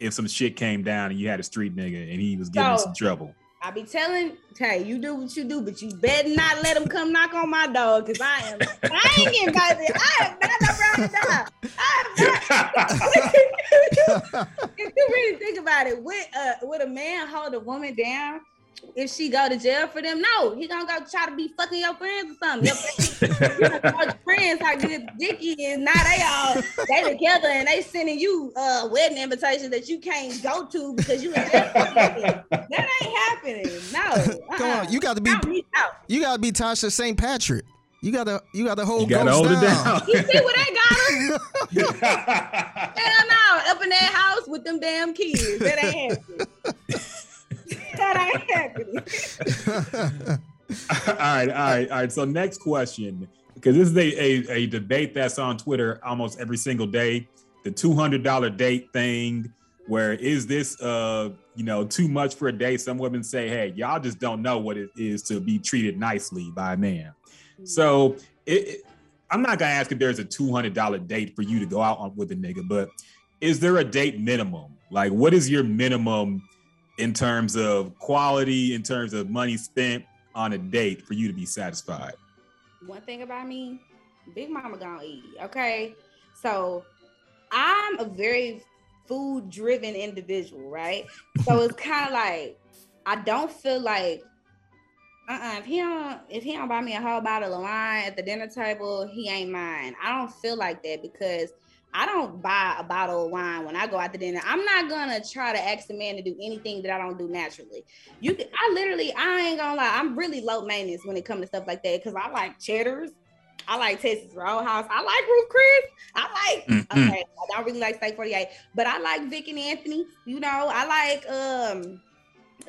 if some shit came down and you had a street nigga and he was giving you So- some trouble? I be telling, hey, you do what you do, but you better not let him come knock on my door because I am I ain't banging, baby. I am not around to die. (laughs) if you really think about it, would uh would a man hold a woman down if she go to jail for them? No, he gonna go try to be fucking your friends or something. Your friends, (laughs) you know, all your friends how good Dicky is. Now they all they together and they sending you uh wedding invitations that you can't go to because you in jail. That ain't happening. No. (laughs) Come uh-uh. on, you got to be Count me out. you got to be Tasha St. Patrick. You gotta you gotta hold You gotta ghosts hold it down. down. You see where they got her? (laughs) Hell no, up in that house with them damn kids. That ain't happening. That ain't happening. (laughs) all right, all right, all right. So next question, because this is a, a, a debate that's on Twitter almost every single day. The two hundred dollar date thing, where is this uh you know too much for a date? Some women say, hey, y'all just don't know what it is to be treated nicely by a man. So it, it- I'm not gonna ask if there's a two hundred dollar date for you to go out on with a nigga, but is there a date minimum? Like, what is your minimum in terms of quality, in terms of money spent on a date for you to be satisfied? One thing about me, Big Mama gonna eat. Okay, so I'm a very food driven individual, right? So (laughs) it's kind of like I don't feel like uh-uh, if he don't if he don't buy me a whole bottle of wine at the dinner table, he ain't mine. I don't feel like that because I don't buy a bottle of wine when I go out to dinner. I'm not gonna try to ask a man to do anything that I don't do naturally. You, can, I literally, I ain't gonna lie, I'm really low maintenance when it comes to stuff like that because I like cheddars, I like Texas Roadhouse, I like Ruth Chris, I like. Mm-mm. Okay, I don't really like Steak 48, but I like Vic and Anthony. You know, I like um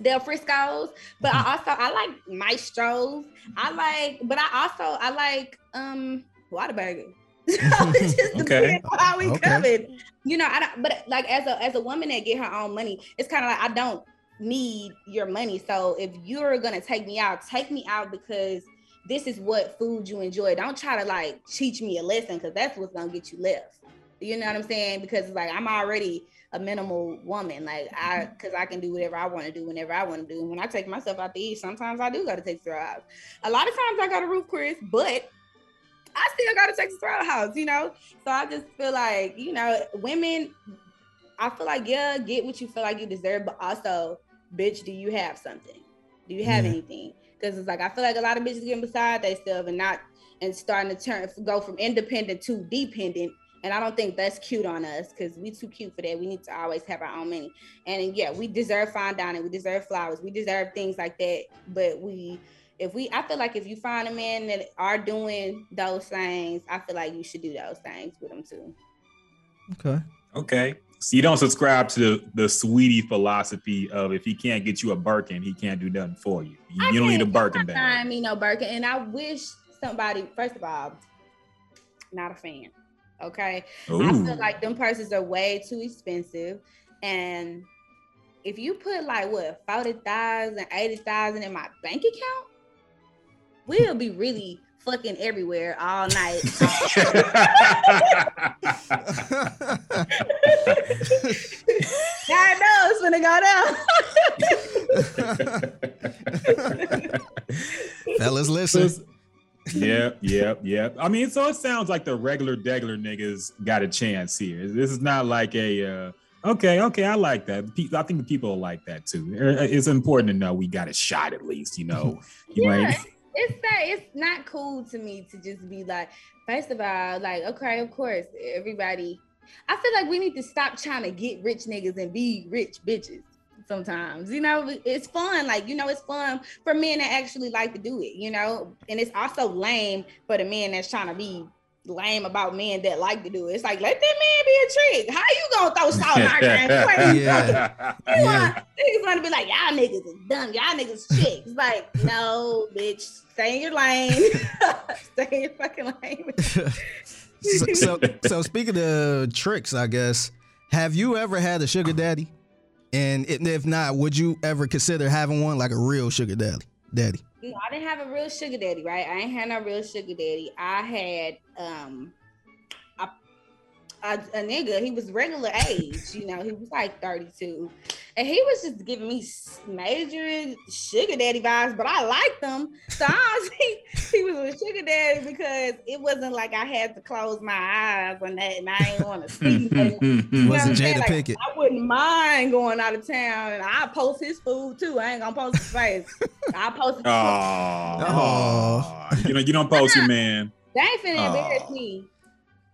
Del Frisco's, but I also I like Mastro's. I like, but I also I like um Whataburger. (laughs) so just (laughs) Okay. how we Okay. coming. You know, I don't. But like as a as a woman that get her own money, it's kind of like I don't need your money. So if you're gonna take me out, take me out because this is what food you enjoy. Don't try to like teach me a lesson because that's what's gonna get you left. You know what I'm saying? Because it's like I'm already a minimal woman. Like I, mm-hmm. because I can do whatever I want to do whenever I want to do. And when I take myself out to eat, sometimes I do got to Texas Roadhouse. A lot of times I gotta Ruth Chris, but I still go to Texas Roadhouse. You know, so I just feel like you know, women. I feel like yeah, get what you feel like you deserve, but also, bitch, do you have something? Do you have Yeah. anything? Because it's like I feel like a lot of bitches getting beside themselves and not and starting to turn go from independent to dependent. And I don't think that's cute on us because we too cute for that. We need to always have our own money. And yeah, we deserve fine dining, we deserve flowers, we deserve things like that. But we if we I feel like if you find a man that are doing those things, I feel like you should do those things with them too. Okay. Okay. So you don't subscribe to the, the Saweetie philosophy of if he can't get you a Birkin, he can't do nothing for you. You, you don't need a can't- Birkin I'm not bag. buying me no Birkin, and I wish somebody. First of all, not a fan. Okay, I feel like them purses are way too expensive, and if you put like what forty thousand, eighty thousand in my bank account, we'll be really fucking everywhere all night. I know it's gonna go down. (laughs) Fellas, listen. yep, yep, yep. I mean, so it sounds like the regular, degler niggas got a chance here. This is not like a. Uh, okay, okay, I like that. I think the people like that too. Uh, It's important to know we got a shot at least. You know, you Yeah, ain't- it's that it's not cool to me to just be like, first of all, like, okay, of course, everybody. I feel like we need to stop trying to get rich niggas and be rich bitches sometimes. You know, it's fun. Like, you know, it's fun for men that actually like to do it, you know, and it's also lame for the men that's trying to be lame about men that like to do it. It's like, let that man be a trick. How you gonna throw salt in our (laughs) drink? You Yeah. you want, niggas want to be like, y'all niggas is dumb. Y'all niggas chicks. Like, no, bitch. Stay in your lane. (laughs) Stay in your fucking lane. (laughs) so, so, so speaking of tricks, I guess, have you ever had a sugar daddy? And if if not, would you ever consider having one like a real sugar daddy? Daddy. No, I didn't have a real sugar daddy, right? I ain't had no real sugar daddy. I had um a, a nigga, he was regular age, you know, he was like 32. And he was just giving me major sugar daddy vibes, but I liked him. So honestly, (laughs) he was a sugar daddy because it wasn't like I had to close my eyes on that and I didn't want to see (laughs) nothing. You know what Wasn't I'm saying? Jada Like, Pinkett. I wouldn't mind going out of town and I post his food too. I ain't gonna post his face. I post his Aw. you know, you don't post your man. They ain't finna Aw. embarrass me.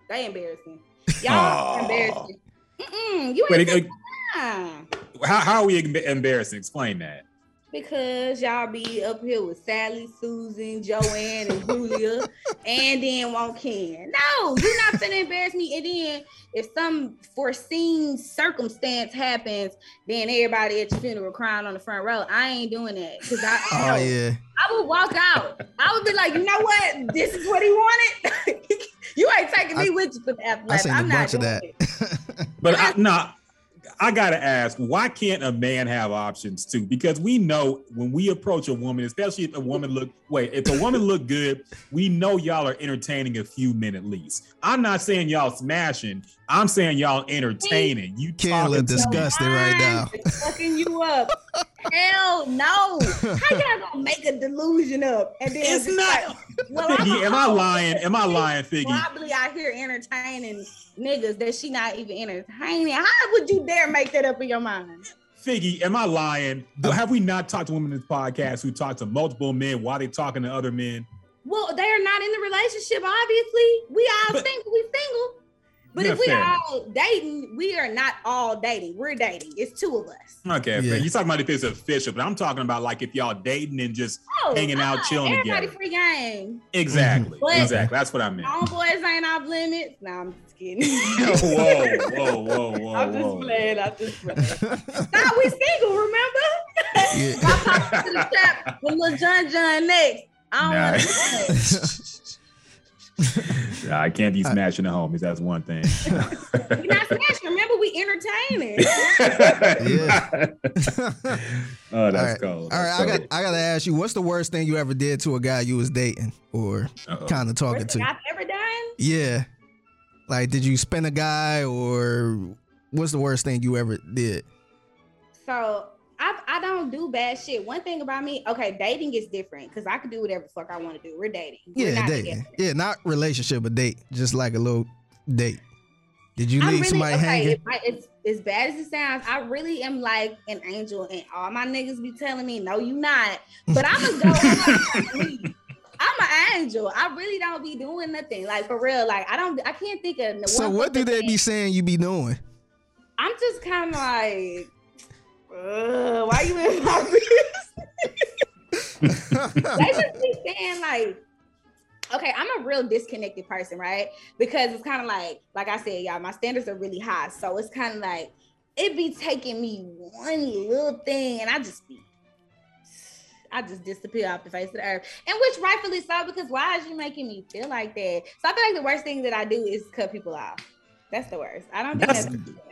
They embarrassing. Y'all Aw. embarrassing. Mm-mm, you ain't uh, fine. How, how are we em- embarrassing? Explain that. Because y'all be up here with Sally, Susan, Joanne, and Julia, and then won't Ken. No, you're not gonna embarrass me. And then if some foreseen circumstance happens, then everybody at your funeral crying on the front row. I ain't doing that. Cause I, Oh no. yeah. I would walk out. I would be like, you know what? This is what he wanted. (laughs) you ain't taking me with you for the I afterlife. seen a I'm not bunch of that. But I, no, I gotta ask, why can't a man have options too? Because we know when we approach a woman, especially if a woman look wait, if a woman look good, we know y'all are entertaining a few men at least. I'm not saying y'all smashing. I'm saying y'all entertaining. You Kayla talking to- disgusted right now. Fucking you up. Hell no. How y'all gonna make a delusion up? And then It's not- like, well, I'm Figgy, am I lying? Am I lying, Figgy? Probably out here entertaining niggas that she not even entertaining. How would you dare make that up in your mind? Figgy, am I lying? Have we not talked to women in this podcast who talk to multiple men while they talking to other men? Well, they are not in the relationship, obviously. We all But- single, we single. But Yeah, if we fair enough. all dating, we are not all dating. We're dating. It's two of us. Okay, Yeah. fair. you talking about if it's official, but I'm talking about like if y'all dating and just Oh, hanging out, nah, chilling everybody together. free game. Exactly, But- exactly. That's what I meant. Homeboys ain't off limits. Nah, I'm just kidding. (laughs) whoa, whoa, whoa, (laughs) whoa, I'm just whoa. playing. I'm just playing. (laughs) nah, we single, remember? Yeah. I popped to the trap with Lil John John next. I don't Nah. Want to Nah, I can't be uh, smashing the homies. That's one thing. (laughs) We're not smashing. Remember, we entertaining. Yeah. (laughs) oh, All that's right. cold. All right, I got I gotta ask you, what's the worst thing you ever did to a guy you was dating or kind of talking Worst thing to? I've ever done. Yeah. Like, did you spin a guy or what's the worst thing you ever did? So I I don't do bad shit. One thing about me, okay, dating is different because I can do whatever the fuck I want to do. We're dating. We're Yeah, dating. together. Yeah, not relationship, but date. Just like a little date. Did you leave really, somebody okay, hanging? I, it's as bad as it sounds, I really am like an angel, and all my niggas be telling me, "No, you not." But (laughs) I'm gonna go. I'm an angel. I really don't be doing nothing. Like for real. Like I don't. I can't think of. So what do they thing. be saying you be doing? I'm just kind of like, "Ugh, why you in my business? they just be saying like, okay, I'm a real disconnected person, right? Because it's kind of like, like I said, y'all, my standards are really high, so it's kind of like it be taking me one little thing, and I just be. I just disappear off the face of the earth, and which rightfully so, because why is you making me feel like that? So I feel like the worst thing that I do is cut people off. That's the worst. I don't do That's- that.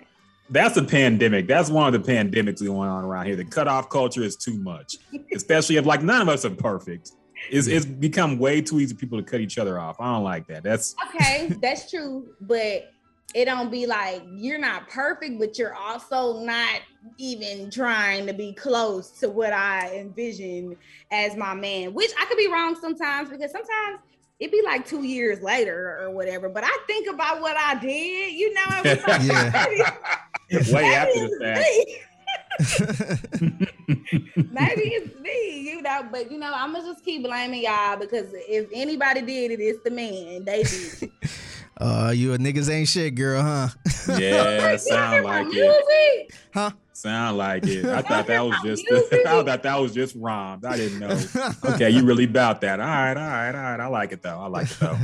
That's a pandemic. That's one of the pandemics going on around here. The cutoff culture is too much, (laughs) especially if like none of us are perfect. It's, it's become way too easy for people to cut each other off. I don't like that. That's (laughs) okay, that's true, but it don't be like you're not perfect, but you're also not even trying to be close to what I envision as my man. Which I could be wrong sometimes because sometimes It'd be like two years later or whatever. But I think about what I did, you know. I was like, Yeah. (laughs) maybe- Way after it's the fact. me. (laughs) Maybe it's me, you know, but you know, I'm gonna just keep blaming y'all because if anybody did it, it's the man. They did. (laughs) Uh, you a niggas ain't shit, girl, huh? (laughs) Yeah, sound like it. Music. huh? Sound like it. I thought that was just. Music. I thought that was just rhymed. I didn't know. Okay, you really about that. All right, all right, all right. I like it though. I like it though.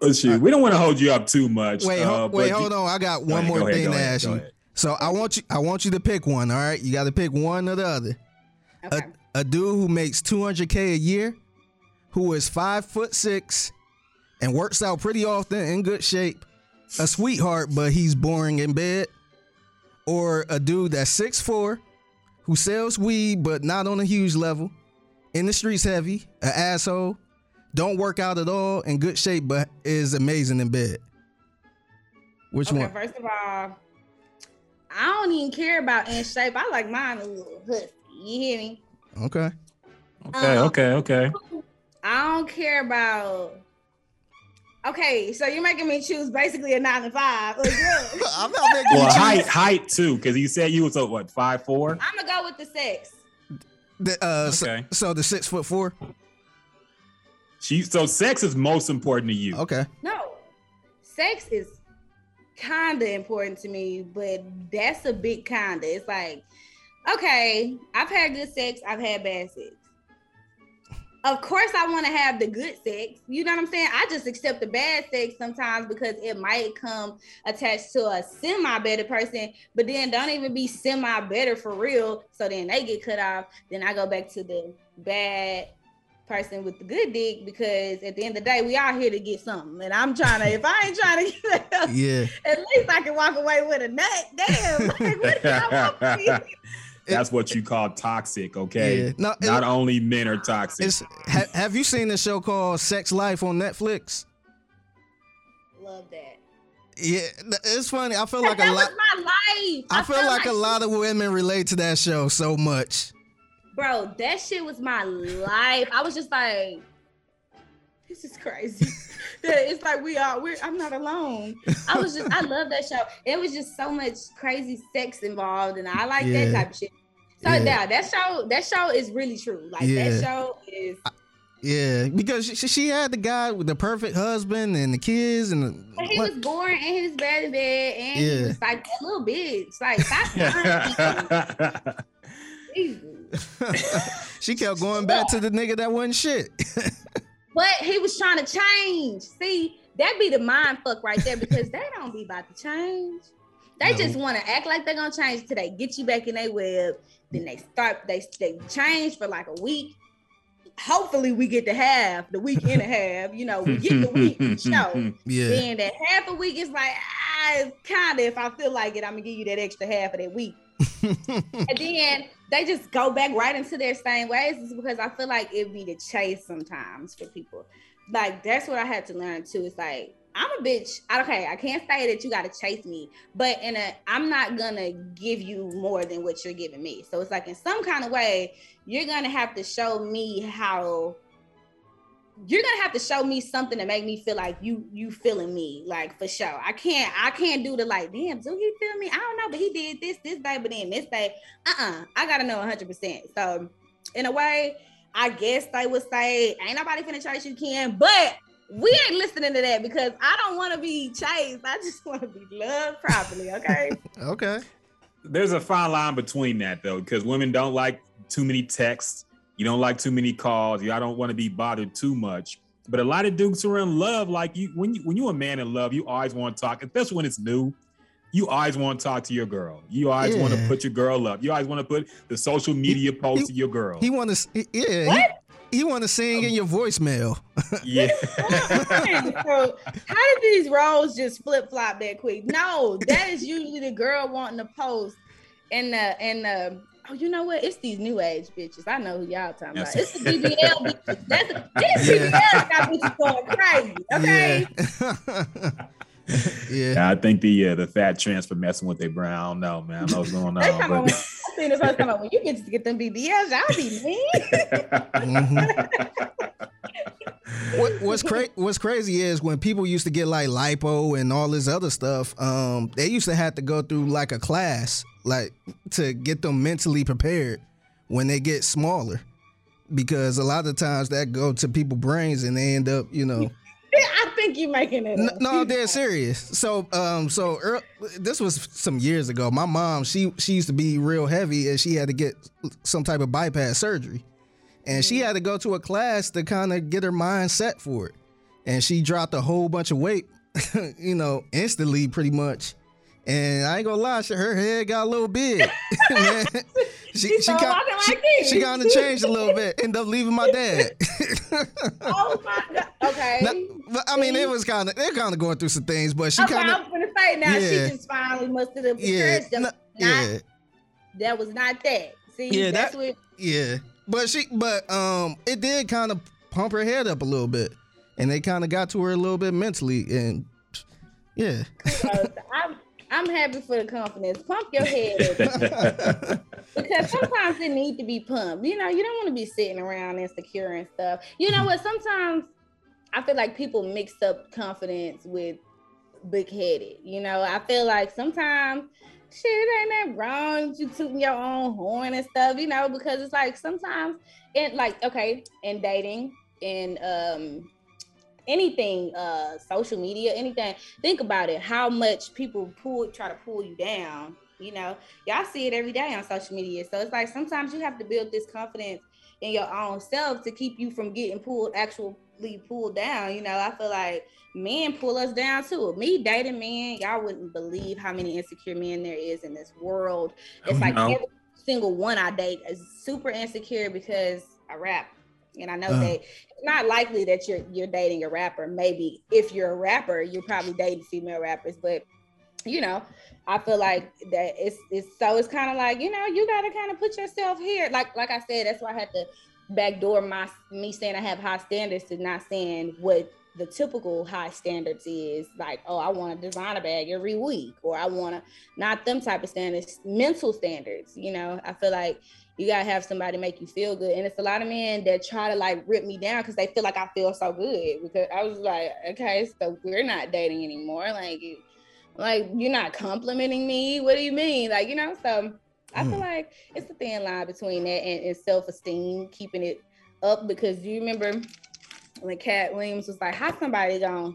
Let's see. We don't want to hold you up too much. Wait, uh, ho- wait, hold on. I got one ahead, more ahead, thing go to ahead, ask you. So I want you, I want you to pick one. All right, you got to pick one or the other. Okay. A, a dude who makes 200k a year, who is five foot six, and works out pretty often, in good shape, a sweetheart, but he's boring in bed, or a dude that's six four, who sells weed but not on a huge level, in the streets heavy, an asshole, don't work out at all, in good shape but is amazing in bed. Which Okay, one? first of all, I don't even care about in shape. I like mine a little husky. You hear me? Okay. Okay, Um, okay, okay. I don't care about. Okay, so you're making me choose basically a nine to five. Like, (laughs) I'm not making you Well, choose. height, height too, because you said you was a, what five four. I'm gonna go with the six. The, uh, so- Okay. so, the six foot four. She so sex is most important to you. Okay. No, sex is kind of important to me, but that's a big kind of. It's like, okay, I've had good sex, I've had bad sex. Of course, I want to have the good sex. You know what I'm saying? I just accept the bad sex sometimes because it might come attached to a semi better person, but then don't even be semi better for real. So then they get cut off. Then I go back to the bad person with the good dick because at the end of the day, we all here to get something. And I'm trying to, if I ain't trying to get (laughs) Yeah. at least I can walk away with a nut. Damn. Like, what do y'all want from me? That's what you call toxic. Okay. Yeah. No, Not it- only men are toxic. It's ha, have you seen the show called Sex Life on Netflix? Love that. Yeah, it's funny. I feel like that a lot. my life. I feel felt like a lot of women relate to that show so much. Bro, that shit was my life. I was just like, this is crazy. (laughs) It's like we are. We're. I'm not alone. I was just. I (laughs) love that show. It was just so much crazy sex involved, and I like Yeah. that type of shit. So Yeah. yeah, that show. That show is really true. Like Yeah. that show is. Yeah, because she, she had the guy with the perfect husband and the kids and the, But he what- was boring and he was bad in bed and Yeah. he was like a little bitch. Like stop. (laughs) (laughs) she kept going back to the nigga that wasn't shit. (laughs) But he was trying to change. See, that be the mind fuck right there because they don't be about to change. They No. just want to act like they're gonna change till they get you back in their web. Then they start they they change for like a week. Hopefully we get the half, the week and a half. You know, we get the week show. (laughs) yeah, Then that half a week is like, ah, kind of. If I feel like it, I'm gonna give you that extra half of that week. and then they just go back right into their same ways It's because I feel like it'd be the chase sometimes for people. Like that's what I had to learn too. It's like I'm a bitch. Okay, I can't say that you gotta chase me, but in a I'm not gonna give you more than what you're giving me. So it's like in some kind of way, you're gonna have to show me how you're gonna have to show me something to make me feel like you you feeling me like for sure. I can't i can't do the like damn do he feel me? I don't know but he did this this day but then this day uh-uh i gotta know 100% so in a way i guess they would say ain't nobody finna chase you ken but we ain't listening to that because i don't want to be chased. I just want to be loved properly okay? (laughs) Okay. There's a fine line between that though, because women don't like too many texts. You don't like too many calls. You I don't want to be bothered too much. But a lot of dudes who are in love, like you, when you when you a man in love, you always want to talk, especially when it's new. You always want to talk to your girl. You always want to put your girl up. You always want to put the social media post he- of your girl. He want to, yeah, What? he, he want to sing in um, your voicemail. (laughs) yeah. so how did these roles just flip flop that quick? No, that is usually the girl wanting to post and the and the oh you know what? It's these new age bitches. I know who y'all talking about. It's the BBL (laughs) bitches. That's this Yeah. BBL got bitches going crazy. Okay. (laughs) Yeah. yeah. I think the uh, the fat transfer messing with their brain. I don't know, man. I don't know what's going First time I on. I seen the first time when you get to get them BBLs, y'all be mean. But (laughs) what, what's cra- what's crazy is when people used to get like lipo and all this other stuff, um, they used to have to go through like a class, like to get them mentally prepared when they get smaller, because a lot of times that go to people's brains and they end up, you know. (laughs) I think you're making it No, up. no, they're serious. So, um, so ear this was some years ago. My mom, she she used to be real heavy, and she had to get some type of bypass surgery, and she had to go to a class to kind of get her mind set for it. And she dropped a whole bunch of weight, (laughs) you know, instantly, pretty much. And I ain't gonna lie, she, her head got a little big. (laughs) Man, (laughs) she she, started got, walking she, like this. she kind of changed a little bit. Ended up leaving my dad. Oh my god. Okay. Now, but, I mean, it was kind of they're kind of going through some things, but she okay, kind I of was gonna say now Yeah. she just finally mustered up the yeah, courage. That, was not, yeah, that was not that. See, Yeah, that's that- what yeah. But she, but um, it did kind of pump her head up a little bit, and they kind of got to her a little bit mentally, and yeah, uh, I'm I'm happy for the confidence. Pump your head up. (laughs) because sometimes it need to be pumped. You know, you don't want to be sitting around insecure and stuff. You know what? Sometimes I feel like people mix up confidence with big headed. You know, I feel like sometimes shit it ain't that wrong. You tooting your own horn and stuff. You know, because it's like sometimes in like okay in dating in um anything uh social media anything think about it how much people pull try to pull you down you know y'all see it every day on social media so it's like sometimes you have to build this confidence in your own self to keep you from getting pulled actually pulled down you know i feel like men pull us down too me dating men y'all wouldn't believe how many insecure men there is in this world it's Oh, like no. every single one i date is super insecure because i rap and i know Uh. that it's not likely that you're you're dating a rapper maybe if you're a rapper you're probably dating female rappers but you know i feel like that it's it's so it's kind of like you know you got to kind of put yourself here like like i said that's why i had to backdoor my me saying i have high standards to not saying what the typical high standards is. Like oh i want to design a designer bag every week or i want to not them type of standards mental standards you know? I feel like you gotta have somebody make you feel good. And it's a lot of men that try to like rip me down because they feel like i feel so good because i was like okay so we're not dating anymore. Like like you're not complimenting me? What do you mean? Like you know so i feel Mm. like it's a thin line between that and, and self-esteem keeping it up because you remember when Katt Williams was like, how somebody gonna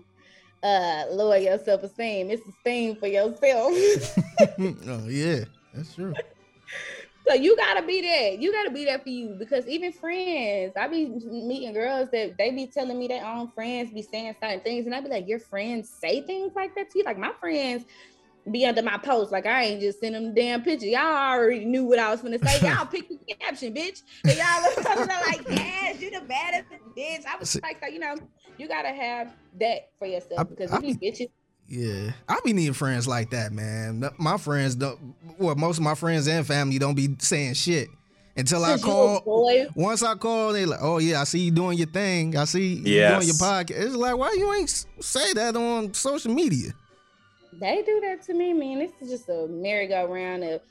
uh lower your self-esteem? It's esteem for yourself. (laughs) oh yeah, that's true. (laughs) so you gotta be that. You gotta be that for you because even friends, I be meeting girls that they be telling me their own friends be saying certain things, and I be like, your friends say things like that to you? Like my friends be under my post, like I ain't just send them damn picture. Y'all already knew what I was gonna say. Y'all pick the caption, bitch. And y'all look like, (laughs) yes, you the baddest bitch. I was like, so, you know, you gotta have that for yourself I- because I if you bitches Yeah, I be needing friends like that, man. My friends don't. Well, most of my friends and family don't be saying shit until I (laughs) call. Once I call, they like, "Oh yeah, I see you doing your thing. I see you Yes. doing your podcast." It's like, why you ain't say that on social media? They do that to me, man. This is just a merry-go-round of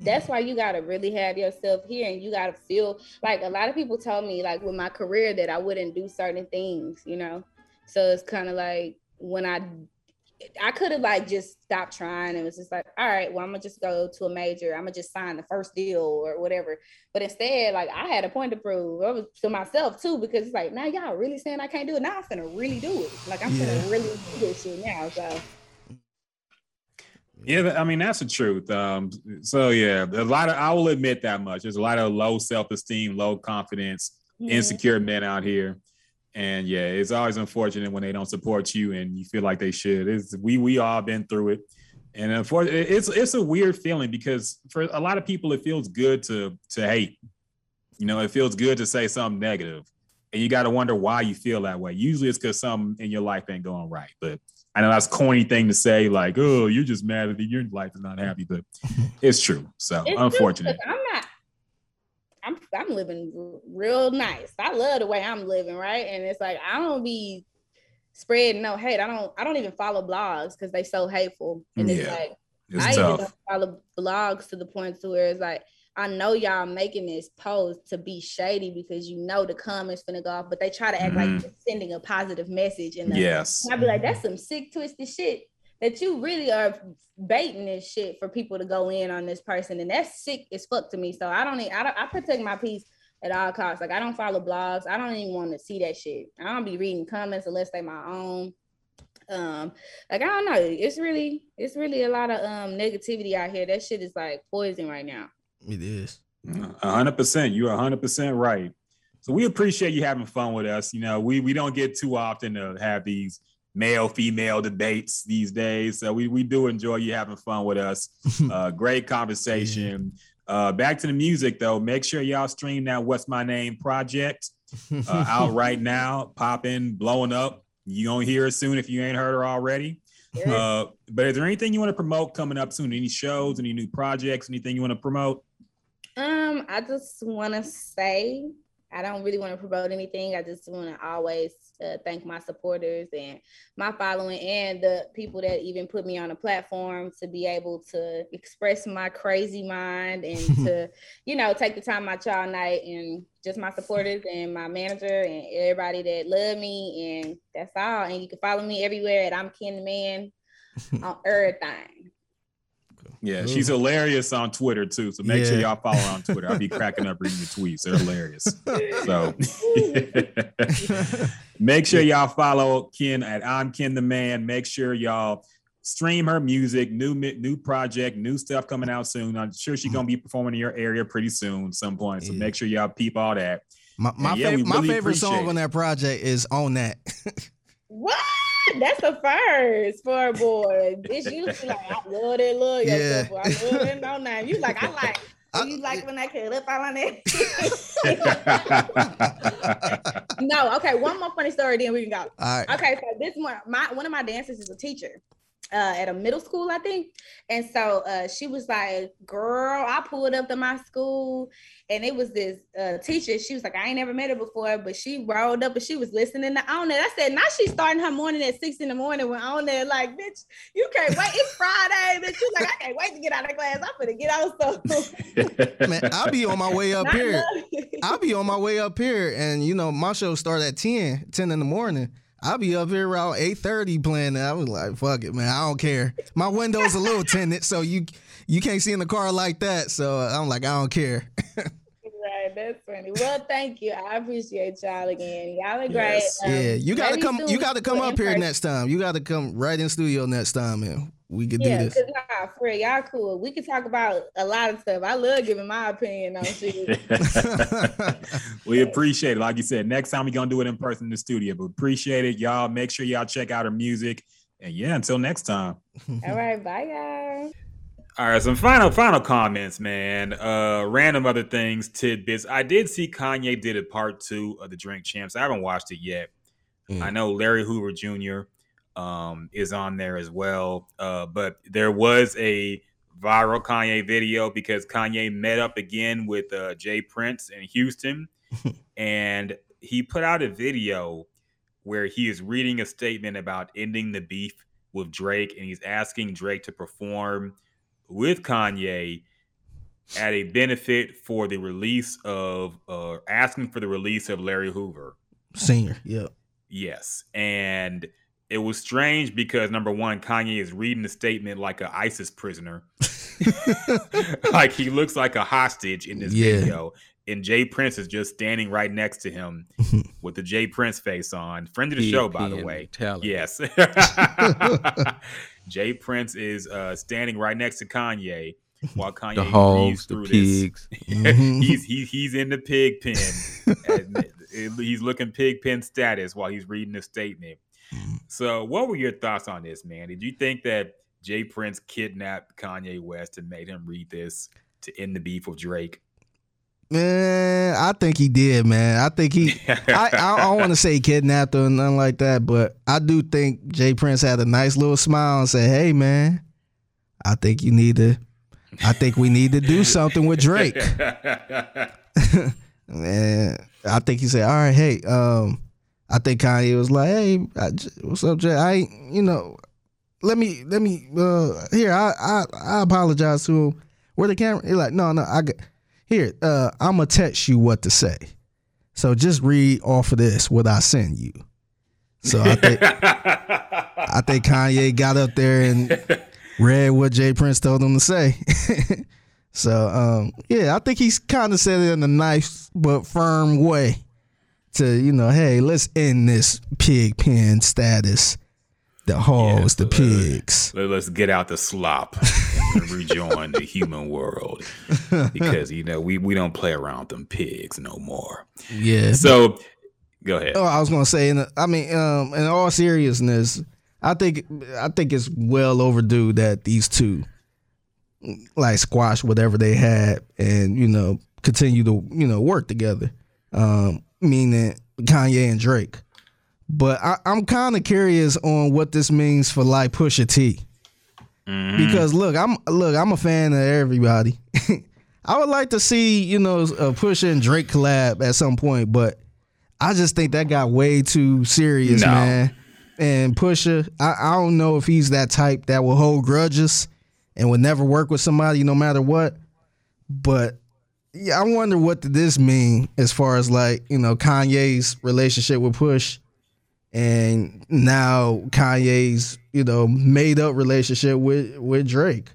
that's why you gotta really have yourself here and you gotta feel like a lot of people told me like with my career that I wouldn't do certain things, you know. So it's kind of like when I I could have like just stopped trying and was just like, all right, well, I'm gonna just go to a major. I'm gonna just sign the first deal or whatever. But instead, like I had a point to prove I was to myself too, because it's like, now y'all really saying I can't do it. Now I'm gonna really do it. Like I'm Yeah. gonna really do this shit now. So Yeah, I mean that's the truth. Um, so yeah, a lot of I will admit that much. There's a lot of low self esteem, low confidence, Mhm. insecure men out here, and yeah, it's always unfortunate when they don't support you and you feel like they should. It's, we we all been through it, and unfortunately, it's it's a weird feeling because for a lot of people it feels good to to hate. You know, it feels good to say something negative, and you got to wonder why you feel that way. Usually, it's because something in your life ain't going right, but. I know that's a corny thing to say, like, "Oh, you're just mad that your life is not happy," but it's true. So It's unfortunate. true, I'm not. I'm I'm living real nice. I love the way I'm living, right? And it's like I don't be spreading no hate. I don't I don't even follow blogs because they so hateful. And it's like It's I even tough. don't follow blogs to the point to where it's like I know y'all making this post to be shady because you know the comments finna go off, but they try to act like Mhm. you're sending a positive message. And the- Yes. and I'd be like, that's some sick, twisted shit that you really are baiting this shit for people to go in on this person, and that's sick as fuck to me. So I don't, I don't, I protect my peace at all costs. Like I don't follow blogs. I don't even want to see that shit. I don't be reading comments unless they my own. Um, like I don't know. It's really, it's really a lot of um negativity out here. That shit is like poison right now. It is. A hundred percent. You're hundred percent right. So we appreciate you having fun with us. You know, we we don't get too often to have these male female debates these days. So we we do enjoy you having fun with us. (laughs) Uh, great conversation. Uh, back to the music though. Make sure y'all stream that "What's My Name" project uh, out (laughs) right now, popping, blowing up. You gonna hear it soon if you ain't heard her already. Uh, but is there anything you want to promote coming up soon? Any shows, any new projects, anything you want to promote? Um, I just want to say I don't really want to promote anything. I just want to always uh, thank my supporters and my following and the people that even put me on a platform to be able to express my crazy mind and (laughs) to, you know, take the time out y'all night and just my supporters and my manager and everybody that love me and that's all. And you can follow me everywhere at I'm Ken Man (laughs) on everything. Yeah, she's hilarious on Twitter too. So make sure y'all follow her on Twitter. I'll be (laughs) cracking up reading the tweets. They're hilarious. So (laughs) make sure y'all follow Ken at I'm Ken the Man. Make sure y'all stream her music, new new project, new stuff coming out soon. I'm sure she's gonna be performing in your area pretty soon, some point. So Yeah. make sure y'all peep all that. My my, yeah, fav- we my favorite song appreciate on that project is on that. (laughs) What? (laughs) That's the first for a boy. It's usually like I love that love Yeah. I love that (laughs) no name. You like I like you like when I cut up all on that. (laughs) no, okay. One more funny story, then we can go. All right. Okay, so this one, my one of my dancers is a teacher uh, at a middle school, I think. And so uh, she was like, "Girl, I pulled up to my school, and it was this uh, teacher. She was like, I ain't never met her before, but she rolled up and she was listening to on it. I said, now she's starting her morning at six in the morning. When on there, like, bitch, you can't wait. It's Friday, bitch. You like, I can't wait to get out of class. I'm gonna get out so. (laughs) Man, I'll be on my way up (laughs) Not here. I'll be on my way up here, and you know my show start at 10, 10 in the morning. I'll be up here around eight thirty playing. I was like, "Fuck it, man. I don't care." My window's a little tinted, so you you can't see in the car like that. So I'm like, I don't care. (laughs) Right, that's funny. Well, thank you. I appreciate y'all again. Y'all are great. Yes. Um, yeah, you gotta come. You gotta come up here person. next time. You gotta come right in studio next time, man. we could Yeah, do this. nah, for y'all cool. We can talk about a lot of stuff. I love giving my opinion on shit. (laughs) (laughs) we appreciate it. Like you said, next time we're gonna do it in person in the studio. But appreciate it, y'all. Make sure y'all check out her music. And yeah, until next time. All right, bye, y'all. All right, some final final comments, man. Uh random other things, tidbits. I did see Kanye did a part two of the Drink Champs. I haven't watched it yet. Mm. I know Larry Hoover Jr. um is on there as well. Uh, but there was a viral Kanye video because Kanye met up again with uh J. Prince in Houston, (laughs) and he put out a video where he is reading a statement about ending the beef with Drake, and he's asking Drake to perform with Kanye at a benefit for the release of uh asking for the release of Larry Hoover. Senior, yep. Yes. And it was strange because number one, Kanye is reading the statement like an ISIS prisoner. (laughs) like he looks like a hostage in this Yeah. video. And J. Prince is just standing right next to him (laughs) with the J. Prince face on. Friend of the show, by the Pig way. mentality. Yes. (laughs) J. Prince is uh, standing right next to Kanye while Kanye The hogs, the pigs. this. (laughs) He's he, he's in the pig pen. (laughs) and he's looking pig pen status while he's reading the statement. So, what were your thoughts on this, man? Did you think that J. Prince kidnapped Kanye West and made him read this to end the beef with Drake? Man, I think he did, man. I think he. I, I don't want to say kidnapped or nothing like that, but I do think J. Prince had a nice little smile and said, "Hey, man, I think you need to. I think we need to do something with Drake." (laughs) and I think he said, "All right, hey, um, I think Kanye was like, "Hey, I what's up, Jay? I you know, let me let me uh here. I I, I apologize to him. Where the camera? He like, no, no, I got here. Uh, I'm gonna text you what to say. So just read off of this what I send you. So I think (laughs) I think Kanye got up there and read what J. Prince told him to say. (laughs) so um, yeah, I think he's kind of said it in a nice but firm way to you know, hey, let's end this pig pen status. The hogs, the pigs. Let- Let's get out the slop and rejoin the human world (laughs) because you know we we don't play around with them pigs no more. Yeah. So go ahead. Oh, I was gonna say, in I mean, um, in all seriousness, I think I think it's well overdue that these two like squash whatever they had and you know continue to you know work together. Um, meaning Kanye and Drake. But I, I'm kind of curious on what this means for like Pusha T. Mm-hmm. Because look, I'm look, I'm a fan of everybody. (laughs) I would like to see, you know, a uh, Pusha and Drake collab at some point, but I just think that got way too serious, No. man. And Pusha, I, I don't know if he's that type that will hold grudges and would never work with somebody no matter what. But yeah, I wonder what did this mean as far as like, you know, Kanye's relationship with Push and now Kanye's, you know, made up relationship with with Drake.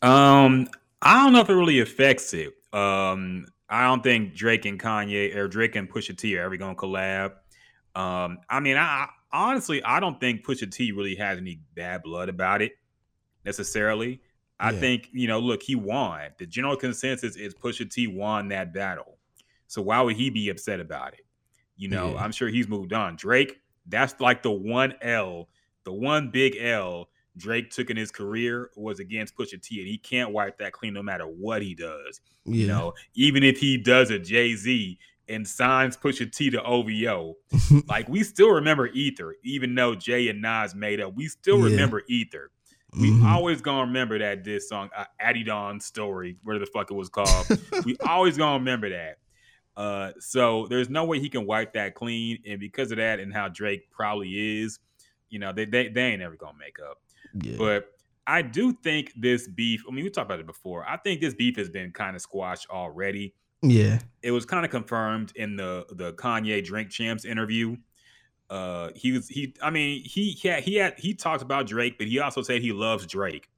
Um, I don't know if it really affects it. Um, I don't think Drake and Kanye or Drake and Pusha T are ever gonna collab. Um, I mean, I honestly I don't think Pusha T really has any bad blood about it necessarily. I Yeah. think you know, look, he won. The general consensus is Pusha T won that battle. So why would he be upset about it? You know, Yeah. I'm sure he's moved on. Drake, that's like the one L, the one big L Drake took in his career was against Pusha T, and he can't wipe that clean no matter what he does. You know, even if he does a Jay Z and signs Pusha T to OVO, (laughs) like we still remember Ether, even though Jay and Nas made up. We still Yeah. remember Ether. We Mhm. always gonna remember that diss song, uh, Adidon story, whatever the fuck it was called. (laughs) we always gonna remember that. Uh, so there's no way he can wipe that clean, and because of that, and how Drake probably is, you know, they they, they ain't ever gonna make up. Yeah. But I do think this beef. I mean, we talked about it before. I think this beef has been kind of squashed already. yeah. It was kind of confirmed in the the Kanye Drink Champs interview. Uh, he was he. I mean, he he had, he had he talked about Drake, but he also said he loves Drake.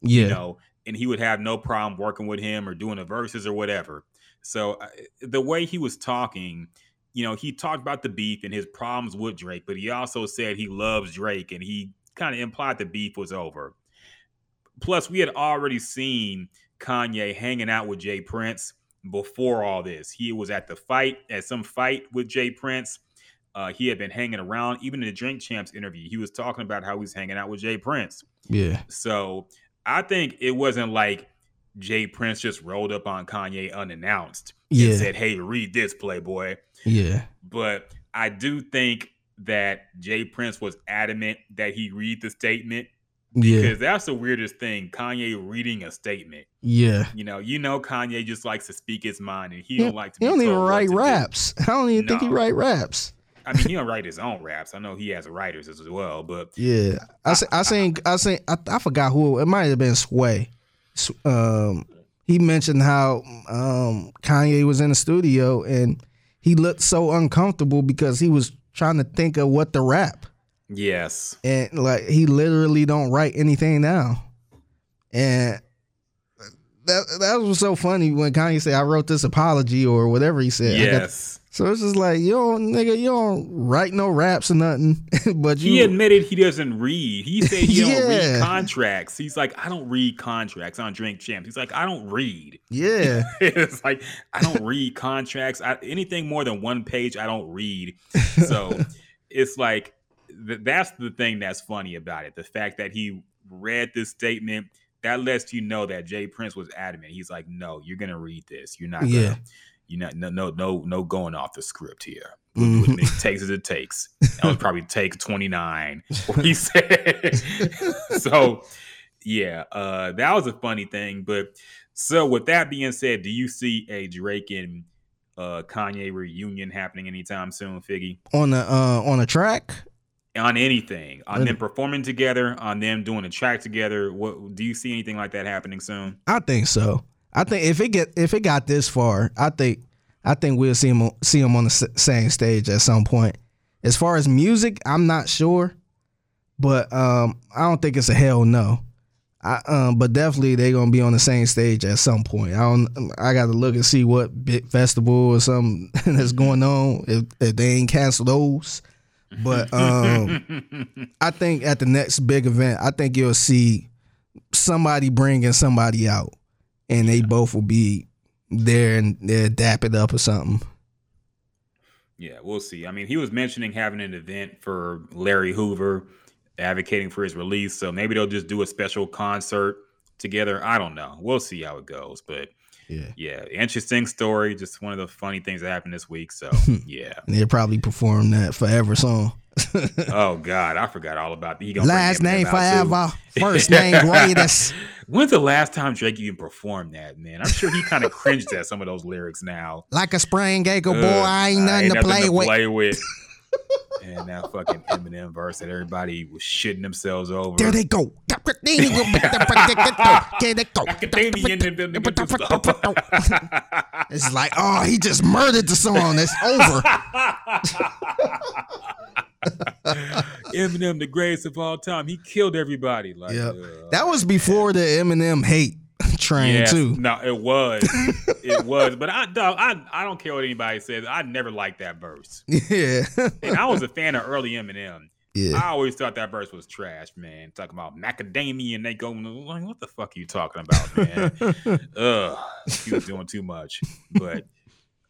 Yeah. You know, and he would have no problem working with him or doing the verses or whatever. So uh, the way he was talking, you know, he talked about the beef and his problems with Drake, but he also said he loves Drake and he kind of implied the beef was over. Plus, we had already seen Kanye hanging out with J. Prince before all this. He was at the fight, at some fight with J. Prince. Uh, he had been hanging around. Even in the Drink Champs interview, he was talking about how he was hanging out with J. Prince. Yeah. So I think it wasn't like J. Prince just rolled up on Kanye unannounced Yeah. and said, Hey, read this, Playboy. Yeah. But I do think that J. Prince was adamant that he read the statement Yeah. because that's the weirdest thing. Kanye reading a statement. Yeah. You know, you know Kanye just likes to speak his mind and he He, don't like to he be don't even write to do. raps. (laughs) I don't even think he write raps. I mean, he don't write his own raps. I know he has writers as well, but Yeah, I se- I seen I seen I, I forgot who it might have been Sway. Um, he mentioned how um Kanye was in the studio and he looked so uncomfortable because he was trying to think of what to rap yes. and like he literally don't write anything down. And that that was so funny when Kanye said I wrote this apology or whatever he said. Yes. So it's just like you don't nigga, you don't write no raps or nothing, (laughs) but you He admitted he doesn't read. He said he don't (laughs) read contracts. He's like, I don't read contracts on Drink Champs. He's like, I don't read. yeah. (laughs) it's like I don't read contracts. I, anything more than one page, I don't read. So it's like th- that's the thing that's funny about it. The fact that he read this statement that lets you know that J. Prince was adamant. He's like, no, you're gonna read this. You're not. Gonna, Yeah. You're not. No. No. No. No. Going off the script here. Mhm. What it takes as it takes. That was probably take 29. (laughs) What he said. (laughs) so yeah, uh, that was a funny thing. But so with that being said, do you see a Drake and uh Kanye reunion happening anytime soon, Figgy? On the uh on a track? On anything, on Really? them performing together, on them doing a track together. What do you see anything like that happening soon? I think so. I think if it get if it got this far, I think I think we'll see him see him on the same stage at some point. As far as music, I'm not sure, but um, I don't think it's a hell no. I um, but definitely they're gonna be on the same stage at some point. I don't. I got to look and see what big festival or something (laughs) that's going on if, if they ain't cancel those. But um, I think at the next big event, I think you'll see somebody bringing somebody out, and they both will be there and they'll dap it up or something. Yeah, we'll see. I mean, he was mentioning having an event for Larry Hoover, advocating for his release. So maybe they'll just do a special concert together. I don't know. We'll see how it goes. But Yeah. yeah, interesting story. Just one of the funny things that happened this week. So (laughs) yeah. They'll probably perform that forever song. (laughs) oh God, I forgot all about that. He Last name forever, (laughs) first name greatest. When's the last time Drake even performed that, man? I'm sure he kind of cringed at some of those lyrics now. Like a spring ankle boy, I ain't nothing to play with. play with. And that fucking Eminem verse that everybody was shitting themselves over. There they go. It's like, oh, he just murdered the song. It's over. Eminem, the greatest of all time. He killed everybody. Like, Yep. ugh. That was before the Eminem hate (laughs) train Yes, too. No, it was. (laughs) it was. But I, dog, I, I don't care what anybody says. I never liked that verse. Yeah. And I was a (laughs) fan of early Eminem. Yeah. I always thought that verse was trash, man. Talking about macadamia and they go like, what the fuck are you talking about, man? Ugh, he was doing too much. But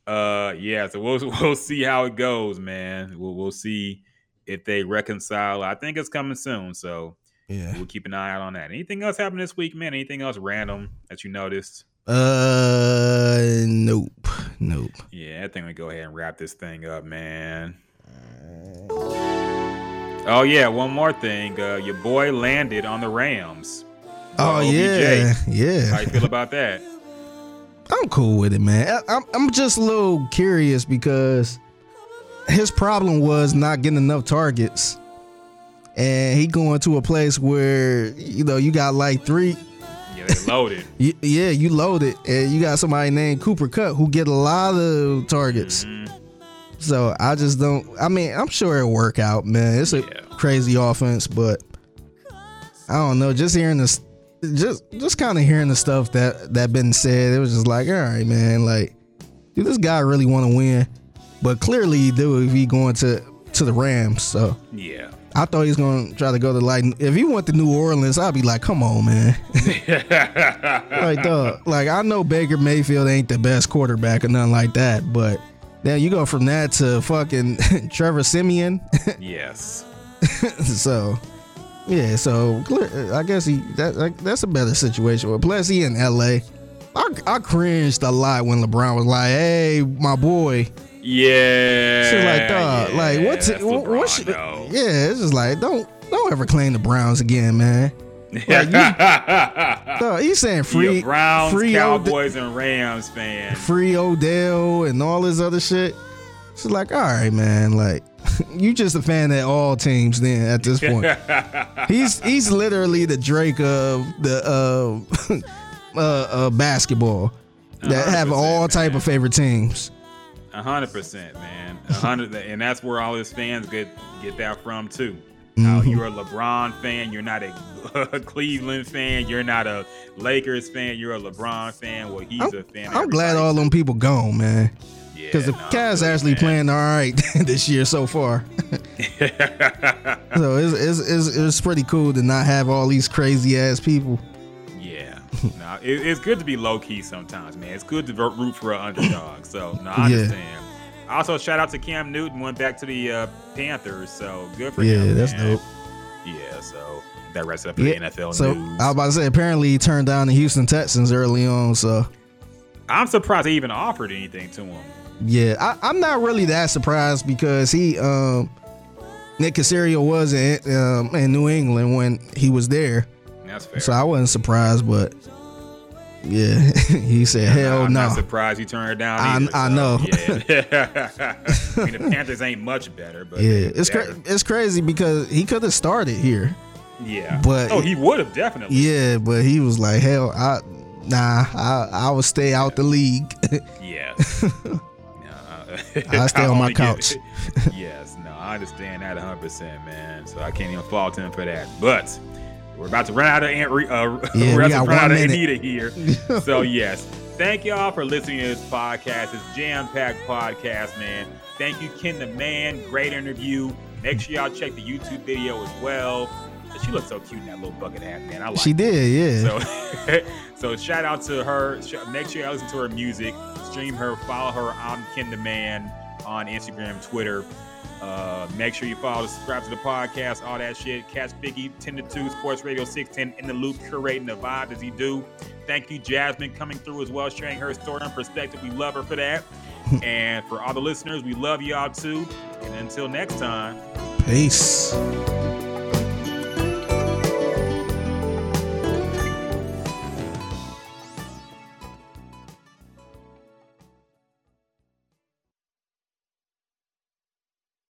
uh, yeah. So we'll we'll see how it goes, man. We'll we'll see if they reconcile. I think it's coming soon. So Yeah. we'll keep an eye out on that. Anything else happened this week, man? Anything else random that you noticed? Uh, nope, nope. Yeah, I think we go ahead and wrap this thing up, man. Oh yeah, one more thing. Uh, your boy landed on the Rams. Oh OBJ. yeah, yeah. How you feel about that? I'm cool with it, man. I- I'm I'm just a little curious because his problem was not getting enough targets, and he going to a place where you know you got like three. Yeah, they loaded. (laughs) Yeah, you loaded, and you got somebody named Cooper Kupp who get a lot of targets. Mm-hmm. So I just don't. I mean, I'm sure it'll work out, man. It's a crazy offense, but I don't know. Just hearing this, just just kind of hearing the stuff that that been said, it was just like, all right, man. Like, do this guy really want to win? But clearly, he do if he going to to the Rams. So Yeah. I thought he was going to try to go to like if he went to New Orleans, I'd be like, come on, man. (laughs) like, dog. Like I know Baker Mayfield ain't the best quarterback or nothing like that, but then you go from that to fucking (laughs) Trevor Siemian. (laughs) yes. so yeah, so I guess he that like, that's a better situation. Plus he in LA. I, I cringed a lot when LeBron was like, "Hey, my boy." Yeah. She's like, "Dog, like what's it? what's LeBron, though. yeah?" It's just like, don't don't ever claim the Browns again, man. Like, you, (laughs) he's saying Free, Browns, free Cowboys, and Rams fan. free Odell and all this other shit. She's like, all right, man. Like, (laughs) you just a fan of all teams then at this point. (laughs) he's he's literally the Drake of the uh, uh, uh basketball that have all type of favorite teams. A hundred percent, man. Hundred, and that's where all his fans get get that from too. How Mhm. you're a LeBron fan, you're not (laughs) a Cleveland fan, you're not a Lakers fan, you're a LeBron fan. Well, he's a fan. I'm glad all them people gone, man. Because the Cavs actually playing all right (laughs) this year so far. (laughs) so it's, it's, it's, it's pretty cool to not have all these crazy ass people. (laughs) Yeah. No, it, it's good to be low key sometimes, man. It's good to root for an underdog. So, (clears throat) no, I Yeah. understand. Also, shout out to Cam Newton, went back to the uh, Panthers. So, good for Yeah, him. Yeah, that's man. dope. Yeah, so that wraps up in the Yeah, NFL So news. I was about to say, apparently he turned down the Houston Texans early on. So I'm surprised they even offered anything to him. yeah, I, I'm not really that surprised because he, um, Nick Caserio was in um, in New England when he was there. That's fair. So I wasn't surprised, but Yeah, (laughs) he said, "Hell I'm no." not surprised you turned her down. I- either, I so, know. Yeah. (laughs) (laughs) I mean, the Panthers ain't much better, but Yeah, it's cra- it's crazy because he could have started here. Yeah, But- oh, he would have definitely. Yeah, but he was like, "Hell, I nah, I I would stay out the league." Yeah. I stay on my couch. yes, no, I understand that 100, percent man. So I can't even fault him for that. But we're about to run out of Aunt Re- uh, (laughs) Yeah, we're about to run out of. Anita here. (laughs) so yes, thank y'all for listening to this podcast. This jam packed podcast, man. Thank you, Ken the Man. Great interview. Make sure y'all check the YouTube video as well. She looks so cute in that little bucket hat, man. I like. she did, yeah. So, (laughs) so shout out to her. Make sure y'all listen to her music, stream her, follow her. I'm Ken the Man on Instagram, Twitter. Uh, make sure you follow, the subscribe to the podcast, all that shit. Catch Biggie 10 to 2, Sports Radio 610 in the loop, curating the vibe as he do. Thank you, Jasmine, coming through as well, sharing her story and perspective. We love her for that. (laughs) and for all the listeners, we love y'all too. And until next time. Peace. Peace.